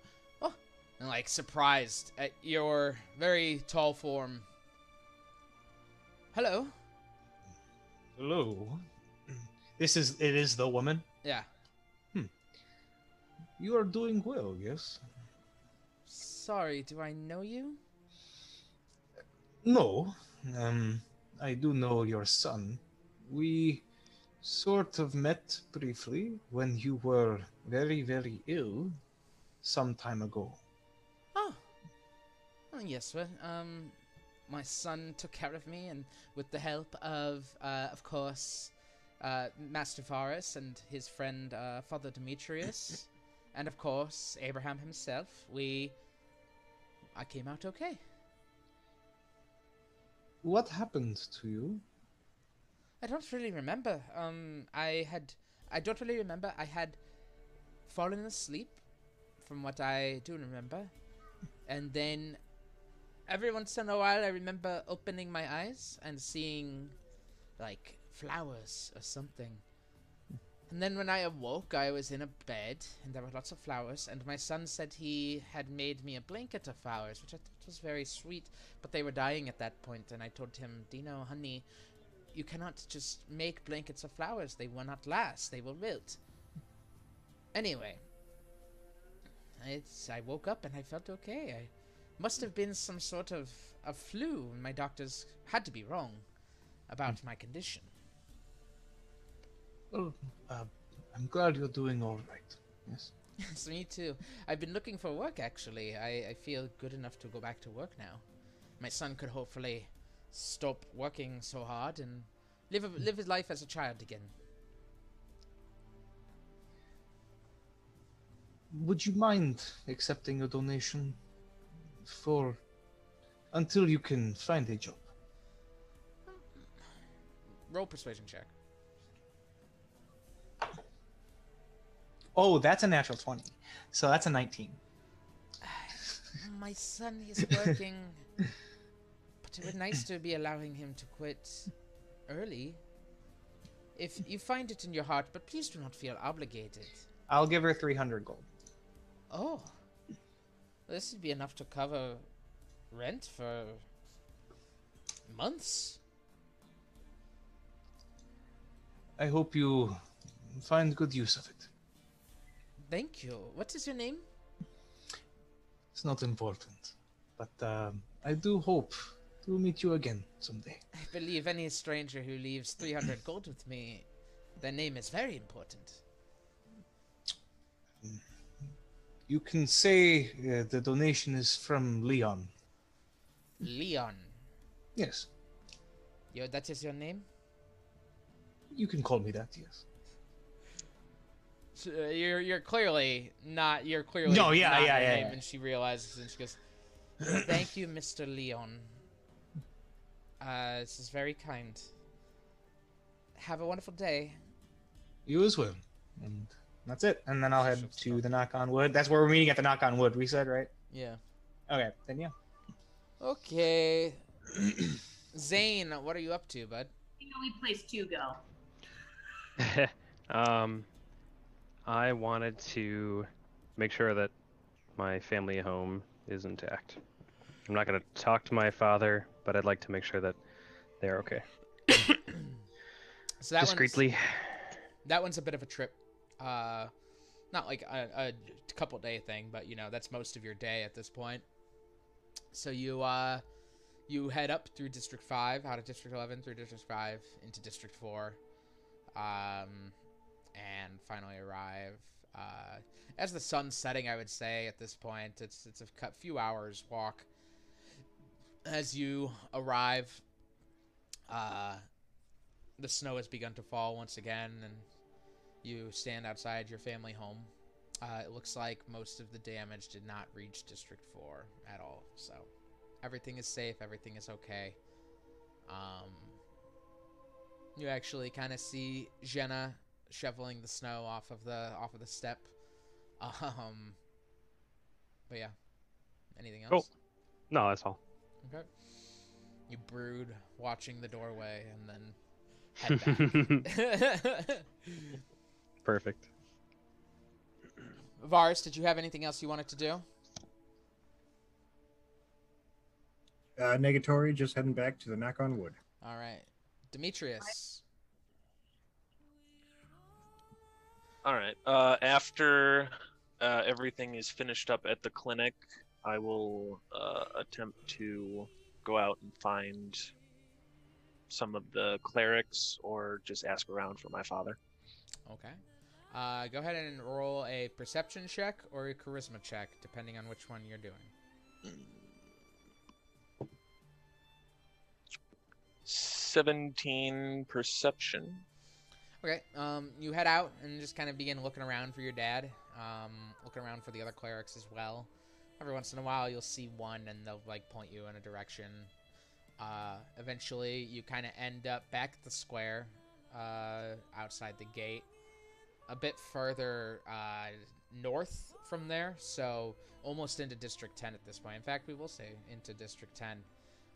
and like surprised at your very tall form. Hello. hello. This is it is the woman. Yeah. Hmm. You are doing well, yes? Sorry, do I know you? No. Um, I do know your son. We sort of met briefly when you were very, very ill some time ago. Yes, well, um, my son took care of me, and with the help of, uh, of course, uh, Master Varus and his friend uh, Father Demetrius, and of course Abraham himself, we, I came out okay. What happened to you? I don't really remember. Um, I had, I don't really remember. I had fallen asleep, from what I do remember, and then every once in a while I remember opening my eyes and seeing, like flowers or something. And then when I awoke, I was in a bed, and there were lots of flowers. And my son said he had made me a blanket of flowers, which I thought was very sweet. But they were dying at that point, and I told him, Dino, honey, you cannot just make blankets of flowers. They will not last. They will wilt. Anyway, I woke up and I felt okay. I must have been some sort of a flu. and My doctors had to be wrong about my condition. Well, uh, I'm glad you're doing all right. Yes. Yes, me too. I've been looking for work actually. I, I feel good enough to go back to work now. My son could hopefully stop working so hard and live a, live his life as a child again. Would you mind accepting a donation for until you can find a job? roll persuasion check. Oh, that's a natural 20. So that's a 19. My son is working, but it would nice to be allowing him to quit early. If you find it in your heart, but please do not feel obligated. I'll give her 300 gold. Oh, this would be enough to cover rent for months. I hope you find good use of it. Thank you. What is your name? It's not important, but um, I do hope to meet you again someday. I believe any stranger who leaves 300 gold with me, their name is very important. You can say uh, the donation is from Leon. Leon. Yes, Yo, that is your name? you can call me that. Yes. So, uh, you're you're clearly not. You're clearly No, yeah, not yeah, yeah, name, yeah. And she realizes, and she goes, "Thank you, Mr. Leon. Uh, this is very kind. Have a wonderful day." You as well. And that's it. And then I'll head to the knock on wood. That's where we're meeting at the knock on wood, we said, right? Yeah. Okay, then yeah. Okay. Zane, what are you up to, bud? The only place to go. um, I wanted to make sure that my family home is intact. I'm not going to talk to my father, but I'd like to make sure that they're okay. So that one's- Discreetly. that one's a bit of a trip. Uh, not like a, a couple day thing, but you know that's most of your day at this point. So you uh, you head up through District Five, out of District Eleven through District Five into District Four, um, and finally arrive. Uh, as the sun's setting, I would say at this point, it's it's a few hours walk. As you arrive, uh, the snow has begun to fall once again, and you stand outside your family home. Uh, it looks like most of the damage did not reach District 4 at all, so everything is safe, everything is okay. Um, you actually kind of see Jenna shoveling the snow off of the off of the step. Um, but yeah, anything else? Cool. No, that's all. Okay. You brood, watching the doorway, and then head back. Perfect. Varus, did you have anything else you wanted to do? Uh, Negatory just heading back to the knock on wood. All right, Demetrius. All right. Uh, after uh, everything is finished up at the clinic, I will uh, attempt to go out and find some of the clerics, or just ask around for my father. Okay. Uh, go ahead and roll a perception check or a charisma check, depending on which one you're doing. Seventeen perception. Okay. Um, you head out and just kind of begin looking around for your dad. Um, looking around for the other clerics as well. Every once in a while, you'll see one, and they'll like point you in a direction. Uh, eventually, you kind of end up back at the square, uh, outside the gate, a bit further uh, north from there. So almost into District 10 at this point. In fact, we will say into District 10.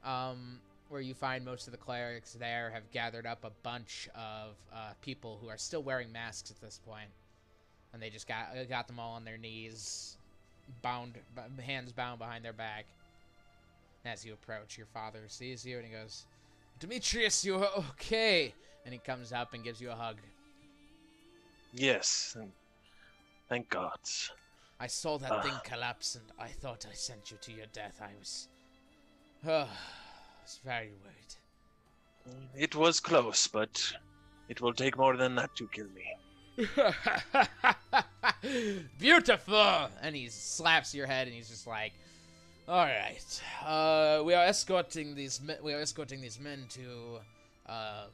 Um, where you find most of the clerics there have gathered up a bunch of uh, people who are still wearing masks at this point, and they just got got them all on their knees, bound, hands bound behind their back. As you approach, your father sees you and he goes, "Demetrius, you are okay?" And he comes up and gives you a hug. Yes. Thank God. I saw that Ah. thing collapse, and I thought I sent you to your death. I was, uh, I was very worried. It was close, but it will take more than that to kill me. Beautiful! And he slaps your head, and he's just like, "All right, uh, we are escorting these men. We are escorting these men to, um,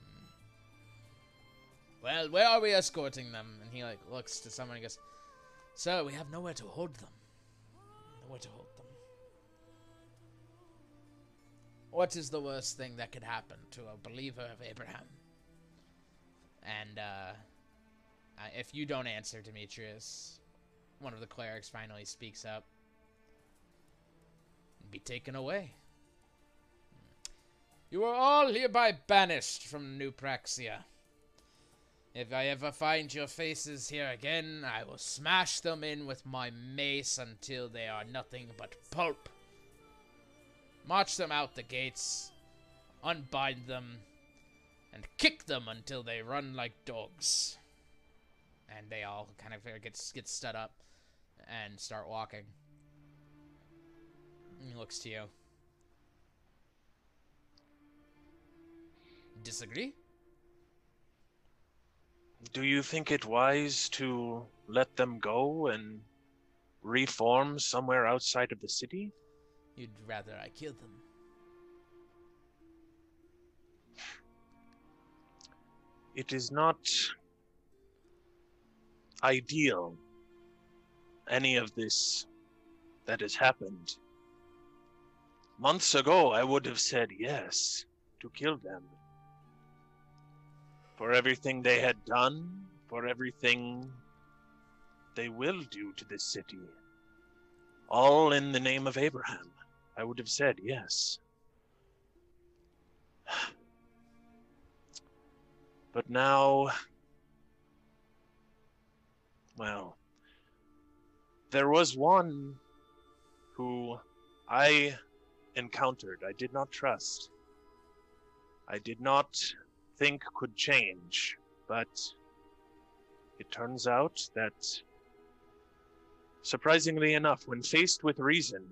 well, where are we escorting them?" And he like looks to someone and goes, "Sir, we have nowhere to hold them. Nowhere to hold them. What is the worst thing that could happen to a believer of Abraham?" And uh, if you don't answer, Demetrius, one of the clerics finally speaks up. Be taken away. You are all hereby banished from New Praxia. If I ever find your faces here again, I will smash them in with my mace until they are nothing but pulp. March them out the gates, unbind them, and kick them until they run like dogs. And they all kind of get, get stood up and start walking. He looks to you. Disagree? Do you think it wise to let them go and reform somewhere outside of the city? You'd rather I kill them. It is not ideal, any of this that has happened. Months ago, I would have said yes to kill them. For everything they had done, for everything they will do to this city. All in the name of Abraham. I would have said yes. But now. Well. There was one who I encountered, I did not trust. I did not think could change, but it turns out that, surprisingly enough, when faced with reason,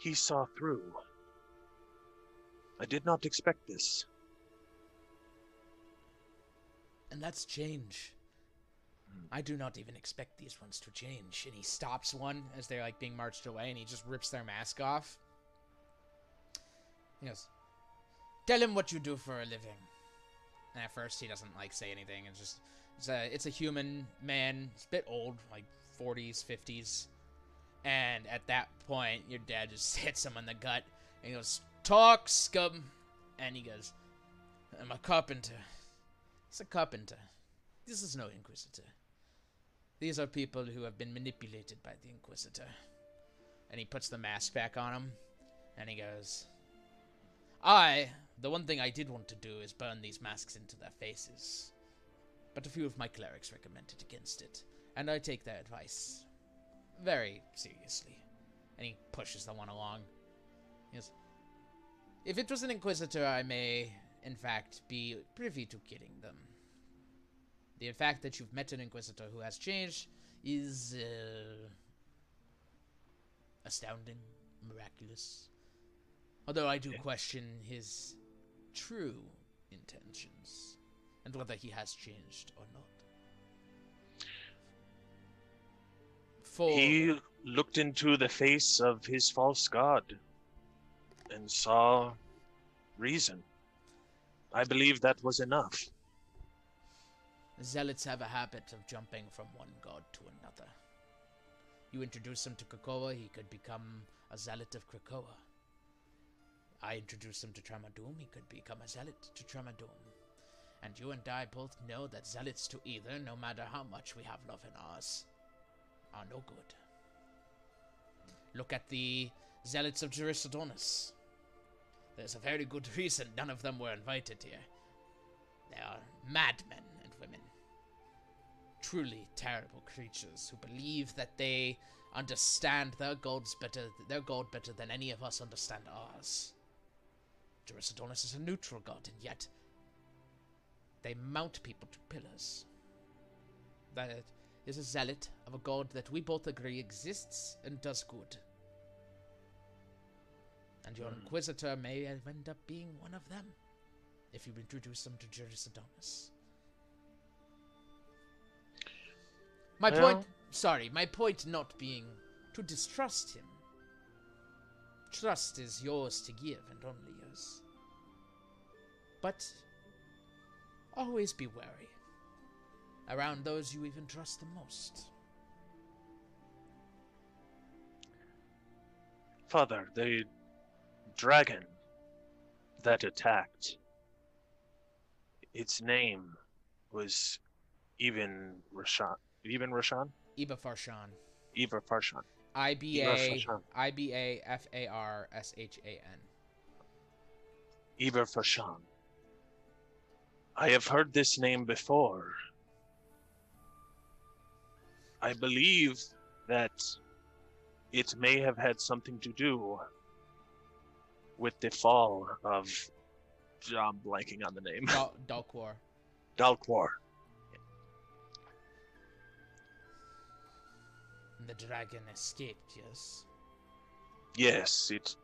he saw through. I did not expect this. And that's change. Hmm. I do not even expect these ones to change. And he stops one as they're like being marched away and he just rips their mask off. Goes, Tell him what you do for a living. And at first he doesn't like say anything. It's just it's a it's a human man. It's a bit old, like 40s, 50s. And at that point, your dad just hits him in the gut and he goes, Talk, scum. And he goes, I'm a carpenter. It's a carpenter. This is no inquisitor. These are people who have been manipulated by the inquisitor. And he puts the mask back on him and he goes, I, the one thing I did want to do is burn these masks into their faces. But a few of my clerics recommended against it, and I take their advice very seriously. And he pushes the one along. Yes. If it was an Inquisitor, I may, in fact, be privy to killing them. The fact that you've met an Inquisitor who has changed is uh, astounding, miraculous. Although I do question his true intentions and whether he has changed or not. For He looked into the face of his false god and saw reason. I believe that was enough. zealots have a habit of jumping from one god to another. You introduce him to Krakoa, he could become a zealot of Krakoa. I introduce him to Tramadum, he could become a zealot to Tramadum. And you and I both know that zealots to either, no matter how much we have love in ours, are no good. Look at the zealots of Jerusalem. There's a very good reason none of them were invited here. They are madmen and women. Truly terrible creatures who believe that they understand their gods better their god better than any of us understand ours. Jerusalem is a neutral god, and yet they mount people to pillars. That is a zealot of a god that we both agree exists and does good. And your Hmm. Inquisitor may end up being one of them if you introduce them to Juris Adonis. My Well- point, sorry, my point not being to distrust him. Trust is yours to give and only yours. But always be wary around those you even trust the most. Father, the dragon that attacked, its name was even Rashan. Even Rashan? Iba Farshan. Eva Farshan. I B Iba A. I B A F A R S H A N. Eva I have heard this name before. I believe that it may have had something to do with the fall of. I'm blanking on the name. Dal- Dalquar. Dalquar. The dragon escaped, yes. Yes, it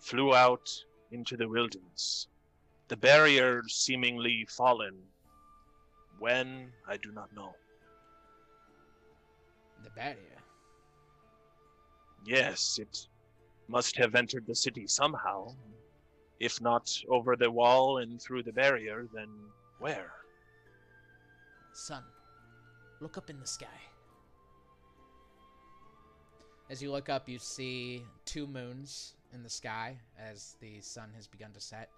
flew out into the wilderness. The barrier seemingly fallen. When, I do not know. The barrier. Yes, it must have entered the city somehow. If not over the wall and through the barrier, then where? Son, look up in the sky. As you look up, you see two moons in the sky as the sun has begun to set.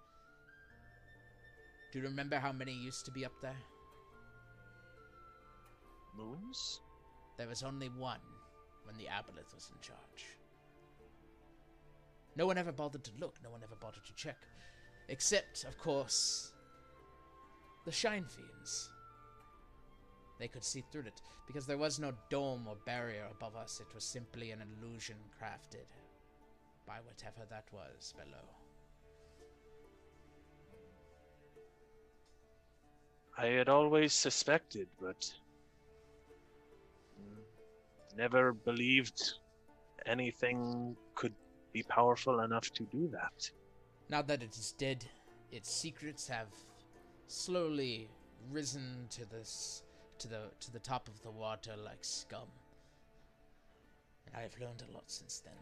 Do you remember how many used to be up there? Moons? There was only one when the Aboleth was in charge. No one ever bothered to look, no one ever bothered to check. Except, of course, the Shine Fiends. They could see through it, because there was no dome or barrier above us, it was simply an illusion crafted by whatever that was below. I had always suspected, but never believed anything could be powerful enough to do that. Now that it is dead, its secrets have slowly risen to this to the to the top of the water like scum. And I have learned a lot since then.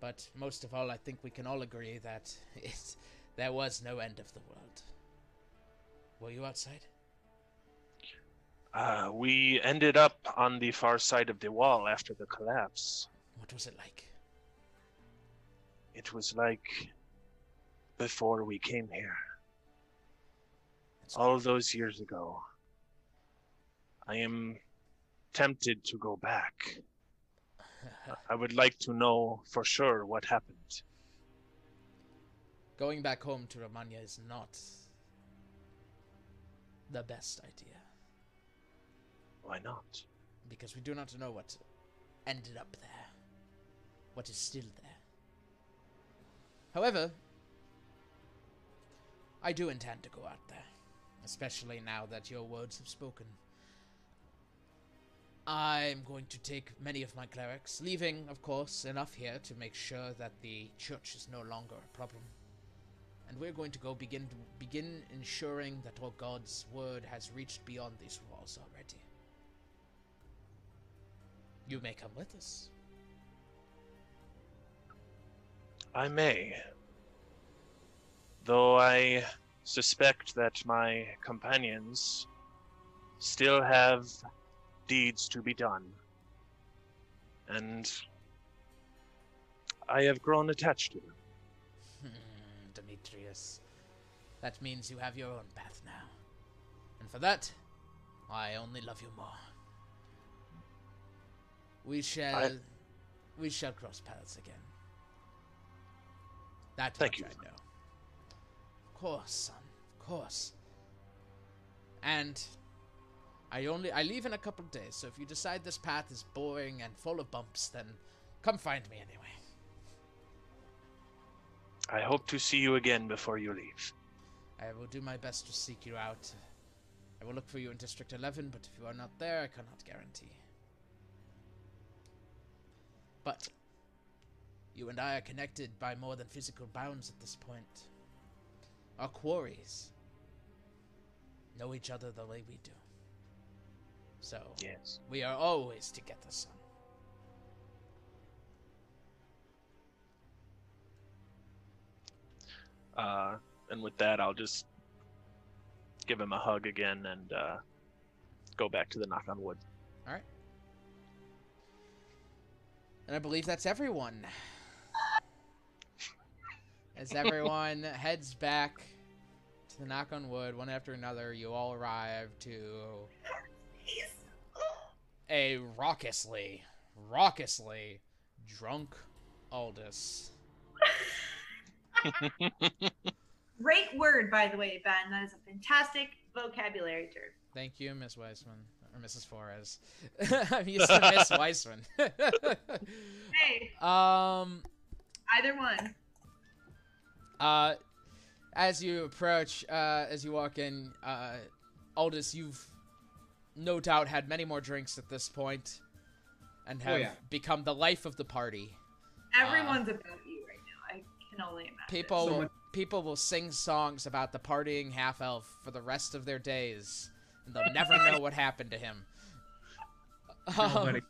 But most of all, I think we can all agree that it there was no end of the world. Were you outside? Uh, we ended up on the far side of the wall after the collapse. What was it like? It was like before we came here. All those years ago. I am tempted to go back. I would like to know for sure what happened. Going back home to Romagna is not the best idea. Why not? Because we do not know what ended up there. What is still there. However, I do intend to go out there. Especially now that your words have spoken. I'm going to take many of my clerics, leaving, of course, enough here to make sure that the church is no longer a problem. And we're going to go begin to begin ensuring that our God's word has reached beyond these walls already. You may come with us. I may. Though I suspect that my companions still have deeds to be done. And I have grown attached to them. Hmm, Demetrius. That means you have your own path now. And for that, I only love you more. We shall I- we shall cross paths again. That Thank much you. I know. Of course, son. Of course. And I only I leave in a couple of days, so if you decide this path is boring and full of bumps, then come find me anyway. I hope to see you again before you leave. I will do my best to seek you out. I will look for you in District 11, but if you are not there, I cannot guarantee. But you and I are connected by more than physical bounds at this point. Our quarries know each other the way we do. So, Yes. we are always to together, son. Uh, and with that, I'll just give him a hug again and uh, go back to the knock on wood. Alright. And I believe that's everyone. As everyone heads back to knock on wood, one after another, you all arrive to a raucously, raucously drunk Aldous. Great word, by the way, Ben. That is a fantastic vocabulary term. Thank you, Miss Weissman. Or Mrs. Flores. I'm used to Miss Weissman. Hey, um, either one. uh, as you approach, uh, as you walk in, uh, Aldous, you've no doubt had many more drinks at this point and Oh, have yeah. become the life of the party. Everyone's about you right now. I can only imagine. People So will, much- people will sing songs about the partying half elf for the rest of their days, and they'll never know what happened to him. Um,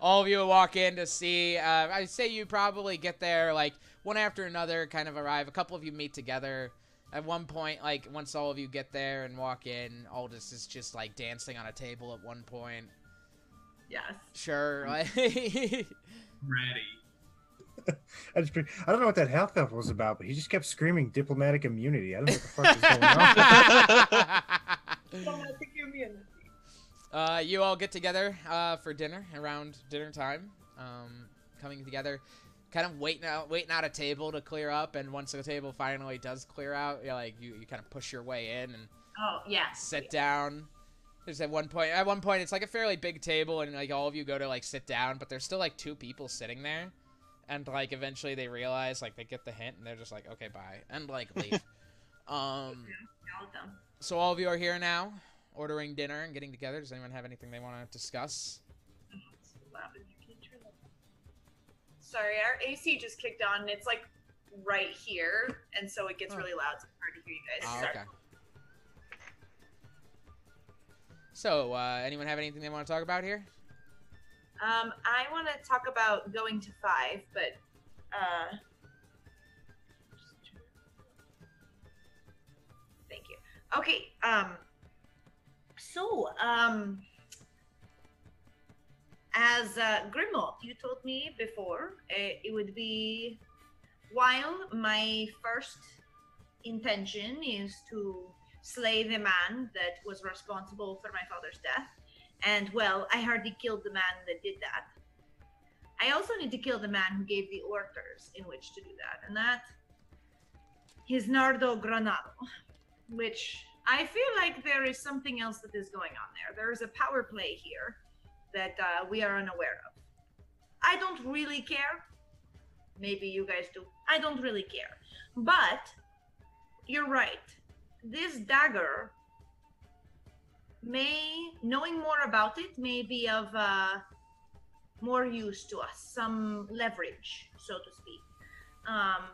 all of you walk in to see. Uh, I say you probably get there like one after another, kind of arrive. A couple of you meet together. At one point, like once all of you get there and walk in, Aldous is just like dancing on a table at one point. Yes. Sure, like Ready. I, just, I don't know what that half elf was about, but he just kept screaming diplomatic immunity. I don't know what the fuck is going on. Uh, you all get together uh, for dinner around dinner time. Um, coming together, kind of waiting out, waiting out a table to clear up. And once the table finally does clear out, you're like you, you kind of push your way in and Oh, yeah. sit down. There's at one point, at one point, it's like a fairly big table, and like all of you go to like sit down, but there's still like two people sitting there, and like eventually they realize, like they get the hint, and they're just like, okay, bye, and like leave. um, so all of you are here now, ordering dinner and getting together. Does anyone have anything they want to discuss? Sorry, our AC just kicked on and it's like right here, and so it gets really loud. So it's hard to hear you guys. Oh, Sorry. okay. So, uh, anyone have anything they want to talk about here? Um, I want to talk about going to five, but uh, thank you. Okay. Um, so um, as uh, you told me before, uh, it would be while my first intention is to slay the man that was responsible for my father's death. And well, I hardly killed the man that did that. I also need to kill the man who gave the orders in which to do that, and that is Nardo Granado, which I feel like there is something else that is going on there. There is a power play here that uh, we are unaware of. I don't really care. Maybe you guys do. I don't really care. But you're right. This dagger may knowing more about it may be of uh, more use to us, some leverage, so to speak. Um,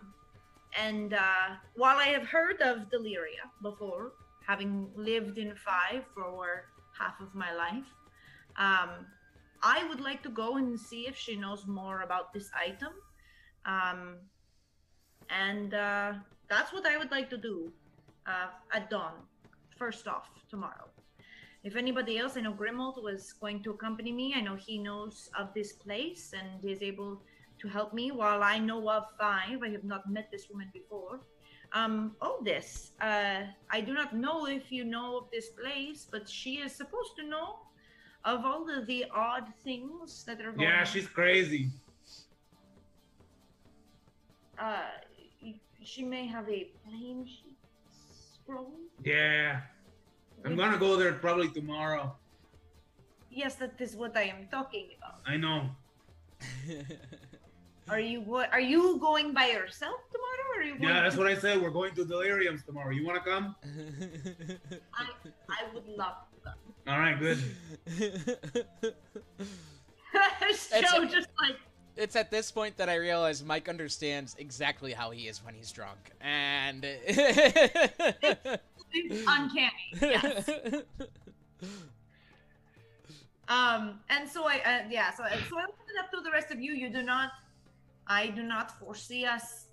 and uh, while I have heard of Deliria before, having lived in Five for half of my life, um, I would like to go and see if she knows more about this item. Um, and uh, that's what I would like to do uh, at dawn, first off, tomorrow. If anybody else, I know Grimald was going to accompany me. I know he knows of this place and is able to help me. While I know of five, I have not met this woman before. Um, all this, uh, I do not know if you know of this place, but she is supposed to know of all of the odd things that are going Yeah, on. she's crazy. Uh, she may have a plane sheet scroll. Yeah. I'm gonna go there probably tomorrow. Yes, that is what I am talking about. I know. Are you go- are you going by yourself tomorrow? Or are you going Yeah, that's to- what I said. We're going to Deliriums tomorrow. You wanna come? I, I would love to go. All right, good. Joe just like It's at this point that I realize Mike understands exactly how he is when he's drunk, and it's uncanny. Yes. Um, and so I, uh, yeah, so so I open it up to the rest of you. You do not, I do not foresee us.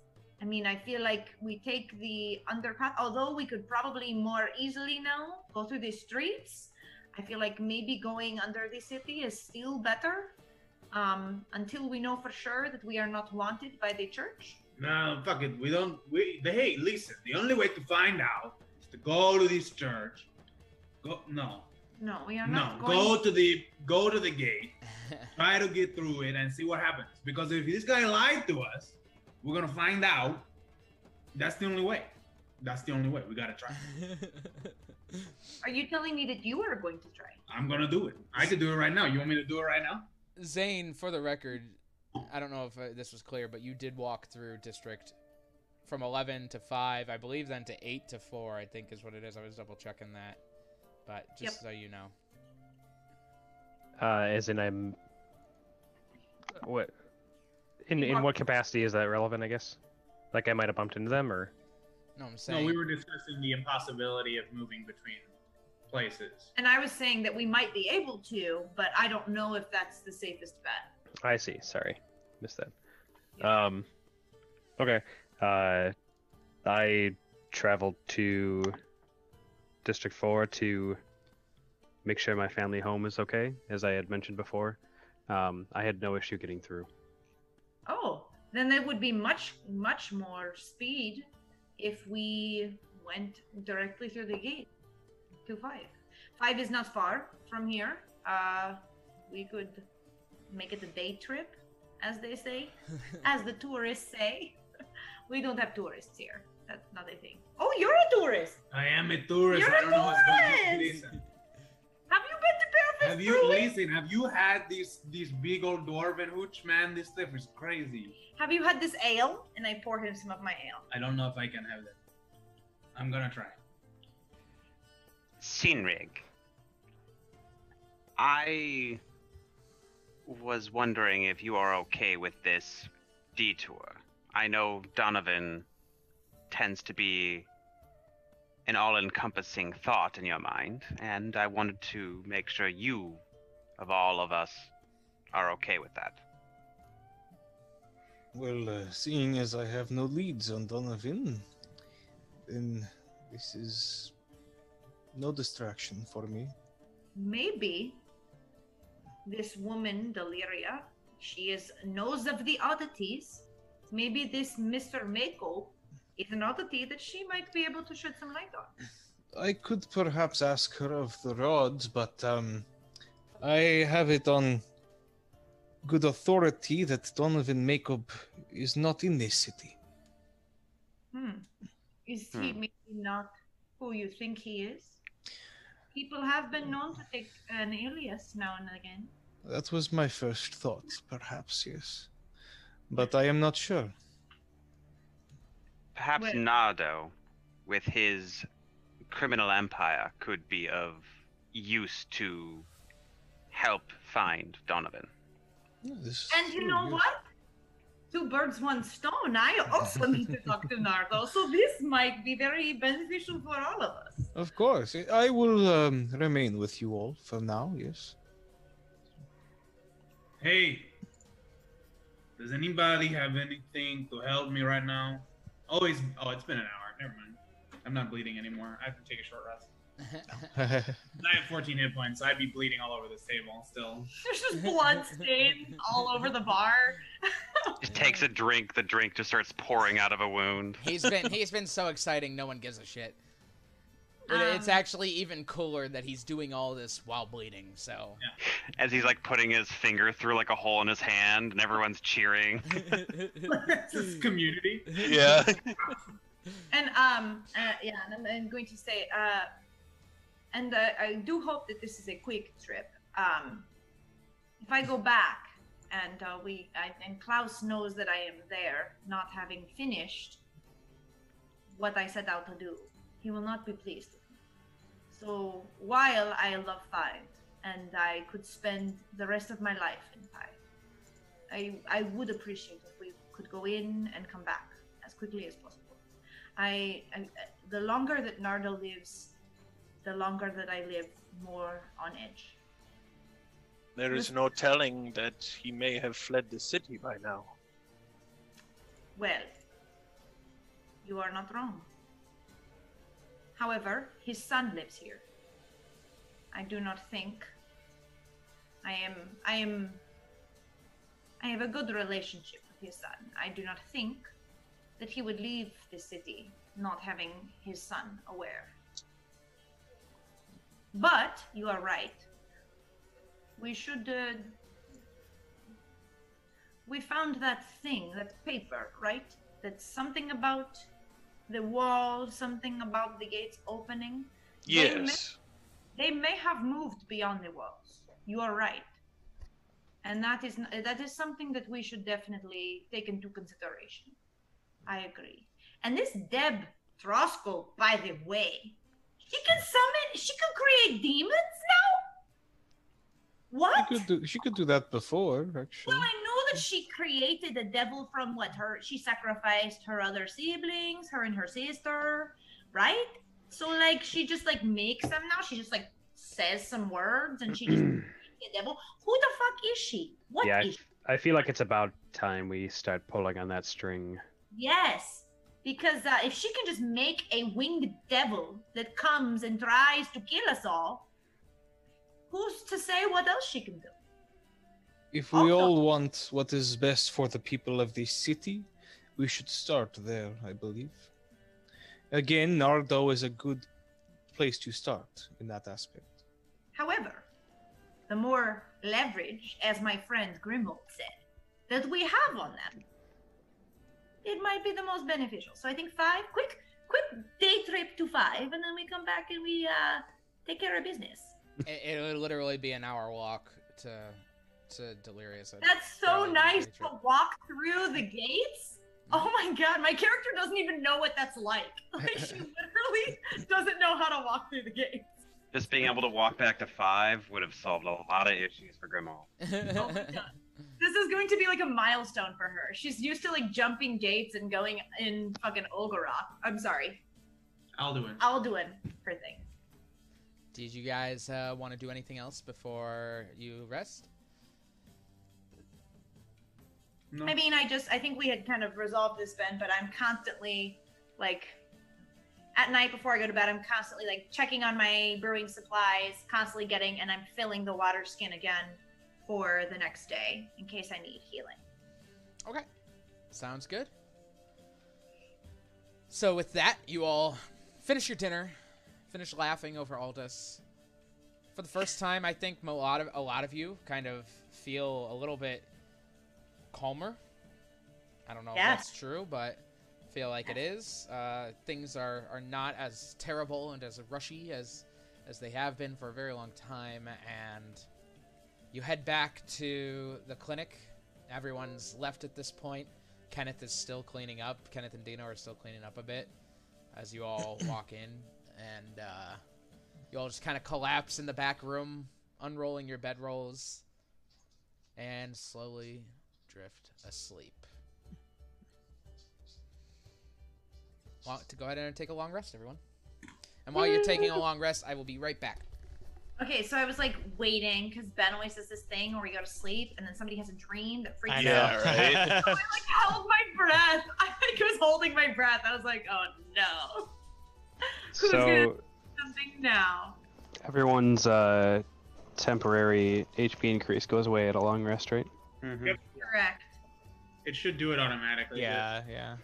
I mean, I feel like we take the underpass, although we could probably more easily now go through the streets. I feel like maybe going under the city is still better um, until we know for sure that we are not wanted by the church. No, fuck it. We don't. We. Hey, listen. The only way to find out is to go to this church. Go. No. No, we are No. not Go to the. Go to the gate. Try to get through it and see what happens. Because if this guy lied to us, we're gonna find out. That's the only way. That's the only way. We gotta try. Are you telling me that you are going to try? I'm gonna do it. I could do it right now. You want me to do it right now? Zane, for the record, I don't know if uh, this was clear, but you did walk through district from 11 to 5, I believe, then to 8 to 4, I think is what it is. I was double checking that. But just so you know. Uh, as in, I'm. What? In in what capacity is that relevant? I guess. Like I might have bumped into them, or No, I'm saying. No, we were discussing the impossibility of moving between places. And I was saying that we might be able to, but I don't know if that's the safest bet. I see. Sorry, missed that. Um, okay. Uh, I traveled to District Four to make sure my family home is okay, as I had mentioned before. Um, I had no issue getting through. Oh, then there would be much, much more speed if we went directly through the gate to five. Five is not far from here. Uh, we could make it a day trip, as they say, as the tourists say. we don't have tourists here. That's not a thing. Oh, you're a tourist. I am a tourist. You're I a don't know what's going on. tourist! Have you Brewing? listen? Have you had these these big old dwarven hooch? Man, this stuff is crazy. Have you had this ale? And I pour him some of my ale. I don't know if I can have that. I'm gonna try. Sinrig. I was wondering if you are okay with this detour. I know Donovan tends to be an all encompassing thought in your mind, and I wanted to make sure you, of all of us, are okay with that. Well, uh, seeing as I have no leads on Donovan, then this is no distraction for me. maybe this woman Deliria, she is knows of the oddities. Maybe this Mr. Mako is an oddity that she might be able to shed some light on. I could perhaps ask her of the rods, but um, I have it on good authority that Donovan Macob is not in this city. Hmm. Is he Hmm. maybe not who you think he is? People have been known to take an alias now and again. That was my first thought, perhaps, yes. But I am not sure. Perhaps Well- Nardo, with his criminal empire, could be of use to help find Donovan. This And you know what? Two birds, one stone. I also need to talk to Nardo, so this might be very beneficial for all of us. Of course, I will um, remain with you all for now, yes. Hey, does anybody have anything to help me right now? Oh, it's oh, it's been an hour. Never mind. I'm not bleeding anymore. I have to take a short rest. I have 14 hit points. so I'd be bleeding all over this table still. There's just blood stains all over the bar. Just takes a drink, the drink just starts pouring out of a wound. He's been he's been so exciting, no one gives a shit. It- it's Um, actually even cooler that he's doing all this while bleeding. So As he's like putting his finger through like a hole in his hand and everyone's cheering. This is community. Yeah. And um, uh, yeah, and I'm, I'm going to say, uh, and uh, I do hope that this is a quick trip. Um, if I go back and uh, we I, and Klaus knows that I am there, not having finished what I set out to do, he will not be pleased. So while I love Five and I could spend the rest of my life in Five, I I would appreciate if we could go in and come back as quickly as possible. I, I the longer that Nardo lives, the longer that I live more on edge. There is no telling that he may have fled the city by now. Well, you are not wrong. However, his son lives here. I do not think I am I am I have a good relationship with his son. I do not think that he would leave the city, not having his son aware. But you are right. We should. Uh, we found that thing, that paper, right? That's something about the wall, something about the gates opening. They may- Yes. they may have moved beyond the walls. You are right, and that is that is something that we should definitely take into consideration. I agree. And this Deb Trosco, by the way, she can summon. She can create demons now. What? She could do. She could do that before, actually. Well, I know that she created the devil from what her she sacrificed her other siblings, her and her sister, right? So like she just like makes them now. She just like says some words and she just the devil. Who the fuck is she? What is yeah, she? I, I feel like it's about time we start pulling on that string. Yes, because uh, if she can just make a winged devil that comes and tries to kill us all, who's to say what else she can do? If we all want what is best for the people of this city, we should start there, I believe. Again, Nardo is a good place to start in that aspect. However, the more leverage, as my friend Grimald said, that we have on them, it might be the most beneficial. So I think five, quick, quick day trip to five, and then we come back and we uh, take care of business. it, it would literally be an hour walk to to Delirious. That's so nice to walk through the gates. Oh my god, my character doesn't even know what that's like. Like she literally doesn't know how to walk through the gates. Just being able to walk back to five would have solved a lot of issues for Grimald. This is going to be like a milestone for her. She's used to like jumping gates and going in fucking Olgarok. I'm sorry, Alduin. Alduin for things. Did you guys uh, want to do anything else before you rest? I mean, I just I think we had kind of resolved this, Ben, but I'm constantly like at night before I go to bed, I'm constantly like checking on my brewing supplies, constantly getting, and I'm filling the water skin again for the next day in case I need healing. Okay. Sounds good. So with that, you all finish your dinner, finish laughing over Aldous. For the first time, I think a lot of a lot of you kind of feel a little bit calmer. I don't know Yeah. if that's true, but feel like it is. Uh, things are, are not as terrible and as rushy as as they have been for a very long time, and you head back to the clinic. Everyone's left at this point. Kenneth is still cleaning up. Kenneth and Dino are still cleaning up a bit as you all walk in, and uh, you all just kind of collapse in the back room, unrolling your bedrolls, and slowly drift asleep. Want to go ahead and take a long rest, everyone. And while you're taking a long rest, I will be right back. Okay, so I was like waiting because Ben always does this thing where we go to sleep and then somebody has a dream that freaks I out. know, right? so I like held my breath. I like was holding my breath. I was like, oh no. Who's gonna So do something now? everyone's uh, temporary HP increase goes away at a long rest, right? Yep. Correct. It should do it automatically. but- Yeah, yeah.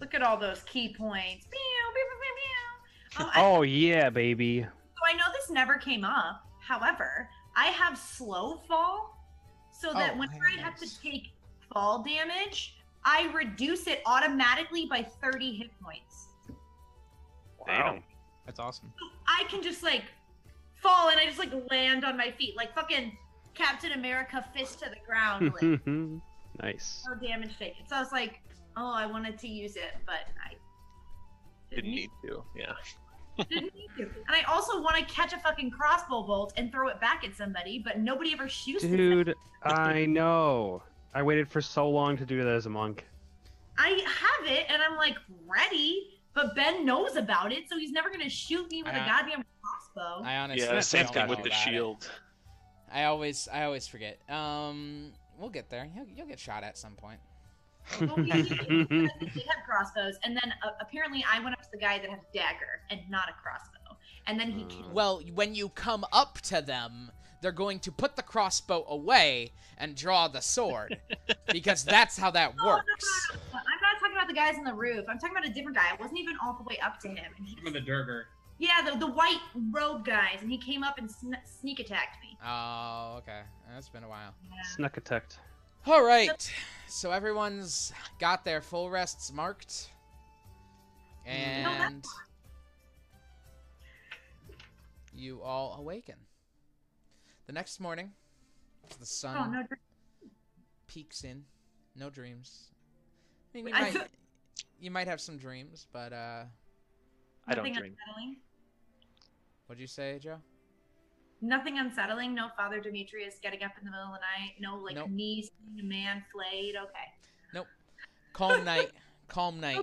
Look at all those key points. Um, I, Oh yeah, baby. so I know this never came up. However, I have slow fall, so that Oh, whenever I have to take fall damage, I reduce it automatically by 30 hit points. Damn. That's awesome. I can just like fall and I just like land on my feet like fucking Captain America fist to the ground, like nice. no damage taken. So I was like, oh, I wanted to use it, but I Didn't need to. Yeah. didn't need to. And I also want to catch a fucking crossbow bolt and throw it back at somebody, but nobody ever shoots. it. Dude, I know. I waited for so long to do that as a monk. I have it and I'm like ready, but Ben knows about it, so he's never gonna shoot me with a I- goddamn crossbow. I honestly Yeah, same thing with the shield. it. Shield. I always I always forget. Um, we'll get there. You'll, you'll get shot at some point. Well, we did have crossbows, and then uh, apparently I went up to the guy that has dagger and not a crossbow, and then he killed. Well, when you come up to them, they're going to put the crossbow away and draw the sword because that's how that works. I'm not talking about the guys on the roof. I'm talking about a different guy. I wasn't even all the way up to him. And he, Some of the Durger. Yeah, the, the white robe guys, and he came up and sn- sneak attacked me. Oh, okay. That's been a while. Snuck attacked. All right. So everyone's got their full rests marked. And you all awaken. The next morning, the sun Oh, no. peeks in. No dreams. I mean, you I might, thought- you might have some dreams, but uh, I don't Nothing dream. Unsettling. what'd you say, Joe? Nothing unsettling. No Father Demetrius getting up in the middle of the night. No like Nope. knees, a man flayed. Okay. Nope. Calm night. Calm night.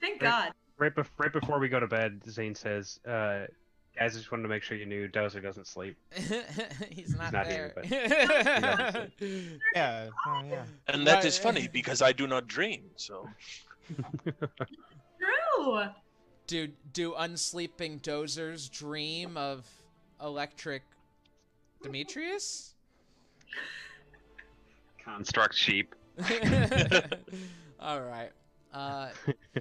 Thank Right. God. Right, bef- right before we go to bed, Zane says, uh, "Guys, I just wanted to make sure you knew Dozer doesn't sleep." He's not, not there. here, Yeah, oh, yeah. And that Right. is funny because I do not dream. So True. Do do unsleeping dozers dream of electric Demetrius? Construct sheep. all right. Uh,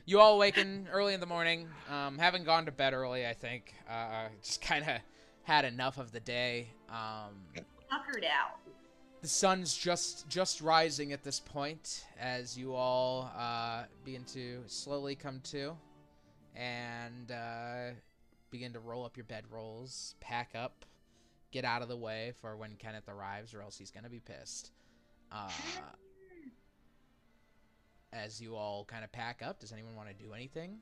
you all awaken early in the morning, um, having gone to bed early. I think uh, just kind of had enough of the day. Um, Tuckered out. the sun's just just rising at this point as you all uh, begin to slowly come to and uh, begin to roll up your bed rolls, pack up, get out of the way for when Kenneth arrives, or else he's gonna be pissed. Uh, as you all kind of pack up, does anyone want to do anything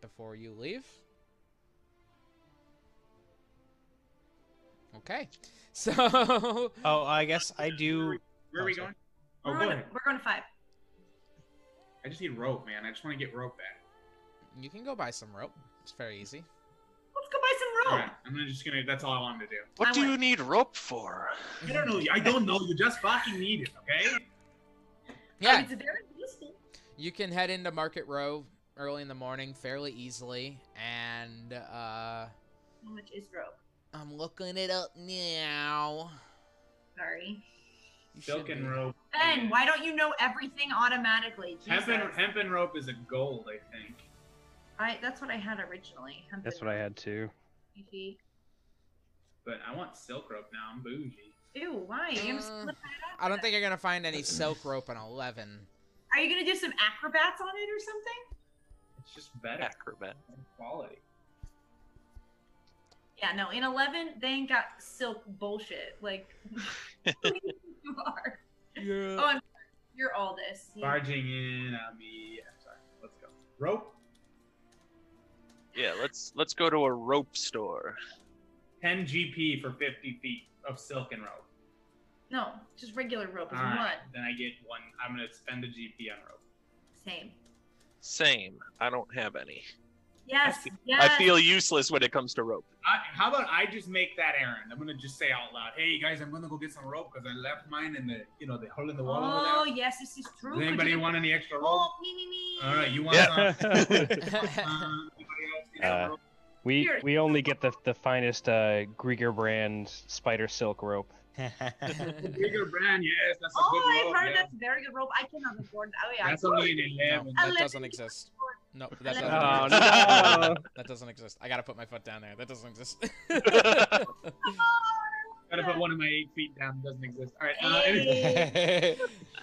before you leave? Okay, so Oh, I guess I do. Where are we Oh, going? Oh, we're, go going ahead. to, we're going to five. I just need rope, man. I just want to get rope back. You can go buy some rope. It's very easy. Let's go buy some rope. right, I'm just gonna. That's all I wanted to do. what I do went- you need rope for? I don't know. I don't know. You just fucking need it, okay? Yeah, It's very useful. you can head into Market Row early in the morning fairly easily, and uh, How much is rope? I'm looking it up now. Sorry. You should Silken rope. Ben, why don't you know everything automatically? Jesus. Hempen, hempen rope is a gold, I think. I, that's what I had originally. Hempen That's what I had too. rope. But I want silk rope now. I'm bougie. Ew, why? Uh, split that? I don't think you're gonna find any silk rope in eleven. Are you gonna do some acrobats on it or something? It's just better. Acrobat. Quality. Yeah, no. In eleven, they ain't got silk bullshit. Like you are. Yeah. Oh, I'm you're all this. You- Barging in on me. I'm sorry. Let's go. Rope. Yeah, let's let's go to a rope store. 10 GP for 50 feet of silken rope. No, just regular rope is All one. Then I get one. I'm gonna spend a GP on rope. Same. Same. I don't have any. Yes. fe- yes. I feel useless when it comes to rope. I, how about I just make that errand? I'm gonna just say out loud, "Hey guys, I'm gonna go get some rope because I left mine in the, you know, the hole in the wall Oh over yes, this is true. Does anybody you- want any extra rope? Oh, me, me, me. All right, you want Yeah. some? Um, anybody else need some Uh, we Here. we only get the the finest uh, Grieger brand spider silk rope. Grieger brand, yes, that's a Oh, good I've rope. heard yeah. that's very good rope. I cannot afford. Oh yeah. That's I only could. an No, 11. that Eleven doesn't exist. No, that doesn't Oh, exist. no. That doesn't exist. I gotta put my foot down there. That doesn't exist. Gotta put one of my eight feet down. Doesn't exist. All right. Uh, anyway, Hey.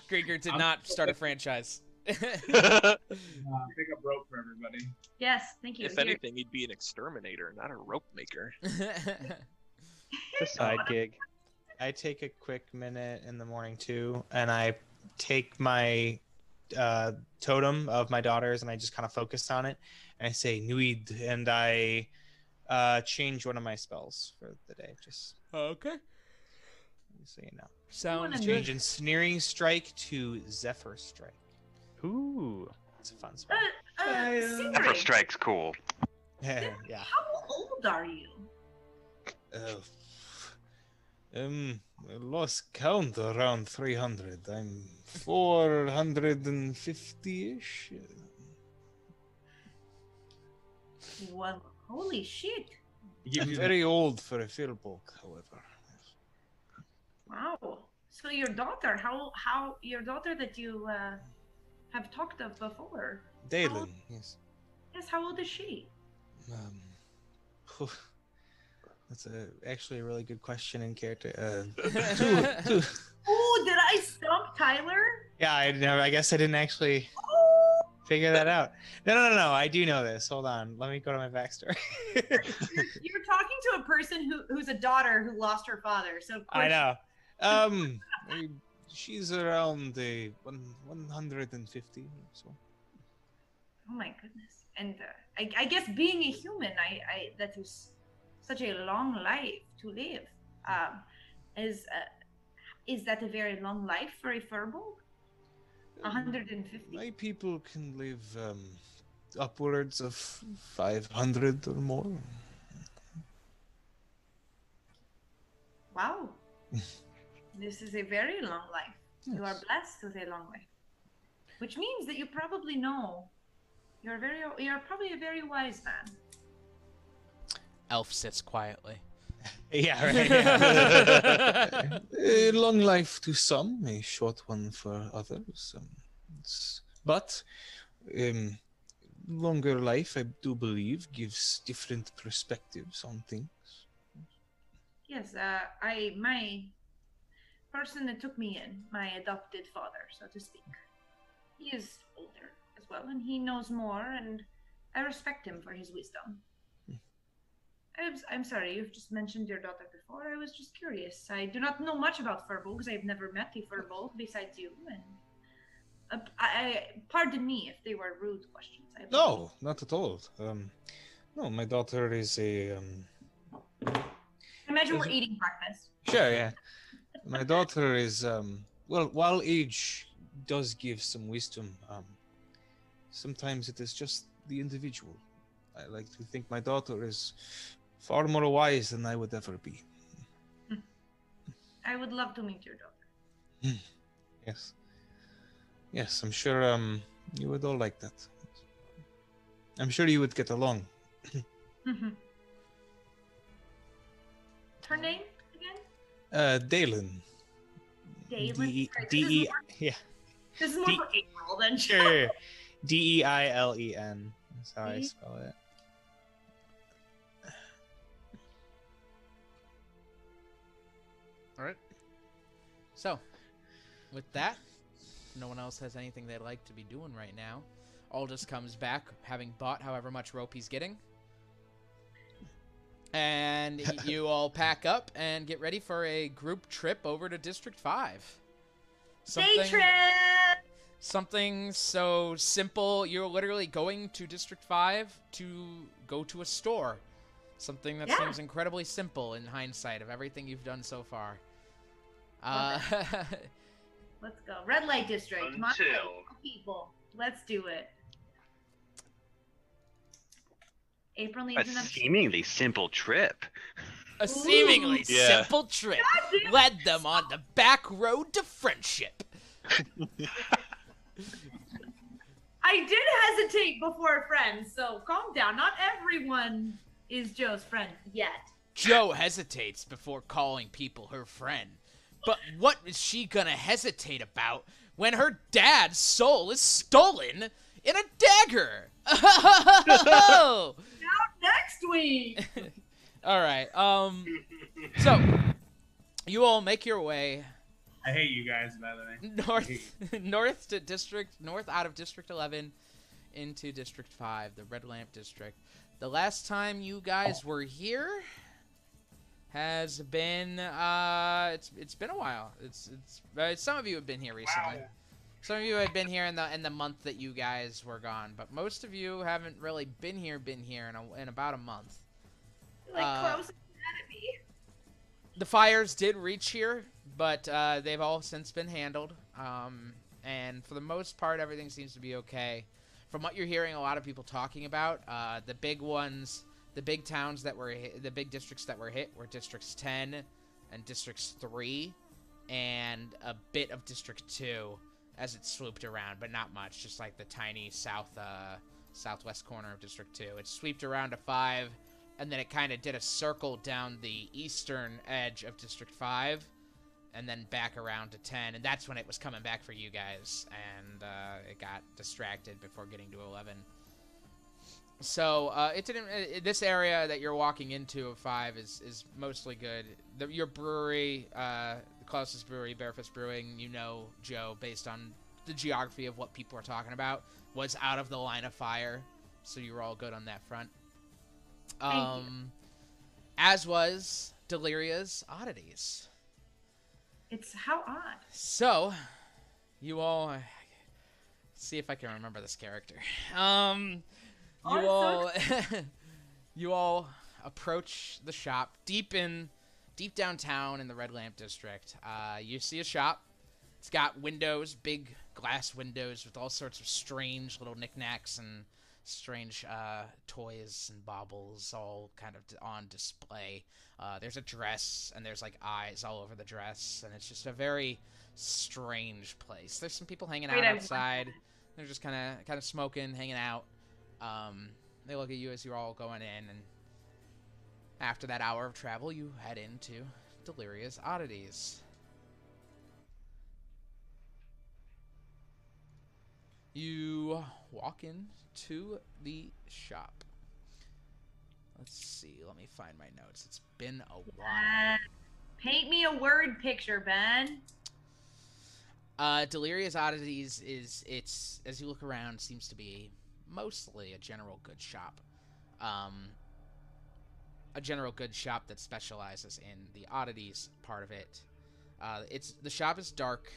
Grieger did I'm- not start a franchise. uh, pick up rope for everybody. Yes, thank you. if Here. anything, he'd be an exterminator, not a rope maker. The side gig. I take a quick minute in the morning too, and I take my uh, totem of my daughters and I just kind of focus on it, and I say Nuid, and I uh, change one of my spells for the day, just okay. so you know. Sounds Wanna good. Change Ensnaring Strike to Zephyr Strike. Ooh. It's a fun spell. Uh, uh, Never Sindri, strikes cool. yeah. how old are you? Oh. Um, I lost count around 300. I'm 450 ish. Well, holy shit. He gives you the- Very old for a Firbolg, however. Wow. So your daughter, how how your daughter that you uh, have talked of before? Dalen, yes. Yes. How old is she? Um, phew. That's a, actually a really good question in character. Uh, two, two. Oh, did I stump Tyler? Yeah, I never. I guess I didn't actually Oh, figure that out. No, no, no, no. I do know this. Hold on. Let me go to my backstory. you're, you're talking to a person who who's a daughter who lost her father. So of course I know. Um, she's around the one, 150 so. Oh my goodness. And uh, I, I guess being a human, I, I that is such a long life to live. Um, is uh, is that a very long life for a furball? 150. My people can live um, upwards of 500 or more. Wow. this is a very long life. You are blessed with a long life, which means that you probably know. You're very. You're probably a very wise man. Elf sits quietly. yeah, right. yeah. A long life to some, a short one for others. Um, but um, longer life, I do believe, gives different perspectives on things. Yes. Uh, I my person that took me in, my adopted father, so to speak. He is older as well, and he knows more, and I respect him for his wisdom. I'm, sorry, you've just mentioned your daughter before. I was just curious. I do not know much about because I've never met a Firbolg besides you. And uh, I, I, pardon me if they were rude questions. No, not at all. Um, no, my daughter is a. Um, imagine we're eating breakfast. Sure, yeah. My daughter is um well while age does give some wisdom, um sometimes it is just the individual. I like to think my daughter is far more wise than I would ever be. I would love to meet your daughter. Yes. Yes, I'm sure um you would all like that. I'm sure you would get along. Mhm. Her name again? Uh Dalen. Dalen. D Sorry, D this, is E. Yeah. this is more D- for April than Sure. D E I L E N. That's how I D- spell it. All right. So, with that, no one else has anything they'd like to be doing right now. Aldous comes back, having bought however much rope he's getting. And you all pack up and get ready for a group trip over to District 5. Day trip. Something so simple. You're literally going to District 5 to go to a store. Something that Yeah. seems incredibly simple in hindsight of everything you've done so far. Uh, Let's go. Red light district. My Until- people. Let's do it. April A needs enough. seemingly simple trip. a seemingly Yeah. simple trip Goddamn led them on the back road to friendship. I did hesitate before friends, so calm down. Not everyone is Joe's friend yet. Joe hesitates before calling people her friend. But what is she gonna hesitate about when her dad's soul is stolen in a dagger? Out next week. all right. Um. So you all make your way I hate you guys, by the way. north, north to district, north out of District 11 into District 5, the Red Lamp District. The last time you guys were here has been uh it's it's been a while. It's it's uh, some of you have been here recently. Wow. Some of you had been here in the in the month that you guys were gone, but most of you haven't really been here been here in a, in about a month. like Uh, close anatomy. the fires did reach here, but uh, they've all since been handled. Um, and for the most part, everything seems to be okay. From what you're hearing, a lot of people talking about uh, the big ones, the big towns that were hit, the big districts that were hit were districts 10 and districts 3, and a bit of district 2 as it swooped around, but not much. Just like the tiny south, uh, southwest corner of district 2, it sweeped around to 5 and then it kind of did a circle down the eastern edge of District 5 and then back around to 10, and that's when it was coming back for you guys, and uh, it got distracted before getting to 11. So uh, it didn't. Uh, this area that you're walking into of five is is mostly good. The, your brewery, uh, the closest brewery, Barefist Brewing, you know, Joe, based on the geography of what people are talking about, was out of the line of fire, so you were all good on that front. Thank you. Um, as was Deliria's oddities. It's how odd. So, you all see if I can remember this character. Um, you all, you all approach the shop deep in, deep downtown in the Red Lamp District. Uh, you see a shop. It's got windows, big glass windows with all sorts of strange little knickknacks and strange uh, toys and baubles all kind of on display. Uh, there's a dress and there's like eyes all over the dress, and it's just a very strange place. There's some people hanging Wait, out outside. They're just kind of kind of smoking, hanging out. Um, they look at you as you're all going in, and after that hour of travel, you head into Delirious Oddities. You walk into the shop. Let's see. Let me find my notes. It's been a while. Uh, paint me a word picture, Ben. Uh, Delirious Oddities is it's as you look around seems to be mostly a general goods shop. Um, a general goods shop that specializes in the oddities part of it. Uh, it's the shop is dark,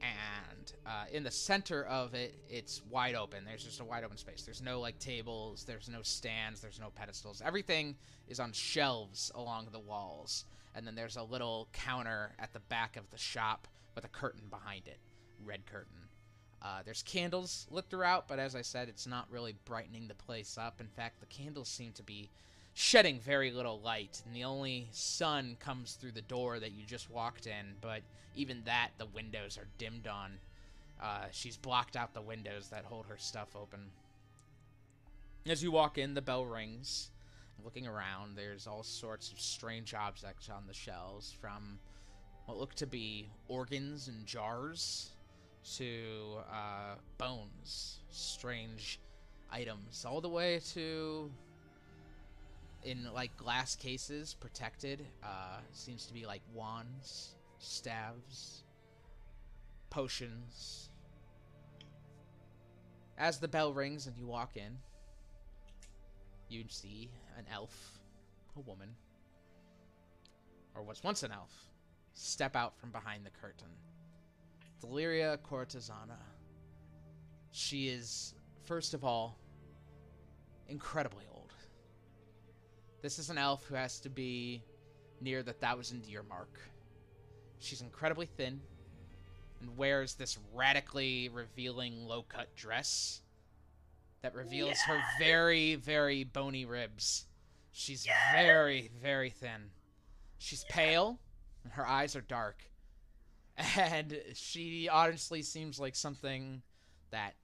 and uh, in the center of it, it's wide open. There's just a wide open space. There's no like tables. There's no stands. There's no pedestals. Everything is on shelves along the walls, and then there's a little counter at the back of the shop with a curtain behind it, red curtain. Uh, there's candles lit throughout, but as I said, it's not really brightening the place up. In fact, the candles seem to be shedding very little light, and the only sun comes through the door that you just walked in. But even that, the windows are dimmed on. Uh, she's blocked out the windows that hold her stuff open. As you walk in, the bell rings. Looking around, there's all sorts of strange objects on the shelves, from what look to be organs and jars to uh, bones, strange items, all the way to in like glass cases, protected. Uh, seems to be like wands, staves, potions. As the bell rings and you walk in, you see an elf, a woman, or was once an elf, step out from behind the curtain. Deliria Cortesana. She is, first of all, incredibly old. This is an elf who has to be near the thousand year mark. She's incredibly thin and wears this radically revealing low cut dress that reveals her very, very bony ribs. She's very, very thin. She's pale, and her eyes are dark. And she honestly seems like something that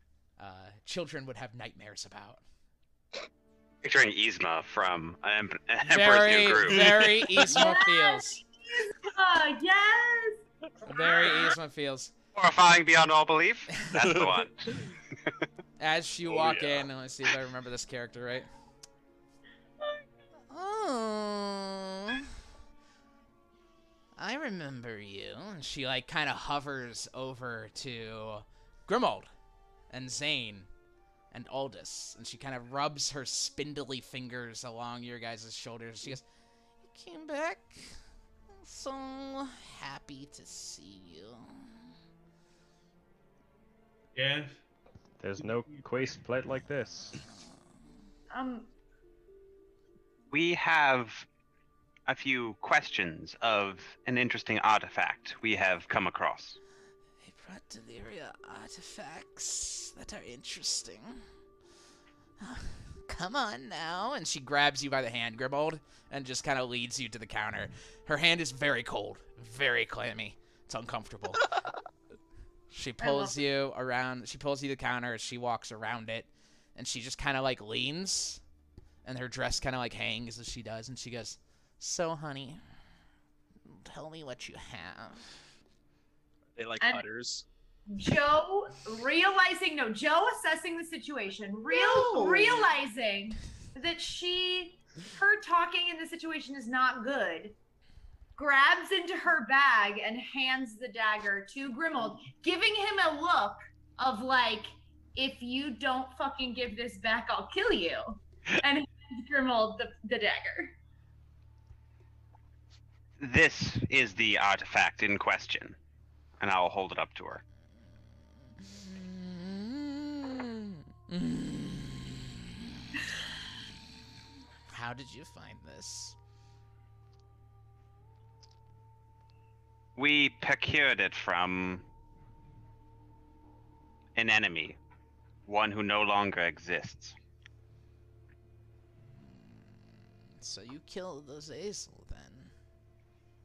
uh, children would have nightmares about. Picturing Yzma from Em- Emperor's Very, New Groove. very Yzma feels. Oh, yes. Very Yzma feels. Horrifying beyond all belief. That's the one. As you Oh, walk yeah. in, let me see if I remember this character right. Oh, I remember you. And she like kind of hovers over to Grimald and Zane and Aldous, and she kind of rubs her spindly fingers along your guys' shoulders. She goes, "You came back. So happy to see you." Yeah. There's no quest played like this. Um, We have a few questions of an interesting artifact we have come across. They brought Deliria artifacts that are interesting. Ah, come on now. And she grabs you by the hand, Grimald, and just kind of leads you to the counter. Her hand is very cold, very clammy. It's uncomfortable. she pulls you around. She pulls you to the counter. as She walks around it, and she just kind of like leans, and her dress kind of like hangs as she does. And she goes, "So, honey, tell me what you have." They like And- hutters. Joe realizing no, Joe assessing the situation, real No. realizing that she her talking in the situation is not good. Grabs into her bag and hands the dagger to Grimald, giving him a look of like, if you don't fucking give this back, I'll kill you. And hands Grimald the, the dagger. This is the artifact in question, and I will hold it up to her. How did you find this? We procured it from an enemy, one who no longer exists. So you killed those then?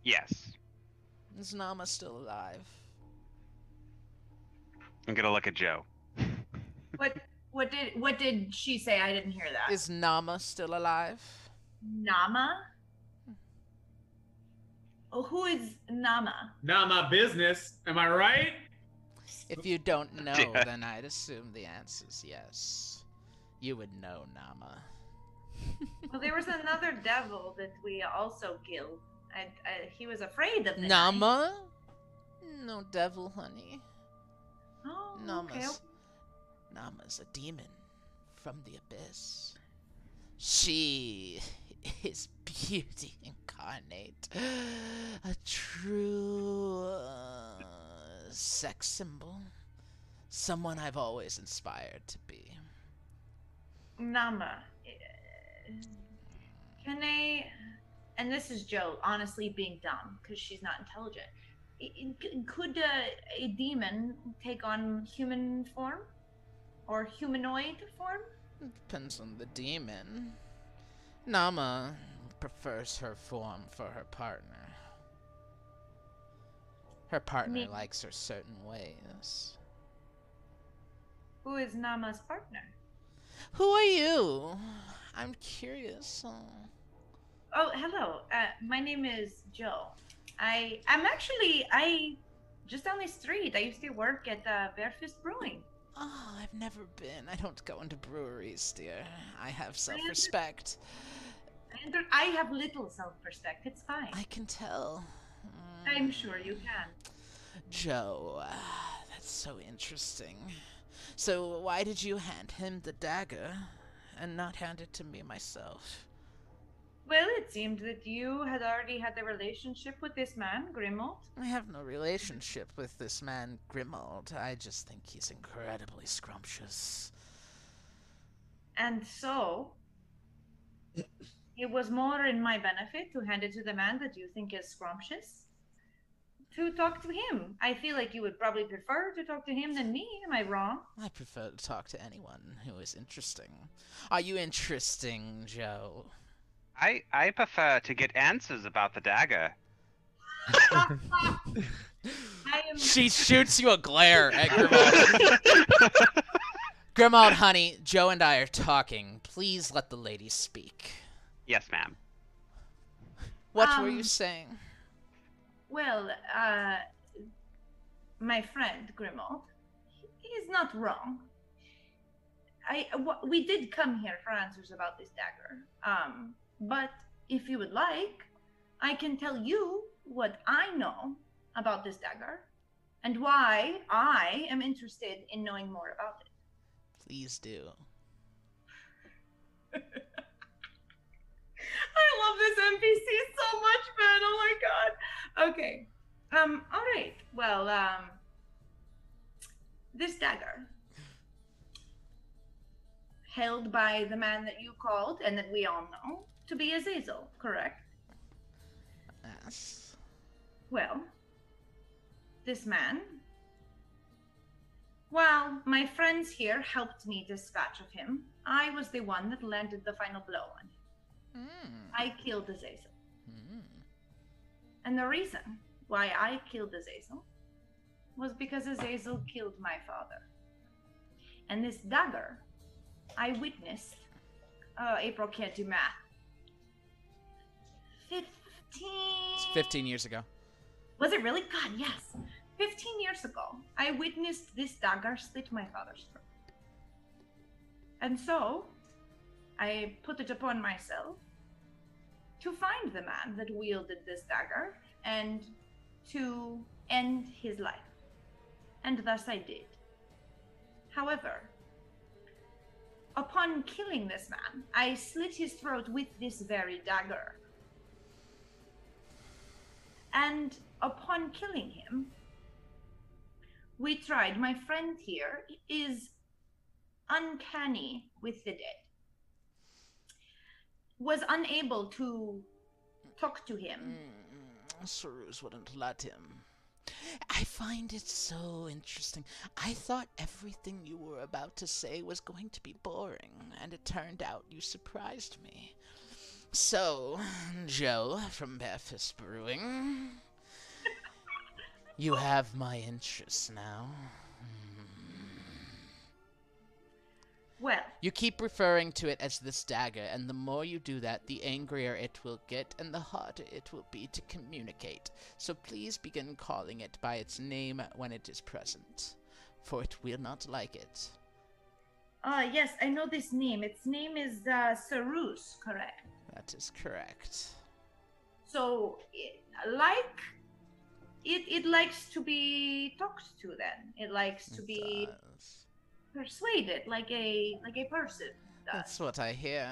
Yes. Is Nama still alive? I'm gonna look at Joe. What what did what did she say? I didn't hear that. Is Nama still alive? Nama? Oh, who is Nama? Not my business. Am I right? If you don't know, Yeah. then I'd assume the answer's yes. You would know Nama. Well, there was another devil that we also killed. I, I, he was afraid of the night. Nama? No devil, honey. Oh, okay. Nama's, Nama's a demon from the abyss. She is beauty incarnate, a true uh, sex symbol, someone I've always inspired to be. Nama. Can I? And this is Joe, honestly being dumb because she's not intelligent. Could uh, a demon take on human form or humanoid form? It Depends on the demon. Nama prefers her form for her partner. Her partner Me- likes her certain ways. Who is Nama's partner? Who are you? I'm curious. uh, Oh, hello. Uh, my name is Joe. I I'm actually I just down the street. I used to work at uh, Bearfist Brewing. Oh, I've never been. I don't go into breweries, dear. I have self-respect. I have little self-respect. It's fine. I can tell. I'm sure you can. Joe, ah, that's so interesting. So, why did you hand him the dagger and not hand it to me myself? Well, it seemed that you had already had a relationship with this man, Grimald. I have no relationship with this man, Grimald. I just think he's incredibly scrumptious. And so, it was more in my benefit to hand it to the man that you think is scrumptious to talk to him. I feel like you would probably prefer to talk to him than me. Am I wrong? I prefer to talk to anyone who is interesting. Are you interesting, Joe? I I prefer to get answers about the dagger. Am. She shoots you a glare at Grimald. Grimald, honey, Joe and I are talking. Please let the lady speak. Yes, ma'am. What were you Um, saying? Well, uh, my friend Grimald, he's not wrong. I w- we did come here for answers about this dagger. Um, but if you would like, I can tell you what I know about this dagger and why I am interested in knowing more about it. Please do. I love this NPC so much, man. Oh my god. Okay. Um, all right. Well, um this dagger held by the man that you called and that we all know to be Azazel, correct? Yes. Well, this man while my friends here helped me dispatch of him, I was the one that landed the final blow on him. Hmm. I killed Azazel. Hmm. And the reason why I killed Azazel was because Azazel killed my father. And this dagger, I witnessed. Uh, April can't do math. 15. It's 15 years ago. Was it really? God, yes. 15 years ago, I witnessed this dagger slit my father's throat. And so, I put it upon myself to find the man that wielded this dagger and to end his life. And thus I did. However, upon killing this man, I slit his throat with this very dagger. And upon killing him, we tried. My friend here is uncanny with the dead. Was unable to talk to him. Mm, Sarus wouldn't let him. I find it so interesting. I thought everything you were about to say was going to be boring, and it turned out you surprised me. So, Joe from Barefist Brewing, you have my interest now. Well, You keep referring to it as this dagger, and the more you do that, the angrier it will get, and the harder it will be to communicate. So please begin calling it by its name when it is present, for it will not like it. Ah, yes, I know this name. Its name is uh, Sarus, correct? That is correct. So, it, like, it it likes to be talked to. Then it likes to be persuaded, like a like a person. does. That's what I hear.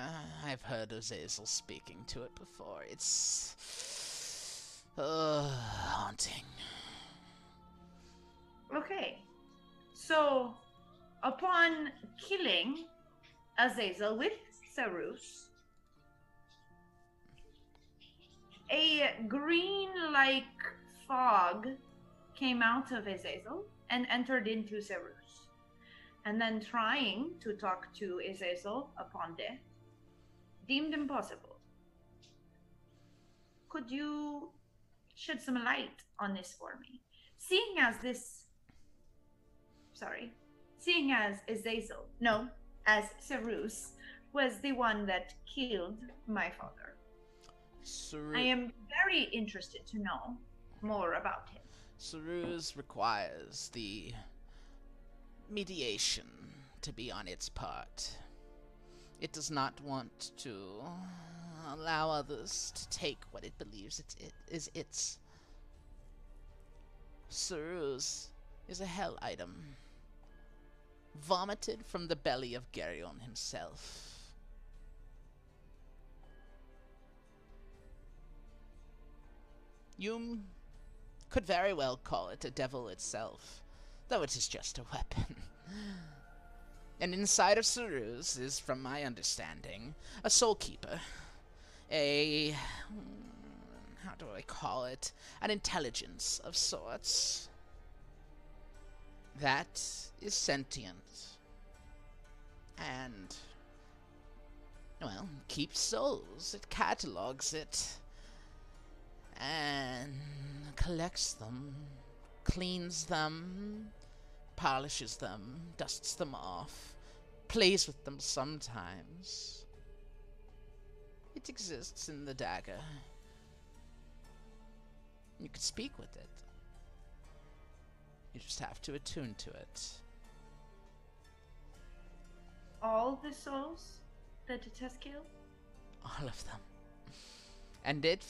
I've heard Azazel speaking to it before. It's. Uh, haunting. Okay. So, upon killing Azazel with Sarus, a green like fog came out of Azazel and entered into Sarus. And then trying to talk to Azazel upon death, deemed impossible. Could you shed some light on this for me? Seeing as this sorry, seeing as Azazel, no, as Sarus was the one that killed my father. Saru- I am very interested to know more about him. Sarus requires the mediation to be on its part. It does not want to allow others to take what it believes it, it is its. Sarus is a hell item, vomited from the belly of Geryon himself. You could very well call it a devil itself, though it is just a weapon. and inside of Sarus is, from my understanding, a soul keeper. A. How do I call it? An intelligence of sorts. That is sentient. And. Well, keeps souls. It catalogs it and collects them, cleans them, polishes them, dusts them off, plays with them sometimes. It exists in the dagger. You can speak with it. You just have to attune to it. All the souls that it has killed? All of them. And it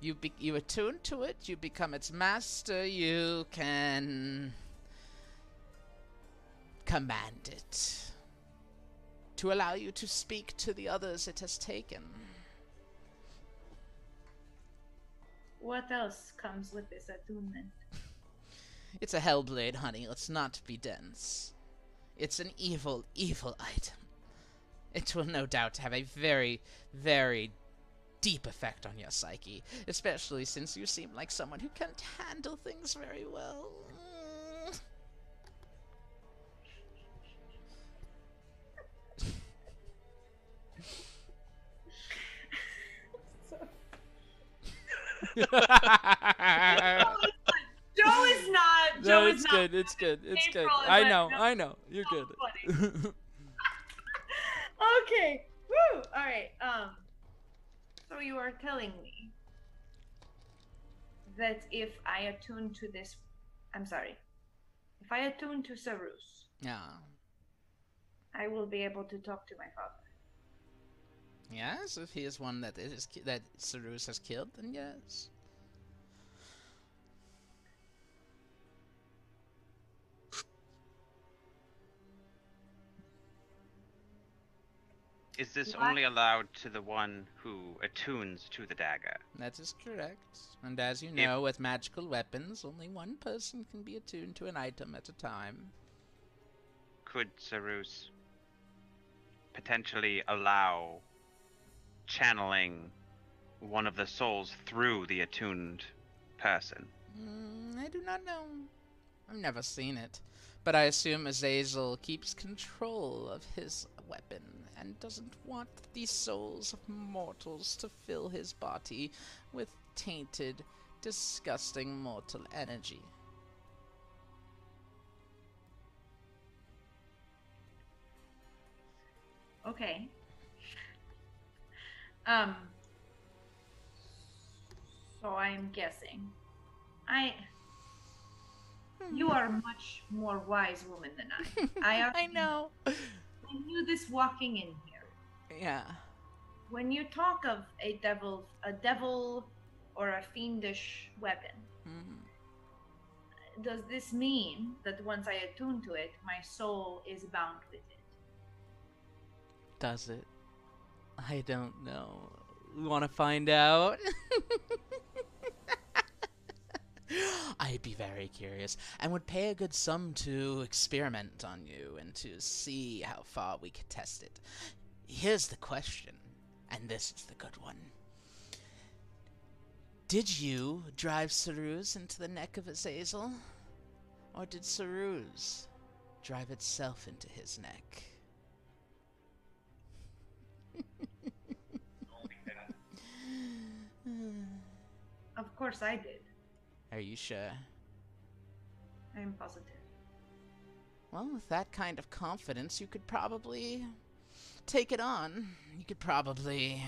you be, you attune to it, you become its master, you can command it to allow you to speak to the others it has taken. What else comes with this attunement? It's a hellblade, honey. Let's not be dense. It's an evil, evil item. It will no doubt have a very, very deep effect on your psyche, especially since you seem like someone who can't handle things very well. Joe is not. Joe no, is it's not. good. It's good. It's good. April is I know. no, I know. You're good. okay. Woo. All right. Um. So you are telling me that if I attune to this I'm sorry. If I attune to Sarus, Yeah. I will be able to talk to my father. Yes, if he is one that is that Sarus has killed, then yes. Is this What? only allowed to the one who attunes to the dagger? That is correct. And as you know, with magical weapons, only one person can be attuned to an item at a time. Could Sarus potentially allow channeling one of the souls through the attuned person? Mm, I do not know. I've never seen it. But I assume Azazel keeps control of his weapon and doesn't want the souls of mortals to fill his body with tainted, disgusting mortal energy. Okay. Um. So I'm guessing. I. You are a much more wise woman than I. I, I know. I knew this walking in here. Yeah. When you talk of a devil, a devil, or a fiendish weapon, Mhm. does this mean that once I attune to it, my soul is bound with it? Does it? I don't know. We Want to find out? I'd be very curious and would pay a good sum to experiment on you and to see how far we could test it. Here's the question, and this is the good one. Did you drive Sarus into the neck of Azazel? Or did Sarus drive itself into his neck? Of course I did. Are you sure? I am positive. Well, with that kind of confidence, you could probably take it on. You could probably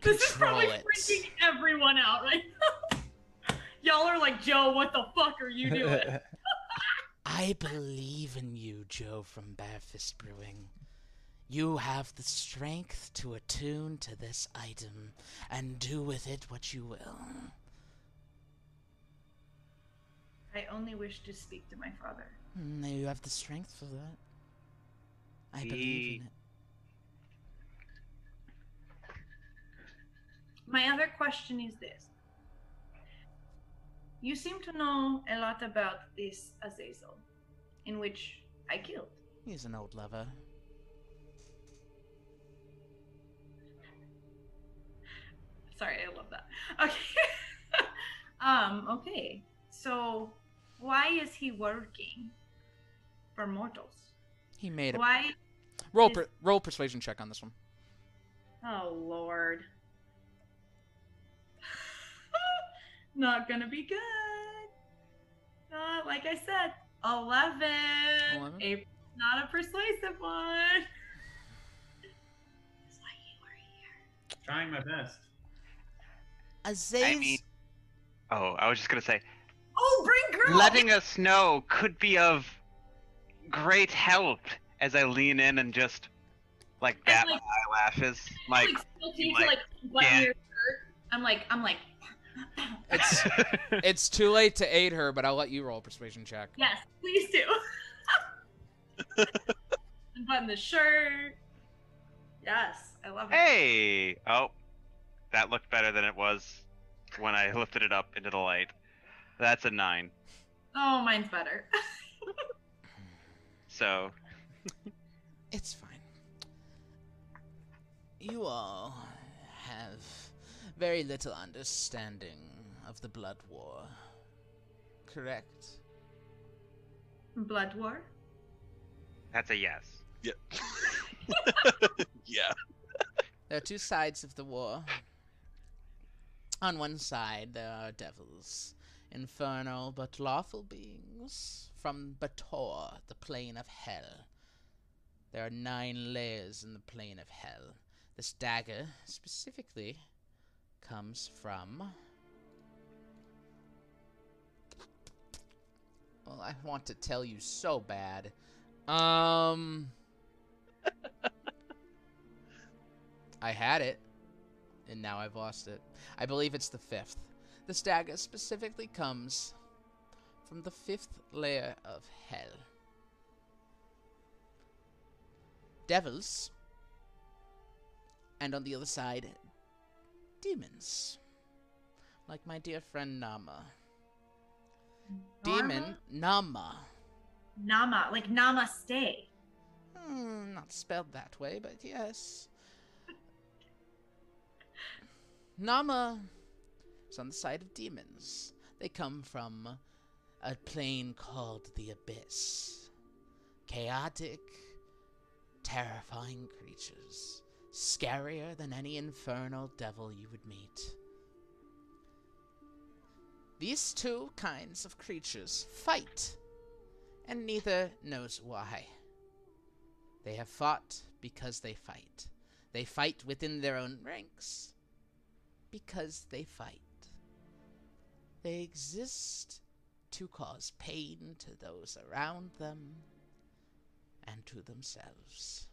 This is probably it. freaking everyone out right now. Y'all are like, Joe, what the fuck are you doing? I believe in you, Joe from Barefist Brewing. You have the strength to attune to this item and do with it what you will. I only wish to speak to my father. Mm, You have the strength for that. I believe in it. My other question is this. You seem to know a lot about this Azazel, in which I killed. He's an old lover. Sorry, I love that. Okay. um, okay. So why is he working for mortals? He made a Why roll is- per- roll persuasion check on this one. Oh lord. Not gonna be good. Not like I said, eleven. Eleven? A, not a persuasive one. Trying my best. Azazel. I mean, oh, I was just gonna say, Oh, bring girl. letting us know could be of great help as I lean in and just like bat like- my eyelashes, like. like still like, to like yeah. your shirt. I'm like, I'm like, It's it's too late to aid her, but I'll let you roll a persuasion check. yes, please do. button the shirt. Yes, I love it. Hey! Oh, that looked better than it was when I lifted it up into the light. That's a nine. Oh, mine's better. So It's fine. You all have very little understanding of the Blood War. Correct? Blood war. that's a yes. Yeah. yeah. There are two sides of the war. On one side, there are devils, infernal but lawful beings from Baator, the plane of hell. There are nine layers in the plane of hell. This dagger, specifically, comes from Well, I want to tell you so bad. Um. I had it, and now I've lost it. I believe it's the fifth. This dagger specifically comes from the fifth layer of hell. Devils, and on the other side, demons. Like my dear friend Nama. Demon Nama. Nama, like namaste. Hmm, not spelled that way, but yes. Nama is on the side of demons. They come from a plane called the Abyss. Chaotic, terrifying creatures. Scarier than any infernal devil you would meet. These two kinds of creatures fight, and neither knows why. They have fought because they fight. They fight within their own ranks because they fight. They exist to cause pain to those around them and to themselves.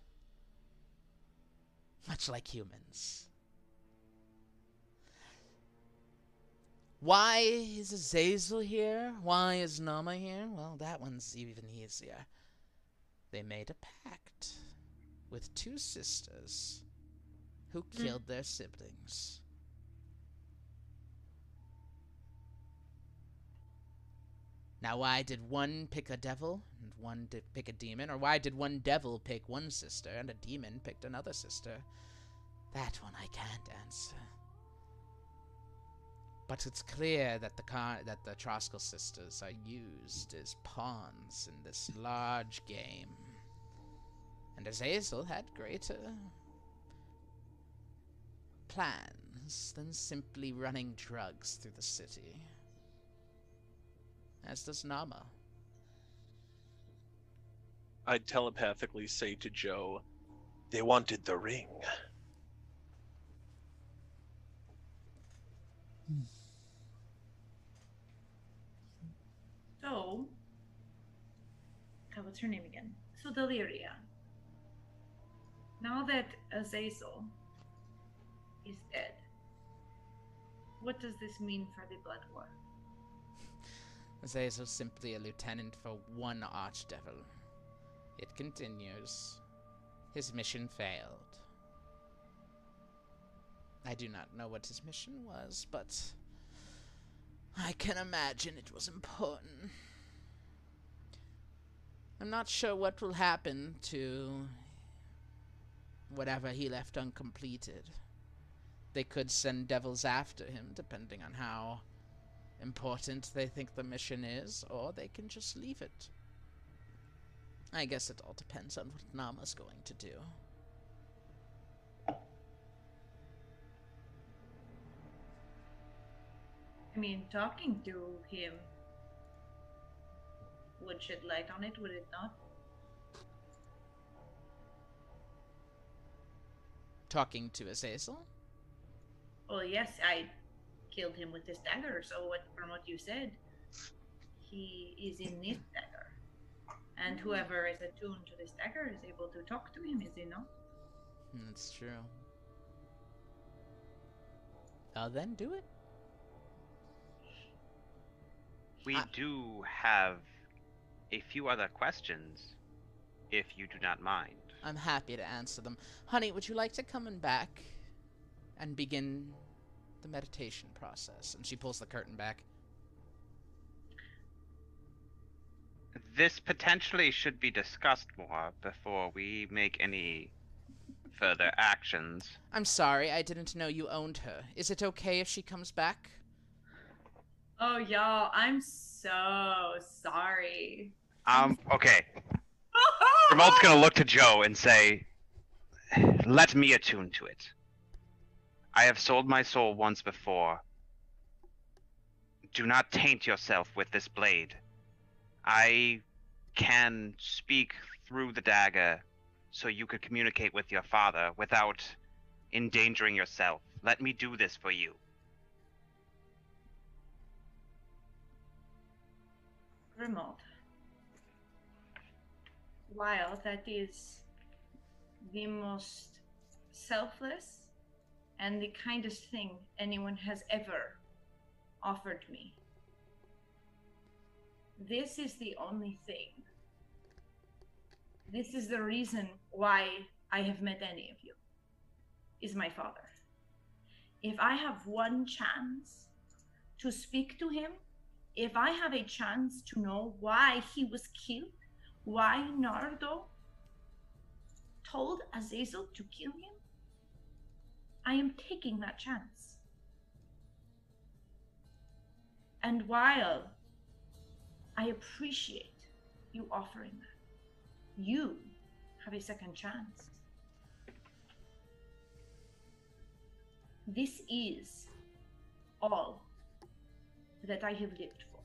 Much like humans. Why is Azazel here? Why is Nama here? Well, that one's even easier. They made a pact with two sisters who hmm. killed their siblings. Now, why did one pick a devil and one did pick a demon? Or why did one devil pick one sister and a demon picked another sister? That one I can't answer. But it's clear that the car- that the Troskell sisters are used as pawns in this large game. And Azazel had greater plans than simply running drugs through the city. As does Nama. I'd telepathically say to Joe, they wanted the ring. So, God, what's her name again? So Deliria. Now that Azazel is dead, what does this mean for the Blood War? Azazel's simply a lieutenant for one archdevil. It continues. His mission failed. I do not know what his mission was, but I can imagine it was important. I'm not sure what will happen to whatever he left uncompleted. They could send devils after him, depending on how important they think the mission is, or they can just leave it. I guess it all depends on what Nama's going to do. I mean, talking to him would shed light on it, would it not? Talking to Azazel? Well, yes, I killed him with this dagger. So, what from what you said, he is in this dagger, and whoever is attuned to this dagger is able to talk to him. Is he not? That's true. Uh, then do it. We do have a few other questions, if you do not mind. I'm happy to answer them. Honey, would you like to come in back and begin the meditation process? And she pulls the curtain back. This potentially should be discussed more before we make any further actions. I'm sorry, I didn't know you owned her. Is it okay if she comes back? Oh, y'all, I'm so sorry. Um, okay. Grimald's gonna look to Joe and say, Let me attune to it. I have sold my soul once before. Do not taint yourself with this blade. I can speak through the dagger so you could communicate with your father without endangering yourself. Let me do this for you. Remote. while that is the most selfless and the kindest thing anyone has ever offered me. This is the only thing. This is the reason why I have met any of you. Is my father. If I have one chance to speak to him, if I have a chance to know why he was killed, why Nardo told Azazel to kill him, I am taking that chance. And while I appreciate you offering that, you have a second chance. This is all that I have lived for.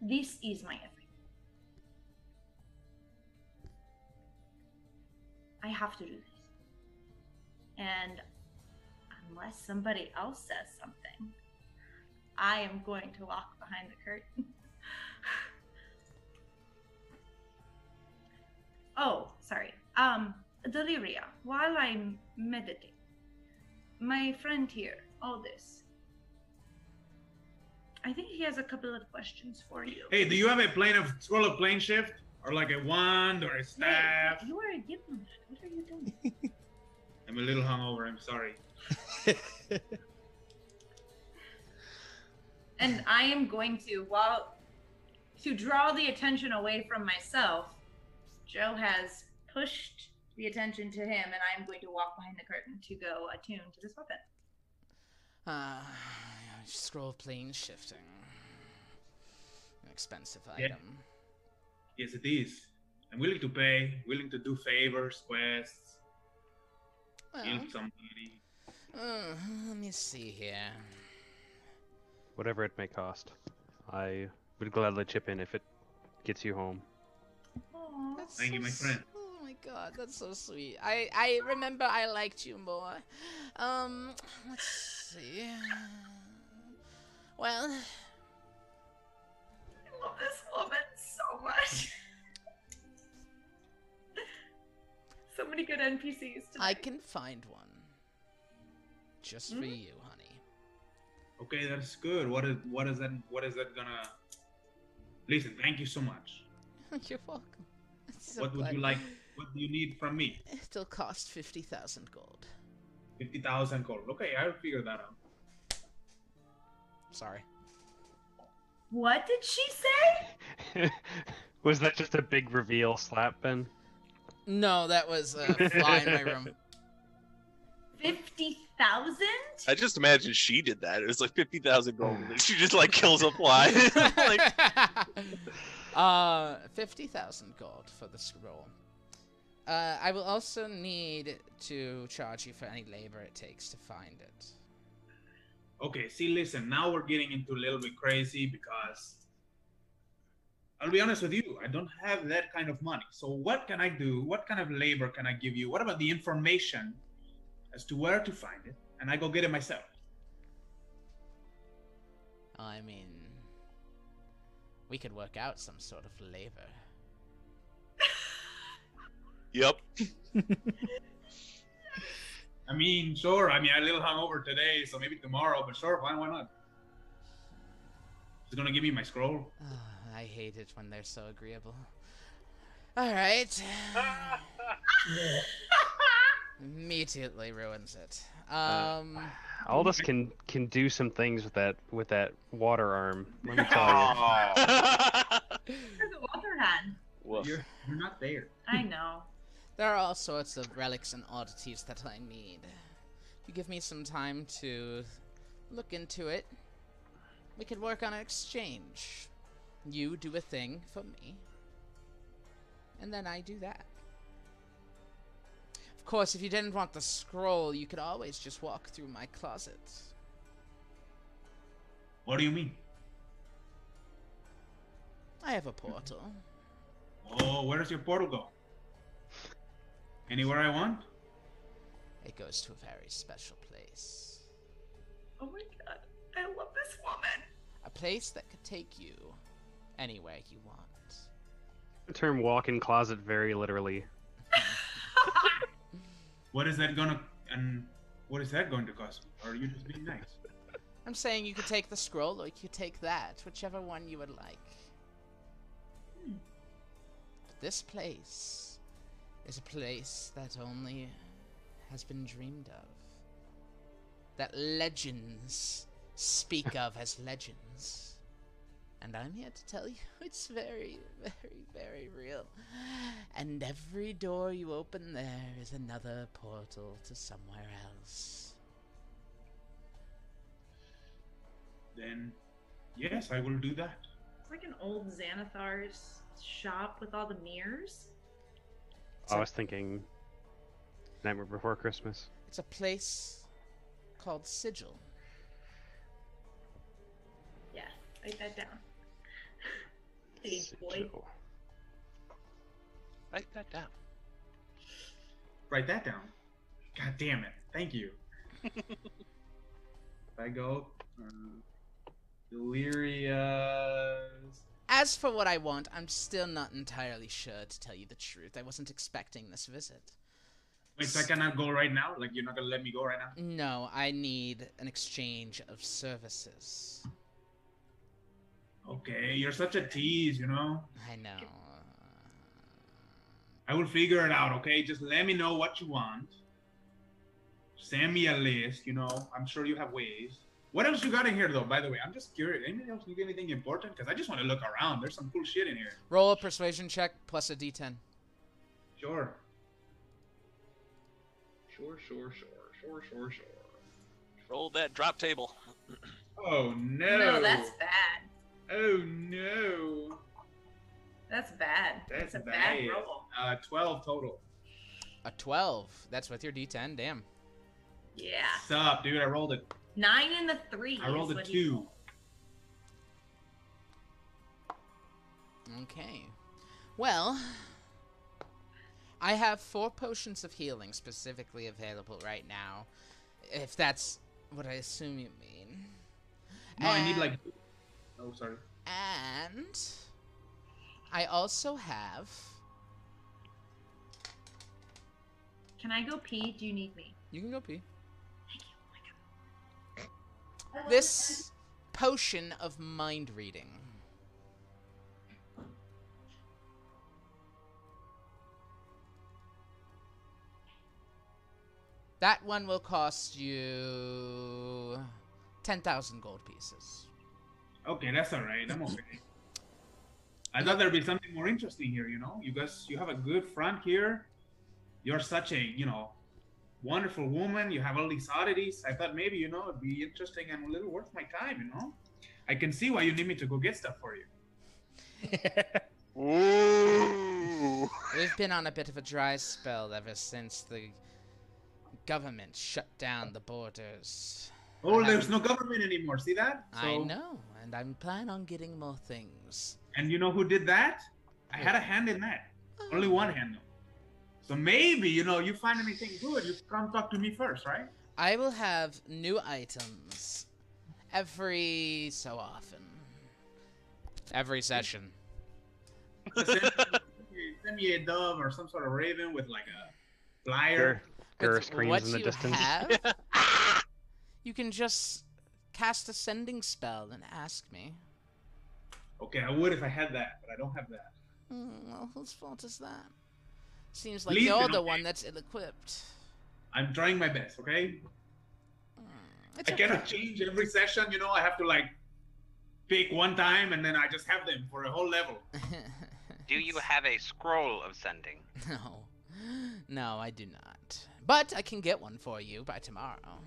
This is my everything. I have to do this. And unless somebody else says something, I am going to walk behind the curtain. oh, sorry. Um, Deliria, while I'm meditating, my friend here, Aldous, I think he has a couple of questions for you. Hey, do you have a plane of scroll of plane shift? Or like a wand or a staff? Hey, you are a diplomat. What are you doing? I'm a little hungover, I'm sorry. and I am going to, while to draw the attention away from myself, Joe has pushed the attention to him, and I am going to walk behind the curtain to go attune to this weapon. Ah, scroll plane shifting. An expensive Yeah. item. Yes, it is. I'm willing to pay, willing to do favors, quests, Well, heal somebody. uh, let me see here. Whatever it may cost. I would gladly chip in if it gets you home. That's Thank you, my friend. Oh my god, that's so sweet. I I remember I liked you more. Um, let's see. Well, I love this woman so much. so many good NPCs. I can find one. Just for Hmm? you, honey. Okay, that's good. What is what is that what is that gonna Listen, thank you so much. You're welcome. So what would glad- you like what do you need from me? It'll cost fifty thousand gold. Fifty thousand gold. Okay, I'll figure that out. Sorry. What did she say? Was that just a big reveal slap, Ben? No, that was a fly in my room. Fifty thousand? I just imagine she did that. It was like fifty thousand gold, and she just like kills a fly. like, Uh, fifty thousand gold for the scroll. Uh, I will also need to charge you for any labor it takes to find it. Okay, see, listen, now we're getting into a little bit crazy because I'll be honest with you, I don't have that kind of money. So, what can I do? What kind of labor can I give you? What about the information as to where to find it? And I go get it myself. I mean, we could work out some sort of labor. yep. I mean, sure, I mean, I'm a little hungover today, so maybe tomorrow, but sure, fine, why not? He's gonna give me my scroll. Ah. I hate it when they're so agreeable. All right. Immediately ruins it. Um. Aldous can can do some things with that with that water arm. Let me tell you. There's a water hand. You're, you're not there. I know. There are all sorts of relics and oddities that I need. If you give me some time to look into it, we could work on an exchange. You do a thing for me, and then I do that. Of course, if you didn't want the scroll, you could always just walk through my closet. What do you mean? I have a portal. Oh, where does your portal go? Anywhere I want? It goes to a very special place. Oh my god. I love this woman. A place that could take you anywhere you want. the term walk-in closet very literally. What is that gonna and what is that going to cost? Or are you just being nice? I'm saying you could take the scroll or you could take that, whichever one you would like. But this place is a place that only has been dreamed of. That legends speak of as legends. And I'm here to tell you it's very, very, very real. And every door you open there is another portal to somewhere else. Then yes, I will do that. It's like an old Xanathar's shop with all the mirrors. I was thinking Nightmare Before Christmas. It's a place called Sigil. Yeah, write that down. Page boy. Write that down. Write that down. God damn it! Thank you. if I go, uh, Delirious. As for what I want, I'm still not entirely sure to tell you the truth. I wasn't expecting this visit. Wait, so I cannot go right now? Like you're not gonna let me go right now? No, I need an exchange of services. Okay, you're such a tease, you know. I know. I will figure it out. Okay, just let me know what you want. Send me a list. You know, I'm sure you have ways. What else you got in here, though? By the way, I'm just curious. Anything else? You get anything important? Because I just want to look around. There's some cool shit in here. Roll a persuasion check plus a d10. Sure. Sure, sure, sure, sure, sure, sure. Roll that drop table. Oh no. No, that's bad. Oh no. That's bad. That's, a bad, bad. roll. Uh, 12 total. A 12. That's with your d10. Damn. Yeah. What's up, dude? I rolled it. Nine and the three. I rolled a two. Okay. Well, I have four potions of healing specifically available right now. If that's what I assume you mean. No, I need like. Oh, sorry. And I also have. Can I go pee? Do you need me? You can go pee. Thank you. Oh This potion of mind reading. That one will cost you 10,000 gold pieces. Okay, that's all right. I'm okay. I thought there'd be something more interesting here. You know, you guys, you have a good front here. You're such a, you know, wonderful woman. You have all these oddities. I thought maybe, you know, it'd be interesting and a little worth my time. You know, I can see why you need me to go get stuff for you. Ooh. We've been on a bit of a dry spell ever since the government shut down the borders. Oh, I there's have- no government anymore. See that? I know, and I'm planning on getting more things. And you know who did that? I had a hand in that. Oh. Only one hand though. So maybe, you know, you find anything good, you come talk to me first, right? I will have new items every so often. Every session. Send, me- send me a dove or some sort of raven with like a flyer. Gur With screams what in the you distance. have, you can just cast a sending spell and ask me. Okay, I would if I had that, but I don't have that. Hmm, well, whose fault is that? Seems like Leave you're it, the okay? one that's ill-equipped. I'm trying my best, okay? It's I okay. cannot change every session, you know, I have to like pick one time and then I just have them for a whole level. Do you have a scroll of sending? no, no, I do not. But I can get one for you by tomorrow.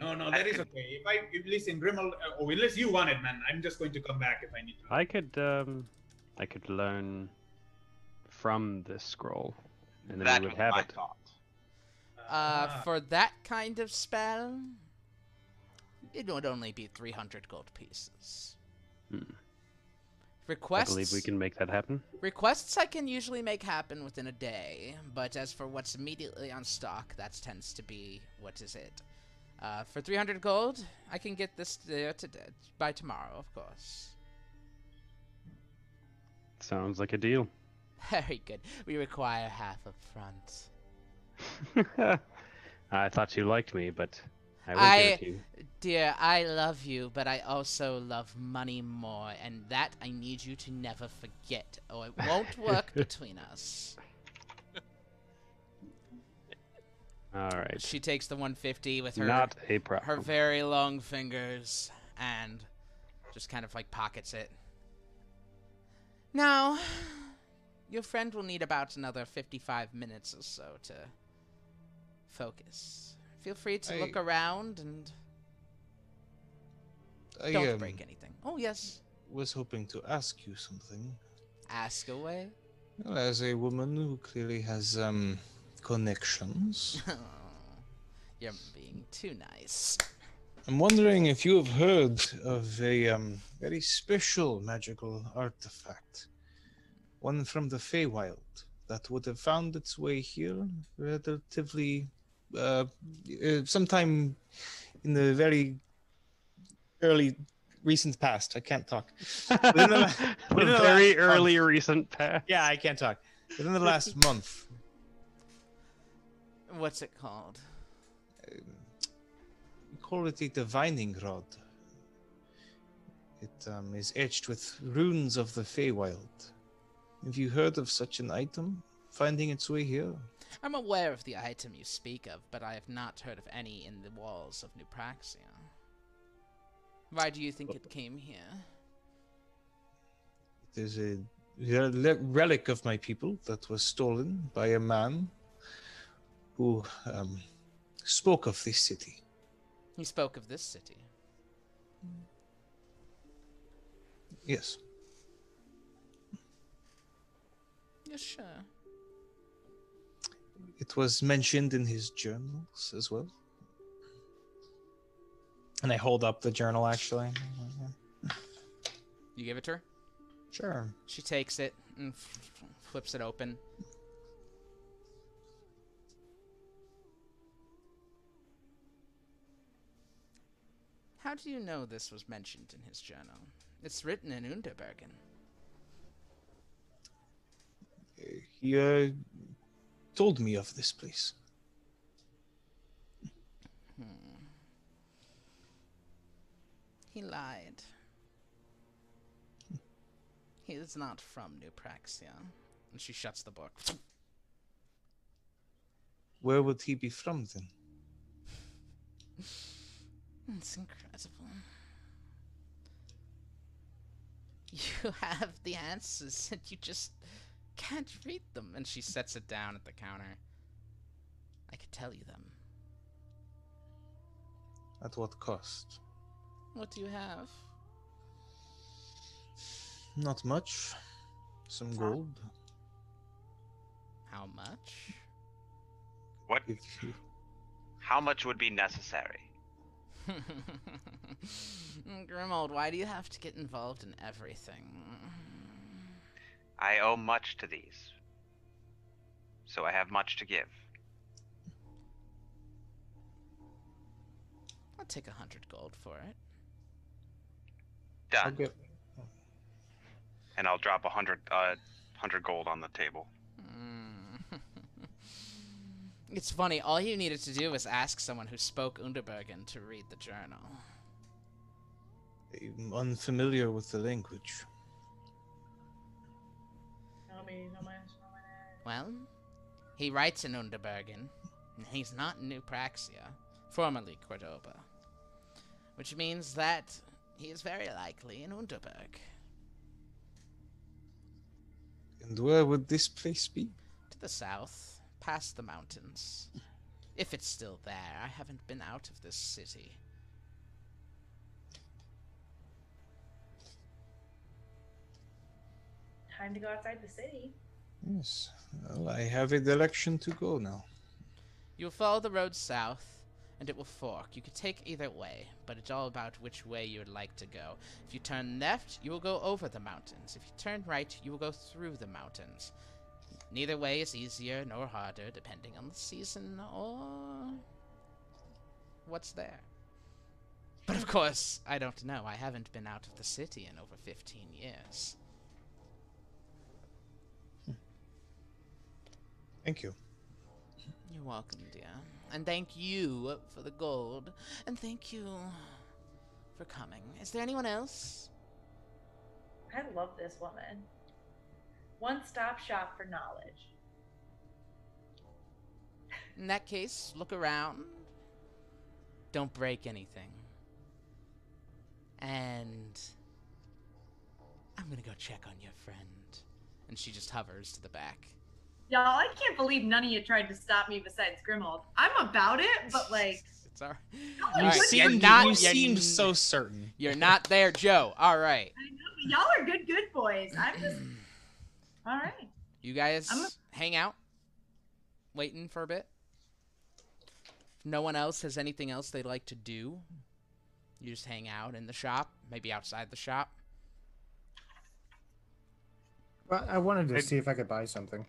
No, no, that is okay. If I if listen, Grimmel, uh, or unless you want it, man, I'm just going to come back if I need to. I could um, I could learn from this scroll, and then That we would have my it. thought. Uh, Ah. for that kind of spell, it would only be 300 gold pieces. Hmm. Requests. I believe we can make that happen. requests I can usually make happen within a day, but as for what's immediately on stock, that tends to be what is it. Uh, for 300 gold, I can get this there to, by tomorrow, of course. Sounds like a deal. Very good. We require half up front. I thought you liked me, but I will I, give it to you. dear, I love you, but I also love money more, and that I need you to never forget, or it won't work between us. All right. She takes the 150 with her Not a problem. her very long fingers and just kind of like pockets it. Now, your friend will need about another 55 minutes or so to focus. Feel free to look around and I don't um, break anything. Oh, yes. was hoping to ask you something. Ask away. Well, as a woman who clearly has um connections, You're being too nice. I'm wondering if you have heard of a um very special magical artifact, one from the Feywild that would have found its way here relatively uh, uh sometime in the very early recent past. I can't talk. Within the la- The within the very last early month. recent past. Yeah, I can't talk. Within the last month. What's it called? We call it a divining rod. It um, is etched with runes of the Feywild. Have you heard of such an item finding its way here? I'm aware of the item you speak of, but I have not heard of any in the walls of Nupraxia. Why do you think it came here? It is a relic of my people that was stolen by a man who um, spoke of this city. He spoke of this city. Yes. Yes, sure. It was mentioned in his journals as well. And I hold up the journal actually. You give it to her? Sure. She takes it and flips it open. How do you know this was mentioned in his journal? It's written in Underbergen. He uh, told me of this place. Hmm. He lied. He is not from Nupraxia. And she shuts the book. Where would he be from then? It's incredible. You have the answers and you just can't read them. And she sets it down at the counter. I could tell you them. At what cost? What do you have? Not much. Some gold. How much? What? How much would be necessary? Grimald, why do you have to get involved in everything? I owe much to these. So I have much to give. I'll take a hundred gold for it. Done. And I'll drop a hundred, uh, hundred gold on the table. It's funny, all you needed to do was ask someone who spoke Underbergen to read the journal. I'm unfamiliar with the language. Well, he writes in Underbergen, and he's not in Nupraxia, formerly Cordoba. Which means that he is very likely in Underberg. And where would this place be? To the south, past the mountains. If it's still there, I haven't been out of this city. Time to go outside the city. Yes. Well, I have a direction to go now. You will follow the road south, and it will fork. You could take either way, but it's all about which way you would like to go. If you turn left, you will go over the mountains. If you turn right, you will go through the mountains. Neither way is easier nor harder, depending on the season or what's there. But of course, I don't know. I haven't been out of the city in over 15 years. Thank you. You're welcome, dear. And thank you for the gold. And thank you for coming. Is there anyone else? I love this woman. One stop shop for knowledge. In that case, look around. Don't break anything. And I'm gonna go check on your friend. And she just hovers to the back. Y'all, I can't believe none of you tried to stop me besides Grimald. I'm about it, but like, It's alright. You Alright, seemed- you're not, you you're so certain. You're not there, Joe. Alright. y'all are good, good boys. I'm just. All right. You guys I'm a- hang out, waiting for a bit. If no one else has anything else they'd like to do, you just hang out in the shop, maybe outside the shop. Well, I wanted to see if I could buy something.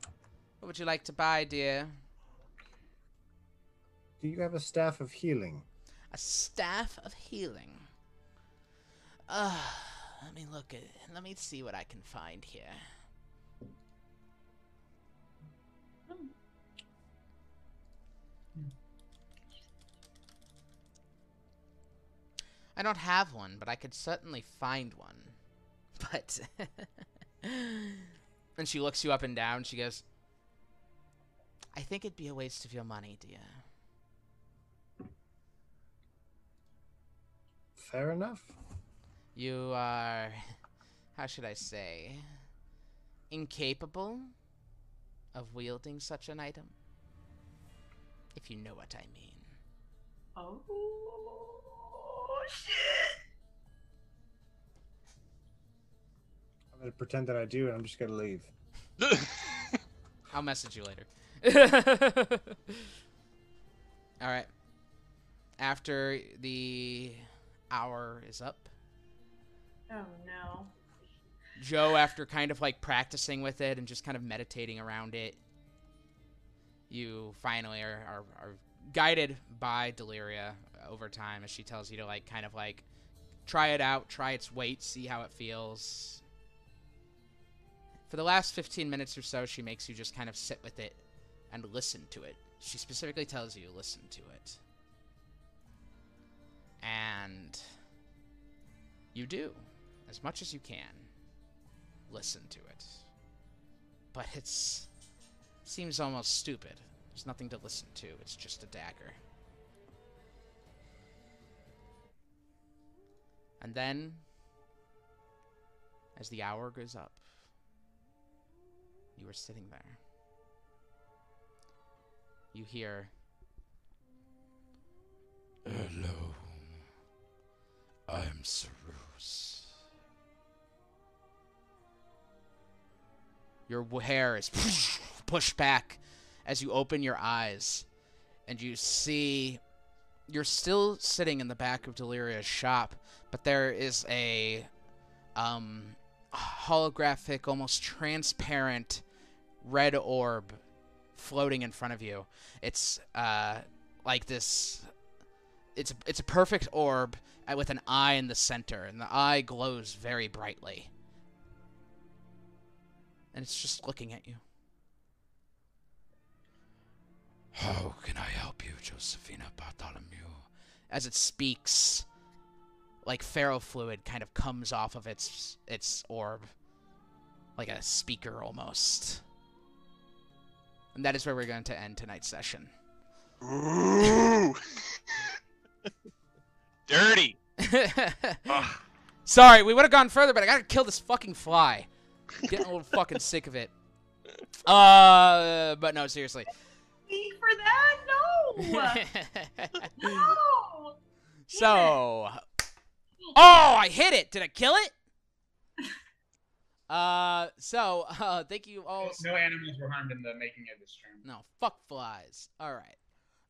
What would you like to buy, dear? Do you have a staff of healing? A staff of healing. Uh, let me look at Let me see what I can find here. I don't have one, but I could certainly find one. But. and she looks you up and down. She goes, I think it'd be a waste of your money, dear. Fair enough. You are, how should I say, incapable of wielding such an item? If you know what I mean. Oh shit! I'm gonna pretend that I do, and I'm just gonna leave. I'll message you later. All right. After the hour is up, Oh no. Joe, after kind of like practicing with it and just kind of meditating around it, you finally are, are, are guided by Deliria over time as she tells you to like kind of like try it out, try its weight, see how it feels. For the last 15 minutes or so, she makes you just kind of sit with it and listen to it. She specifically tells you listen to it. And you do as much as you can listen to it. But it's seems almost stupid. There's nothing to listen to. It's just a dagger. And then as the hour goes up, you are sitting there. You hear Hello. I'm Sarus. Your hair is pushed back as you open your eyes and you see you're still sitting in the back of Deliria's shop, but there is a um holographic, almost transparent red orb floating in front of you. It's uh like this it's it's a perfect orb uh, with an eye in the center and the eye glows very brightly and it's just looking at you. How can I help you, Josephina Bartholomew? As it speaks, like ferrofluid kind of comes off of its its orb, like a speaker almost. And that is where we're going to end tonight's session. Ooh. Dirty. Sorry, we would have gone further, but I gotta kill this fucking fly. Getting a little fucking sick of it. Uh, but no, seriously. Speak for that? No. no. So, oh, I hit it. Did I kill it? Uh, so uh, thank you all. No animals were harmed in the making of this stream. No, fuck flies. All right.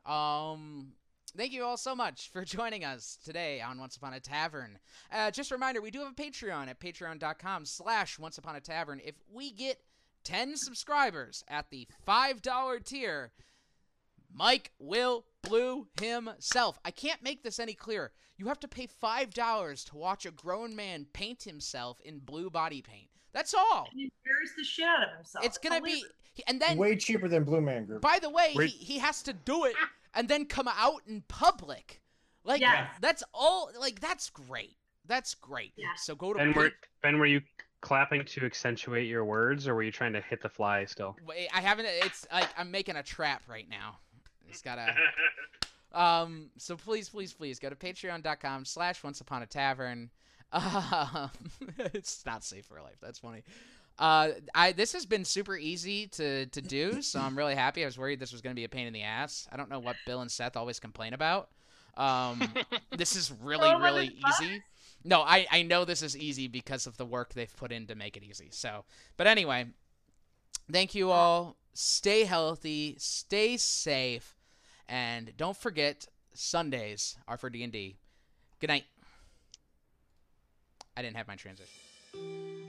Um, thank you all so much for joining us today on Once Upon a Tavern. Uh, just a reminder, we do have a Patreon at patreon.com slash Once Upon a Tavern. If we get 10 subscribers at the $5 tier, Mike will blue himself. I can't make this any clearer. You have to pay $5 to watch a grown man paint himself in blue body paint. That's all. He embarrassed the shit out of himself. It's gonna be and then Way cheaper than Blue Man Group. by the way, Where- he, he has to do it and then come out in public. Like Yes. that's all. Like that's great. That's great. So go to. Ben, were, ben, were you clapping to accentuate your words, or were you trying to hit the fly still? Wait, I haven't. It's like I'm making a trap right now. It's gotta. um. So please, please, please go to patreon.com slash once upon a tavern. Um, it's not safe for life. That's funny. Uh, I this has been super easy to to do, so I'm really happy. I was worried this was gonna be a pain in the ass. I don't know what Bill and Seth always complain about. Um, this is really Oh, really fun. easy. No, I I know this is easy because of the work they've put in to make it easy. So, but anyway, thank you all. Stay healthy, stay safe, and don't forget Sundays are for D and D. Good night. I didn't have my transition.